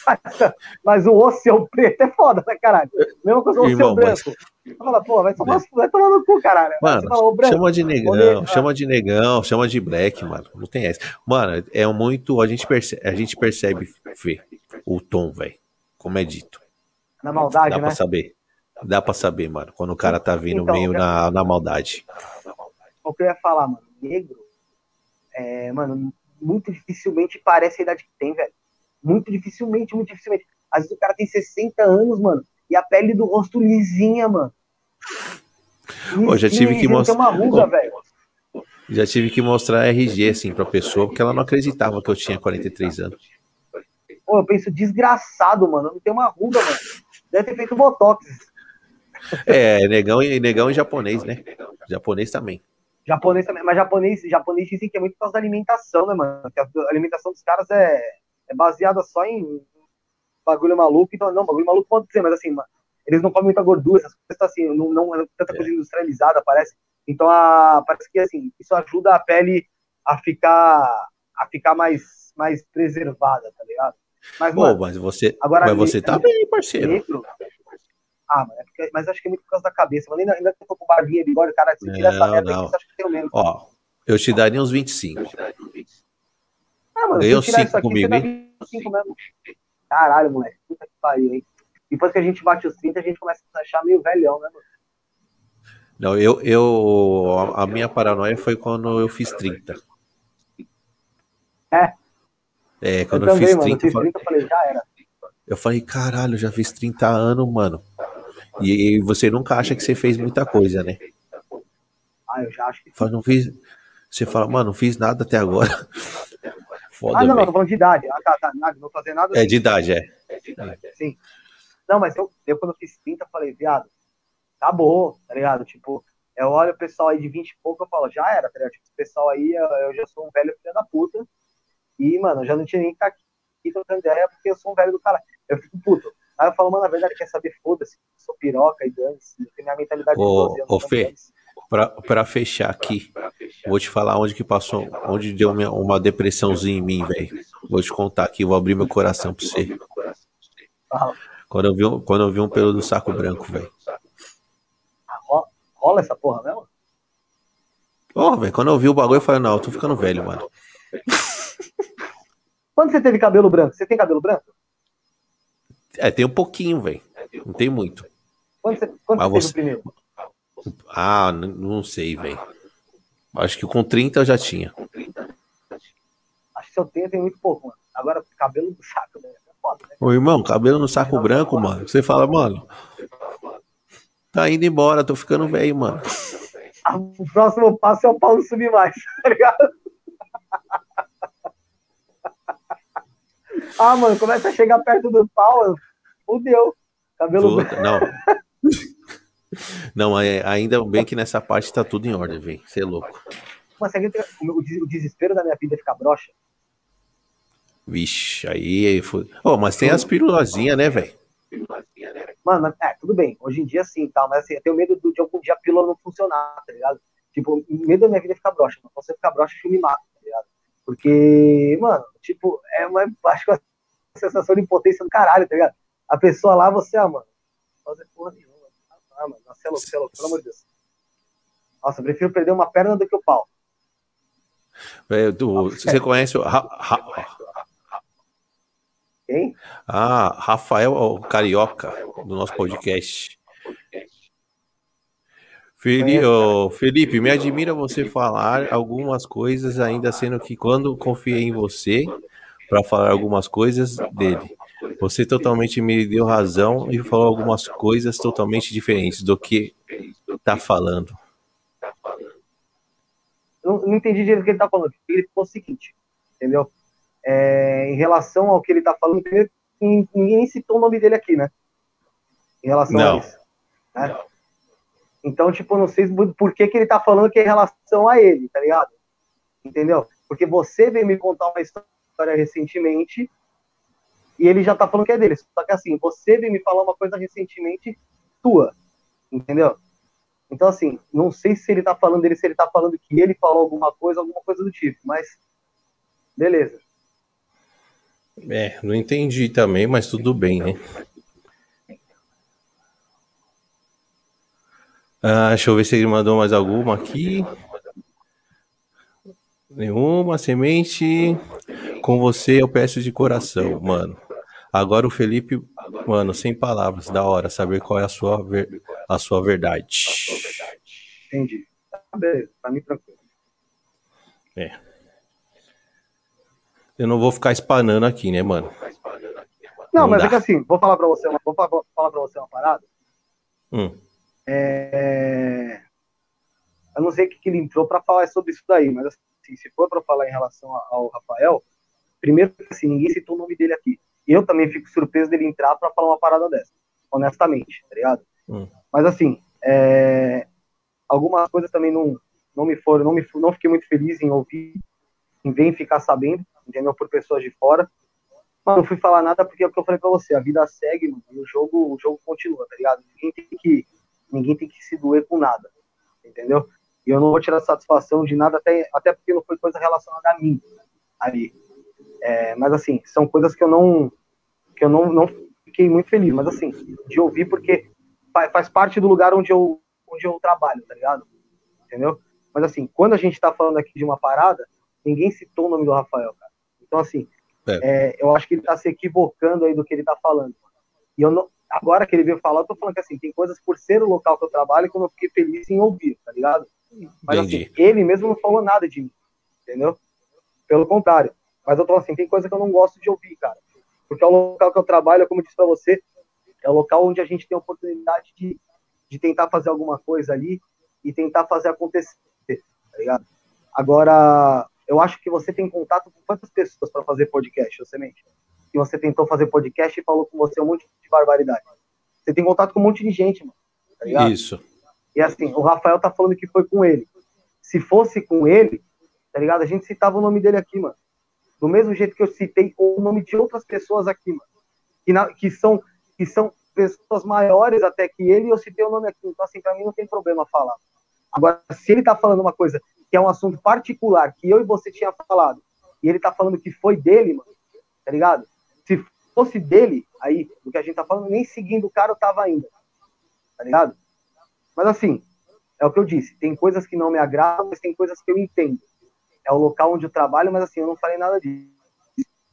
Speaker 1: (laughs)
Speaker 2: Mas o ô seu preto é foda, né, caralho? Mesma coisa, o seu
Speaker 1: mas-
Speaker 2: branco. Você fala, pô, vai tomar, vai tomar no cu, caralho.
Speaker 1: Mano,
Speaker 2: fala, branco.
Speaker 1: chama de negão,
Speaker 2: Olha-
Speaker 1: chama de negão, chama de black, mano. Não tem essa. Mano, é muito. A gente percebe, a gente percebe Fê, o tom, velho. Como é dito.
Speaker 2: Na maldade,
Speaker 1: Dá
Speaker 2: né?
Speaker 1: pra saber. Dá pra saber, mano. Quando o cara tá vindo
Speaker 2: Então,
Speaker 1: meio
Speaker 2: eu-
Speaker 1: na, na maldade.
Speaker 2: O que eu ia falar, mano, negro, é, mano, muito dificilmente parece a idade que tem, velho. Muito dificilmente, muito dificilmente. Às vezes o cara tem 60 anos, mano, e a pele do rosto lisinha, mano.
Speaker 1: Ô, já tive que mostrar-
Speaker 2: uma ruga, velho.
Speaker 1: Já tive que mostrar RG, assim, pra pessoa, porque ela não acreditava que eu tinha 43 anos.
Speaker 2: Pô, eu penso, desgraçado, mano. Não tem uma ruga, mano. Deve ter feito botox. (laughs)
Speaker 1: É, negão e, negão e japonês, né? Japonês também.
Speaker 2: Japonês também, mas japonês, japonês dizem que é muito por causa da alimentação, né, mano? Que a alimentação dos caras é, é baseada só em bagulho maluco. Então, não, bagulho maluco pode ser, mas assim, ma- eles não comem muita gordura, essas coisas assim, não, não é tanta coisa industrializada, parece. Então, a, parece que assim, isso ajuda a pele a ficar a ficar mais, mais preservada, tá ligado? Mas,
Speaker 1: Pô,
Speaker 2: mano,
Speaker 1: mas você,
Speaker 2: agora
Speaker 1: mas você tá bem, parceiro.
Speaker 2: negro. Ah, mano, é porque- mas acho que é muito por causa da cabeça. Mano, ainda, ainda tô com barbinha, bigode, cara, se tirar essa merda aqui, você acha que tem o mesmo.
Speaker 1: Ó, eu te daria uns 25.
Speaker 2: Ah, mano, se tirar
Speaker 1: cinco
Speaker 2: isso aqui,
Speaker 1: comigo,
Speaker 2: você dá 25 mesmo. Caralho, moleque. Puta que pariu, hein? Depois que a gente bate os 30, a gente começa a se achar meio velhão, né, mano?
Speaker 1: Não, eu, eu. A a minha paranoia foi quando eu fiz 30.
Speaker 2: É?
Speaker 1: É,
Speaker 2: Eu
Speaker 1: quando eu,
Speaker 2: também,
Speaker 1: fiz
Speaker 2: mano.
Speaker 1: 30,
Speaker 2: Eu
Speaker 1: eu
Speaker 2: fiz
Speaker 1: falei,
Speaker 2: 30, eu falei, já era.
Speaker 1: eu falei, caralho, eu já fiz 30 anos, mano. E, você nunca acha que você fez muita coisa, né?
Speaker 2: Ah, eu já acho que.
Speaker 1: Fala, não fiz. Você fala, mano, não fiz nada até agora. (laughs) Foda,
Speaker 2: Ah, não, não, tô falando de idade. Ah, tá, tá. Não vou fazer nada.
Speaker 1: É
Speaker 2: assim.
Speaker 1: de idade, é.
Speaker 2: Sim. Não, mas eu, eu quando eu fiz 30, eu falei, viado, acabou, tá ligado? Tipo, eu olho o pessoal aí de 20 e pouco, eu falo, já era, tá ligado? Tipo, esse pessoal aí, eu, eu já sou um velho filho da puta. E, mano, eu já não tinha nem que estar aqui trocando ideia, porque eu sou um velho do cara. Eu fico puto. Aí eu falo, mano, na verdade, quer saber, foda-se, sou piroca e dane-se. Eu tenho minha mentalidade
Speaker 1: Ô,
Speaker 2: de 12 anos.
Speaker 1: ô, Fê. Pra, pra fechar aqui, vou te falar onde que passou, onde deu minha- uma depressãozinha em mim, velho. Vou te contar aqui, vou abrir meu coração pra você. Quando eu vi, um- quando eu vi um pelo do saco branco, velho.
Speaker 2: Ro- Rola essa porra mesmo?
Speaker 1: Ó, velho, quando eu vi o bagulho, eu falei, não, eu tô ficando velho, mano.
Speaker 2: Quando você teve cabelo branco? Você tem cabelo branco?
Speaker 1: É, tem um pouquinho, velho. Não tem muito.
Speaker 2: Quando você, quando você
Speaker 1: você-
Speaker 2: o primeiro?
Speaker 1: Ah, não sei, velho. Acho que com 30 eu já tinha.
Speaker 2: Acho que se eu tenho, tem muito pouco, mano. Agora, cabelo do saco, né? É foda, né?
Speaker 1: Ô, irmão, cabelo no saco branco, mano. Você fala, mano. Tá indo embora, tô ficando velho, mano. (laughs)
Speaker 2: Ah, O próximo passo é o Paulo subir mais, (laughs) tá ligado? (laughs) Ah, mano, começa a chegar perto do pau, fudeu. Cabelo branco.
Speaker 1: Puta, não. (laughs) Não, é- ainda bem que nessa parte tá tudo em ordem, velho. Você é louco.
Speaker 2: Mas se o desespero da minha vida é ficar broxa.
Speaker 1: Vixe, aí foi. Oh, mas tem as pirulozinhas, né, velho?
Speaker 2: Mano, é, tudo bem. Hoje em dia sim, tá? Mas assim, eu tenho medo de algum dia a pílula não funcionar, tá ligado? Tipo, medo da minha vida é ficar broxa. Mas você ficar broxa, filme mata, tá ligado? Porque, mano, tipo, é uma, acho que é uma sensação de impotência do caralho, tá ligado? A pessoa lá, você, ah, mano, fazer porra nenhuma. Ah, mano, é louco, pelo amor de Deus. Nossa, eu prefiro perder uma perna do que o pau.
Speaker 1: É, do, você conhece o. Ra, ra,
Speaker 2: quem?
Speaker 1: Ah, Rafael o Carioca, do nosso podcast. Felipe, oh, Felipe, me admira você falar algumas coisas, ainda sendo que quando confiei em você para falar algumas coisas dele, você totalmente me deu razão e falou algumas coisas totalmente diferentes do que tá falando.
Speaker 2: Não, não entendi direito o que ele tá falando. Ele falou o seguinte, entendeu? é, em relação ao que ele está falando, primeiro, ninguém citou o nome dele aqui, né? Em relação
Speaker 1: não.
Speaker 2: a isso. Né? Então, tipo, não sei por que, que ele está falando que é em relação a ele, tá ligado? Entendeu? Porque você veio me contar uma história recentemente e ele já tá falando que é dele. Só que assim, você veio me falar uma coisa recentemente tua, entendeu? Então, assim, não sei se ele tá falando dele, se ele tá falando que ele falou alguma coisa, alguma coisa do tipo, mas beleza.
Speaker 1: É, não entendi também, mas tudo bem, né? Ah, deixa eu ver se ele mandou mais alguma aqui. Nenhuma semente. Com você eu peço de coração, mano. Agora o Felipe, mano, sem palavras, da hora saber qual é a sua, ver, a sua verdade.
Speaker 2: Entendi. Tá beleza, tá mim tranquilo.
Speaker 1: É. Eu não vou ficar espanando aqui, né, mano?
Speaker 2: Não, não mas dá. é que assim, vou falar pra você uma, vou falar, falar pra você uma parada.
Speaker 1: Hum.
Speaker 2: É... Eu não sei o que, que ele entrou pra falar sobre isso daí, mas assim, se for pra falar em relação ao Rafael, primeiro, assim, ninguém citou o nome dele aqui. Eu também fico surpreso dele entrar pra falar uma parada dessa, honestamente, tá ligado?
Speaker 1: Hum.
Speaker 2: Mas assim, é... algumas coisas também não, não me foram, não, me, não fiquei muito feliz em ouvir, em ver, ficar sabendo, entendeu? Por pessoas de fora. Mas não fui falar nada porque é o que eu falei pra você, a vida segue, mano, e o jogo, o jogo continua, tá ligado? Ninguém tem que, ninguém tem que se doer com nada, entendeu? E eu não vou tirar satisfação de nada, até, até porque não foi coisa relacionada a mim ali. É, mas assim, são coisas que eu não que eu não, não fiquei muito feliz, mas assim, de ouvir porque faz, parte do lugar onde eu onde eu trabalho, tá ligado? Entendeu? Mas assim, quando a gente tá falando aqui de uma parada, ninguém citou o nome do Rafael, cara. Então, assim, é. É, eu acho que ele está se equivocando aí do que ele está falando. E eu não, agora que ele veio falar, eu tô falando que assim, tem coisas por ser o local que eu trabalho que eu não fiquei feliz em ouvir, tá ligado? Mas assim, Entendi. assim, ele mesmo não falou nada de mim, entendeu? Pelo contrário. Mas eu tô assim, tem coisa que eu não gosto de ouvir, cara. Porque é o local que eu trabalho, como eu disse pra você, é o local onde a gente tem a oportunidade de, de tentar fazer alguma coisa ali e tentar fazer acontecer, tá ligado? Agora, eu acho que você tem contato com quantas pessoas para fazer podcast, Semente? Que você tentou fazer podcast e falou com você um monte de barbaridade. Você tem contato com um monte de gente, mano. Tá
Speaker 1: Isso.
Speaker 2: E assim, o Rafael tá falando que foi com ele. Se fosse com ele, tá ligado? A gente citava o nome dele aqui, mano. Do mesmo jeito que eu citei o nome de outras pessoas aqui, mano. Que, na, que, são, que são pessoas maiores até que ele, e eu citei o nome aqui. Então, assim, pra mim não tem problema falar. Agora, se ele tá falando uma coisa que é um assunto particular que eu e você tinha falado, e ele tá falando que foi dele, mano, tá ligado? Se fosse dele, aí, do que a gente tá falando, nem seguindo o cara eu tava ainda, tá ligado? Mas assim, é o que eu disse, tem coisas que não me agradam, mas tem coisas que eu entendo. É o local onde eu trabalho, mas assim, eu não falei nada disso.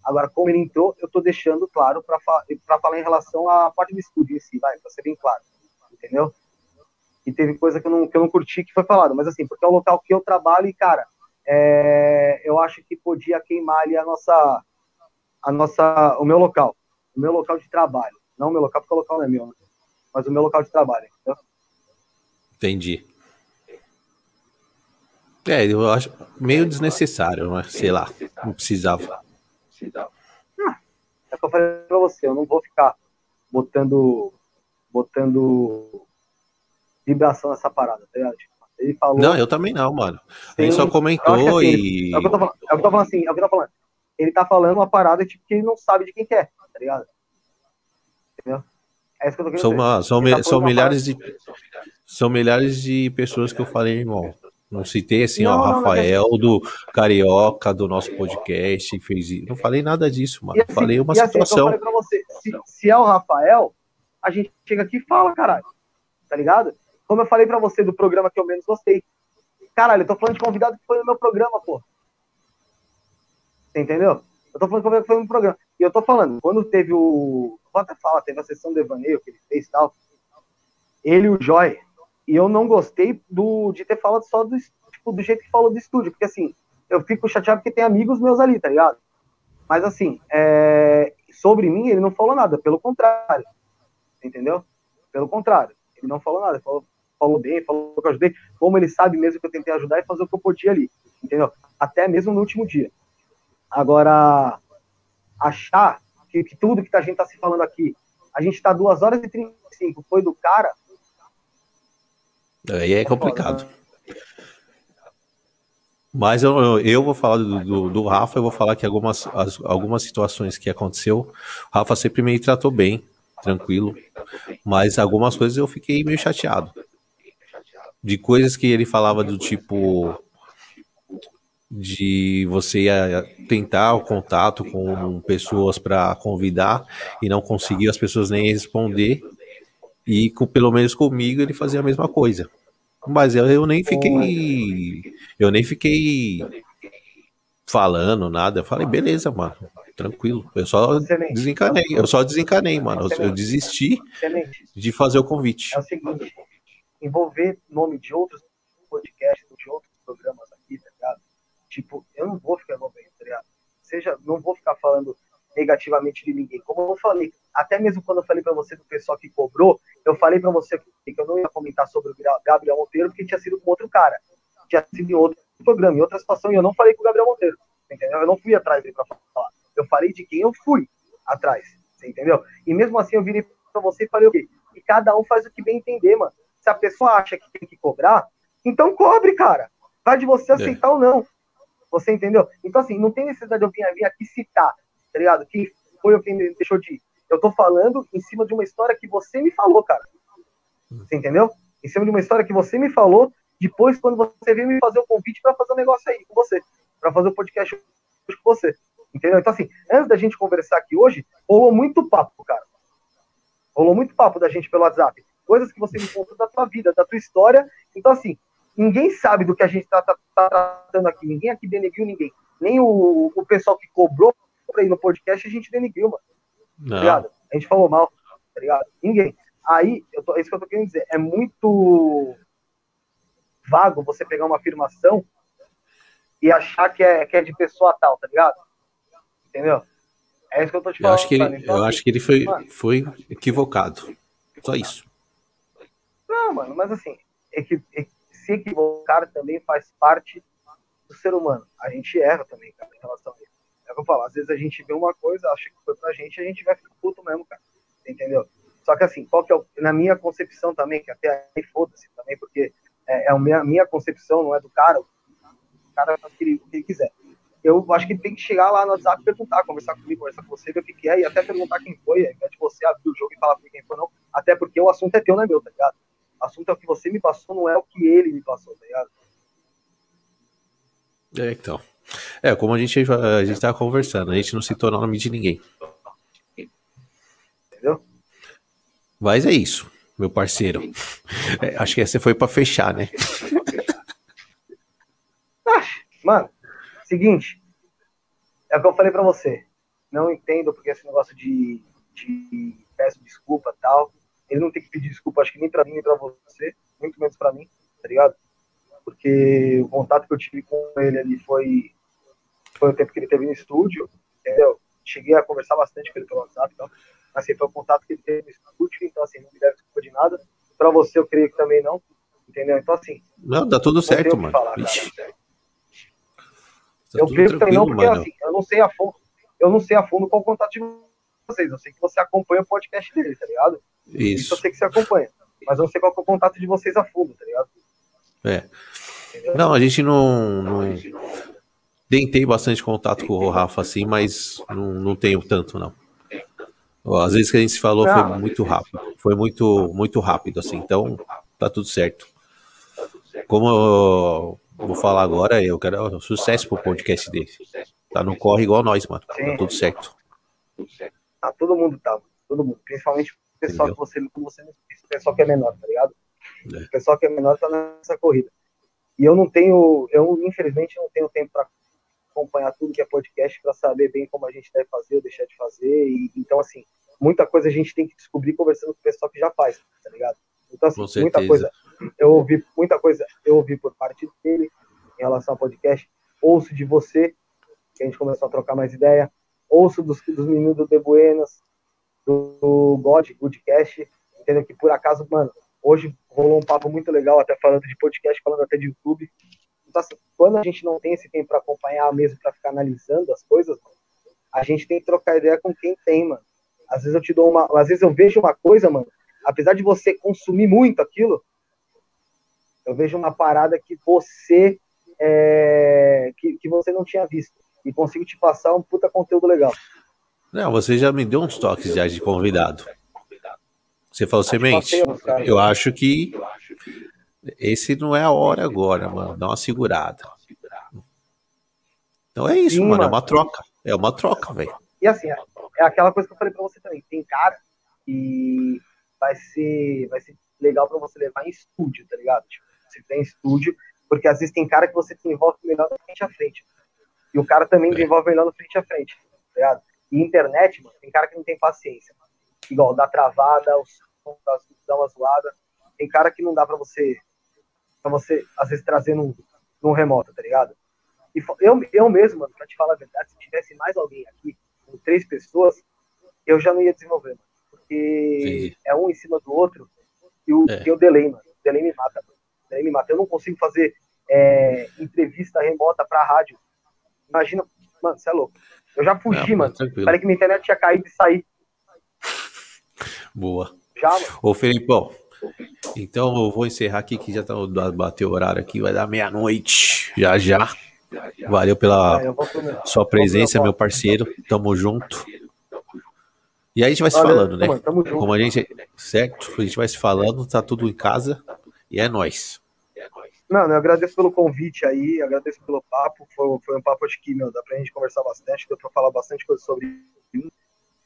Speaker 2: Agora, como ele entrou, eu tô deixando claro para fa falar em relação à parte do estúdio em si, vai, pra ser bem claro, entendeu? e teve coisa que eu não, que eu não curti que foi falado, mas assim, porque é o local que eu trabalho e, cara, é, eu acho que podia queimar ali a nossa, a nossa, o meu local, o meu local de trabalho, não o meu local, porque o local não é meu, né? mas o meu local de trabalho, entendeu?
Speaker 1: Entendi. É, eu acho meio desnecessário, mas sei lá, não precisava.
Speaker 2: Ah, é o que eu falei pra você, eu não vou ficar botando, botando vibração nessa parada, tá ligado? Tipo, Ele falou.
Speaker 1: Não, eu também não, mano. Ele só comentou assim, e.
Speaker 2: É o que eu tô falando, é o que eu tô falando assim, é o que eu tô falando. Ele tá falando uma parada tipo, que ele não sabe de quem que é, tá ligado? Entendeu?
Speaker 1: É isso que eu tô querendo são, uma, são, tá são milhares de. São milhares de pessoas que eu falei, irmão. Não citei assim, não, ó, não, Rafael não, do Carioca, do nosso podcast, fez isso. Não falei nada disso, mano. Assim, falei uma assim, situação. Assim,
Speaker 2: você, se, se, é o Rafael, a gente chega aqui e fala, caralho. Tá ligado? Como eu falei pra você do programa que eu menos gostei. Caralho, eu tô falando de convidado que foi no meu programa, pô. Você entendeu? Eu tô falando de convidado que foi no meu programa. E eu tô falando, quando teve o. Vou até falar, teve a sessão do Evaneio que ele fez e tal. Ele e o Joy, e eu não gostei do, de ter falado só do, tipo, do jeito que falou do estúdio, porque assim, eu fico chateado porque tem amigos meus ali, tá ligado? Mas assim, é, sobre mim ele não falou nada, pelo contrário. Entendeu? Pelo contrário. Ele não falou nada, falou, falou bem, falou que eu ajudei, como ele sabe mesmo que eu tentei ajudar e fazer o que eu podia ali. Entendeu? Até mesmo no último dia. Agora, achar que, que tudo que a gente tá se falando aqui, a gente tá 2 horas e 35, foi do cara,
Speaker 1: Aí é complicado. Mas eu, eu vou falar do, do, do, Rafa, eu vou falar que algumas, as, algumas situações que aconteceu, o Rafa sempre me tratou bem, tranquilo, mas algumas coisas eu fiquei meio chateado. De coisas que ele falava do tipo de você ia tentar o contato com pessoas para convidar e não conseguir as pessoas nem responder e com, pelo menos comigo ele fazia a mesma coisa. Mas eu, eu nem fiquei. Eu nem fiquei falando nada. Eu falei, beleza, mano. Tranquilo. Eu só desencanei. Eu só desencanei, mano. Eu, desisti de fazer o convite.
Speaker 2: É o seguinte: envolver nome de outros podcasts, de outros programas aqui, tá ligado? Tipo, eu não vou ficar envolvendo, tá ligado? Seja, não vou ficar falando negativamente de ninguém. Como eu falei, até mesmo quando eu falei para você do pessoal que cobrou, eu falei para você que eu não ia comentar sobre o Gabriel Monteiro porque tinha sido com outro cara, tinha sido em outro programa, em outra situação, e eu não falei com o Gabriel Monteiro, entendeu? Eu não fui atrás dele para falar. Eu falei de quem eu fui atrás, entendeu? E mesmo assim eu virei para você e falei o quê? E cada um faz o que bem entender, mano. Se a pessoa acha que tem que cobrar, então cobre, cara. Vai de você aceitar é. ou não. Você entendeu? Então, assim, não tem necessidade de eu vir, vir aqui citar tá ligado? Quem foi ou quem deixou de ir. Eu tô falando em cima de uma história que você me falou, cara. Você entendeu? Em cima de uma história que você me falou, depois quando você veio me fazer o convite para fazer um negócio aí com você, para fazer o um podcast com você. Entendeu? Então, assim, antes da gente conversar aqui hoje, rolou muito papo, cara. Rolou muito papo da gente pelo WhatsApp. Coisas que você me contou da tua vida, da tua história. Então, assim, ninguém sabe do que a gente tá, tá, tá tratando aqui. Ninguém aqui denegriu ninguém. Nem o, o pessoal que cobrou pra ir no podcast, a gente denegriu, mano. Tá ligado? A gente falou mal, tá ligado? Ninguém. Aí, eu tô, é isso que eu tô querendo dizer. É muito vago você pegar uma afirmação e achar que é, que é de pessoa tal, tá ligado? Entendeu? É isso que eu tô te falando.
Speaker 1: Eu acho que ele, então, eu assim, acho que ele foi, foi equivocado. Só isso.
Speaker 2: Não, mano, mas assim, equi, se equivocar também faz parte do ser humano. A gente erra também, cara, em relação a É eu falo, às vezes a gente vê uma coisa, acha que foi pra gente, a gente vai ficar puto mesmo, cara. Entendeu? Só que assim, qual que é o, na minha concepção também, que até aí foda-se também, porque é, é a minha, minha concepção, não é do cara, o cara faz o que, ele, o que ele quiser. Eu acho que tem que chegar lá no WhatsApp e perguntar, conversar comigo, conversar com você, ver o que, que é, e até perguntar quem foi, ao invés de você abrir o jogo e falar quem foi, não. Até porque o assunto é teu, não é meu, tá ligado? O assunto é o que você me passou, não é o que ele me passou, tá ligado?
Speaker 1: É, então. É, como a gente, a gente tava conversando, a gente não citou o nome de ninguém.
Speaker 2: Entendeu?
Speaker 1: Mas é isso, meu parceiro. É, acho que essa foi para fechar, né?
Speaker 2: Mano, seguinte. É o que eu falei para você. Não entendo porque esse negócio de, de peço desculpa e tal. Ele não tem que pedir desculpa, acho que nem pra mim, nem pra você, muito menos pra mim, tá ligado? Porque o contato que eu tive com ele ali foi foi o tempo que ele teve no estúdio, entendeu? Cheguei a conversar bastante com ele pelo WhatsApp, então, assim, foi o contato que ele teve no estúdio, então, assim, não me deve desculpa de nada. Para você, eu creio que também não, entendeu? Então, assim.
Speaker 1: Não, dá tudo certo, mano. Falar, tá
Speaker 2: eu creio que também não, porque, mano. assim, eu não sei a fundo, eu não sei a fundo qual o contato de vocês, eu sei que você acompanha o podcast dele, tá ligado?
Speaker 1: Isso.
Speaker 2: Isso eu sei que você acompanha, mas eu não sei qual é o contato de vocês a fundo, tá ligado?
Speaker 1: É. Não, a gente não, não. Tentei bastante contato com o Rafa assim, mas não, não tenho tanto, não. Às vezes que a gente se falou foi muito rápido. Foi muito, muito rápido, assim. Então, tá tudo certo. Como eu vou falar agora, eu quero sucesso pro podcast dele. Tá no corre igual nós, mano. Tá tudo certo.
Speaker 2: Tá, todo mundo tá, todo mundo. Principalmente o pessoal Entendeu? que você, como você o pessoal que é menor, tá ligado? É. O pessoal que é menor tá nessa corrida. E eu não tenho, eu infelizmente não tenho tempo para acompanhar tudo que é podcast para saber bem como a gente deve fazer ou deixar de fazer. E, então, assim, muita coisa a gente tem que descobrir conversando com o pessoal que já faz, tá ligado? Então, assim, muita coisa, eu ouvi, muita coisa eu ouvi por parte dele em relação ao podcast, ouço de você, que a gente começou a trocar mais ideia, ouço dos, dos meninos do De Buenas, do, do God, Goodcast, entendeu? Que por acaso, mano, hoje rolou um papo muito legal, até falando de podcast, falando até de YouTube. Então, assim, quando a gente não tem esse tempo para acompanhar mesmo, para ficar analisando as coisas, mano, a gente tem que trocar ideia com quem tem, mano. Às vezes eu te dou uma. Às vezes eu vejo uma coisa, mano, apesar de você consumir muito aquilo, eu vejo uma parada que você é, que, que você não tinha visto. E consigo te passar um puta conteúdo legal.
Speaker 1: Não, você já me deu uns toques já de convidado. Você falou semente. Eu acho que esse não é a hora agora, mano. Dá uma segurada. Então é isso, Sim, mano. É uma troca. É uma troca, velho.
Speaker 2: E assim, é aquela coisa que eu falei pra você também. Tem cara que vai ser, vai ser legal pra você levar em estúdio, tá ligado? Tipo, você tem estúdio, porque às vezes tem cara que você desenvolve melhor da frente a frente. E o cara também é. desenvolve melhor da frente a frente, tá ligado? E internet, mano, tem cara que não tem paciência, mano. Igual, dá travada, dá uma zoada. Tem cara que não dá pra você, pra você, às vezes, trazer num, num remoto, tá ligado? E eu, eu mesmo, mano, pra te falar a verdade, se tivesse mais alguém aqui, com três pessoas, eu já não ia desenvolver, mano. Porque Sim. é um em cima do outro e o, é. e o delay, mano. O delay me mata, mano. O delay me mata. Eu não consigo fazer é, entrevista remota pra rádio. Imagina, mano, você é louco. Eu já fugi, não, mano. Tranquilo. Falei que minha internet tinha caído e saí.
Speaker 1: Boa. Já, mano. Ô, Felipão, então eu vou encerrar aqui que já tá bateu o horário aqui, vai dar meia-noite. Já já. Valeu pela ah, sua presença, meu parceiro. Tamo junto. E aí a gente vai se falando, né? Como a gente. Certo? A gente vai se falando, tá tudo em casa. E é nóis.
Speaker 2: Mano, eu agradeço pelo convite aí, agradeço pelo papo. Foi, foi um papo, acho que, meu, dá pra gente conversar bastante, deu pra falar bastante coisa sobre.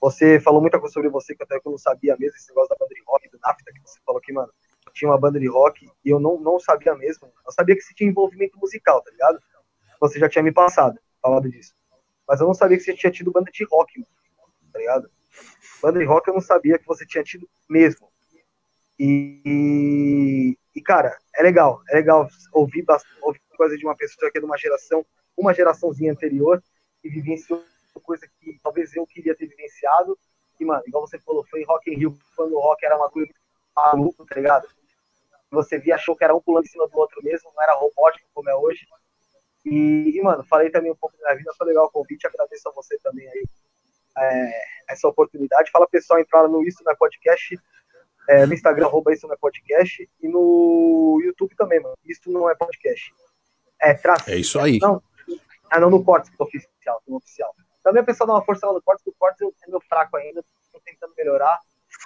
Speaker 2: Você falou muita coisa sobre você que até eu não sabia mesmo, esse negócio da banda de rock, do NAFTA, que você falou que, mano, tinha uma banda de rock e eu não, não sabia mesmo. Eu sabia que você tinha envolvimento musical, tá ligado? Você já tinha me passado, falado disso. Mas eu não sabia que você tinha tido banda de rock, tá ligado? Banda de rock eu não sabia que você tinha tido mesmo. E, e cara, é legal, é legal ouvir, ouvir coisa de uma pessoa que é de uma geração, uma geraçãozinha anterior, e vivenciou coisa que talvez eu queria ter vivenciado. E, mano, igual você falou, foi Rock in Rio, quando o rock era uma coisa maluca, tá ligado? Você via, achou que era um pulando em cima do outro mesmo, não era robótico como é hoje. E, e, mano, falei também um pouco da minha vida, foi legal o convite, agradeço a você também aí é, essa oportunidade. Fala pessoal, entrar no Isso Não é Podcast, é, no Instagram, arroba Isso Não é Podcast, e no YouTube também, mano. Isso Não é Podcast.
Speaker 1: É, traço. É isso aí.
Speaker 2: Não, ah, não, no Cortes, que é oficial, no oficial. Também o pessoal dá uma força lá no Cortes, porque o Cortes é meu fraco ainda, tô tentando melhorar,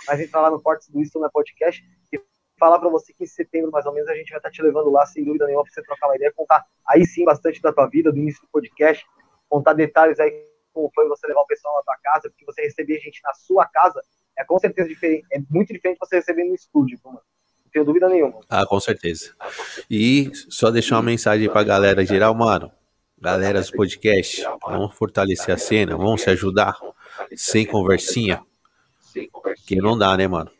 Speaker 2: mas entrar lá no Cortes do Isso Não é Podcast e falar para você que em setembro, mais ou menos, a gente vai estar tá te levando lá, sem dúvida nenhuma, para você trocar uma ideia, contar aí sim bastante da tua vida, do início do podcast, contar detalhes aí como foi você levar o pessoal na tua casa, porque você receber gente na sua casa é com certeza diferente, é muito diferente você receber no estúdio, mano. Não tenho dúvida nenhuma.
Speaker 1: Ah, com certeza. E só deixar uma mensagem pra galera geral, mano. Galera dos podcasts, vamos fortalecer a cena, vamos se ajudar, sem conversinha. Que não dá, né, mano?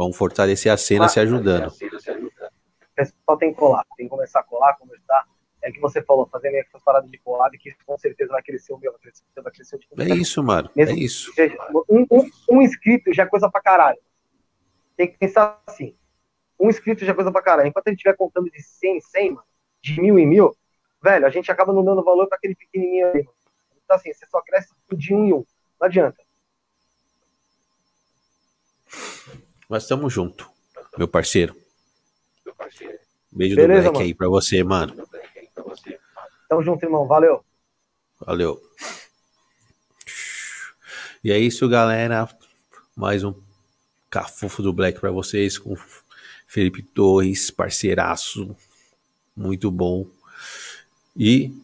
Speaker 1: Vamos fortalecer a cena se ajudando.
Speaker 2: O pessoal tem que colar, tem que começar a colar, conversar é que você falou, que essas paradas de collab, que com certeza vai crescer o meu, vai crescer, vai crescer o tipo
Speaker 1: É isso, mano. Mesmo é isso.
Speaker 2: Seja, um, um, um, inscrito já é coisa pra caralho. Tem que pensar assim. Um inscrito já é coisa pra caralho. Enquanto a gente estiver contando de 100 em 100, mano, de mil em mil, velho, a gente acaba não dando valor pra aquele pequenininho aí, mano. Então, assim, você só cresce de um em um. Não adianta.
Speaker 1: Nós estamos junto, meu parceiro. Meu parceiro. Beijo Beleza, do Black mano. aí pra você, mano.
Speaker 2: Tamo junto, irmão. Valeu.
Speaker 1: Valeu. E é isso, galera. Mais um cafufo do Black para vocês com Felipe Torres, parceiraço, muito bom. E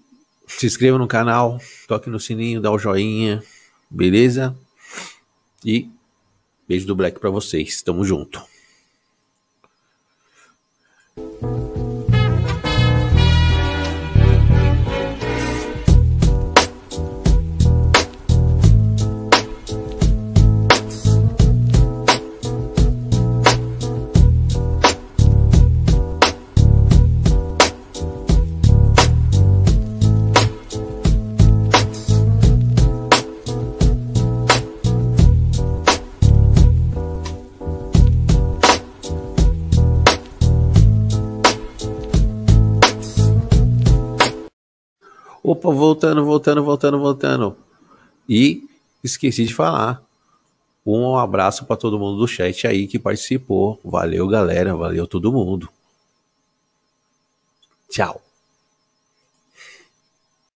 Speaker 1: se inscreva no canal, toque no sininho, dá o joinha, beleza? E beijo do Black para vocês. Tamo junto. Voltando, voltando, voltando, voltando. E esqueci de falar. Um abraço para todo mundo do chat aí que participou. Valeu, galera. Valeu todo mundo. Tchau.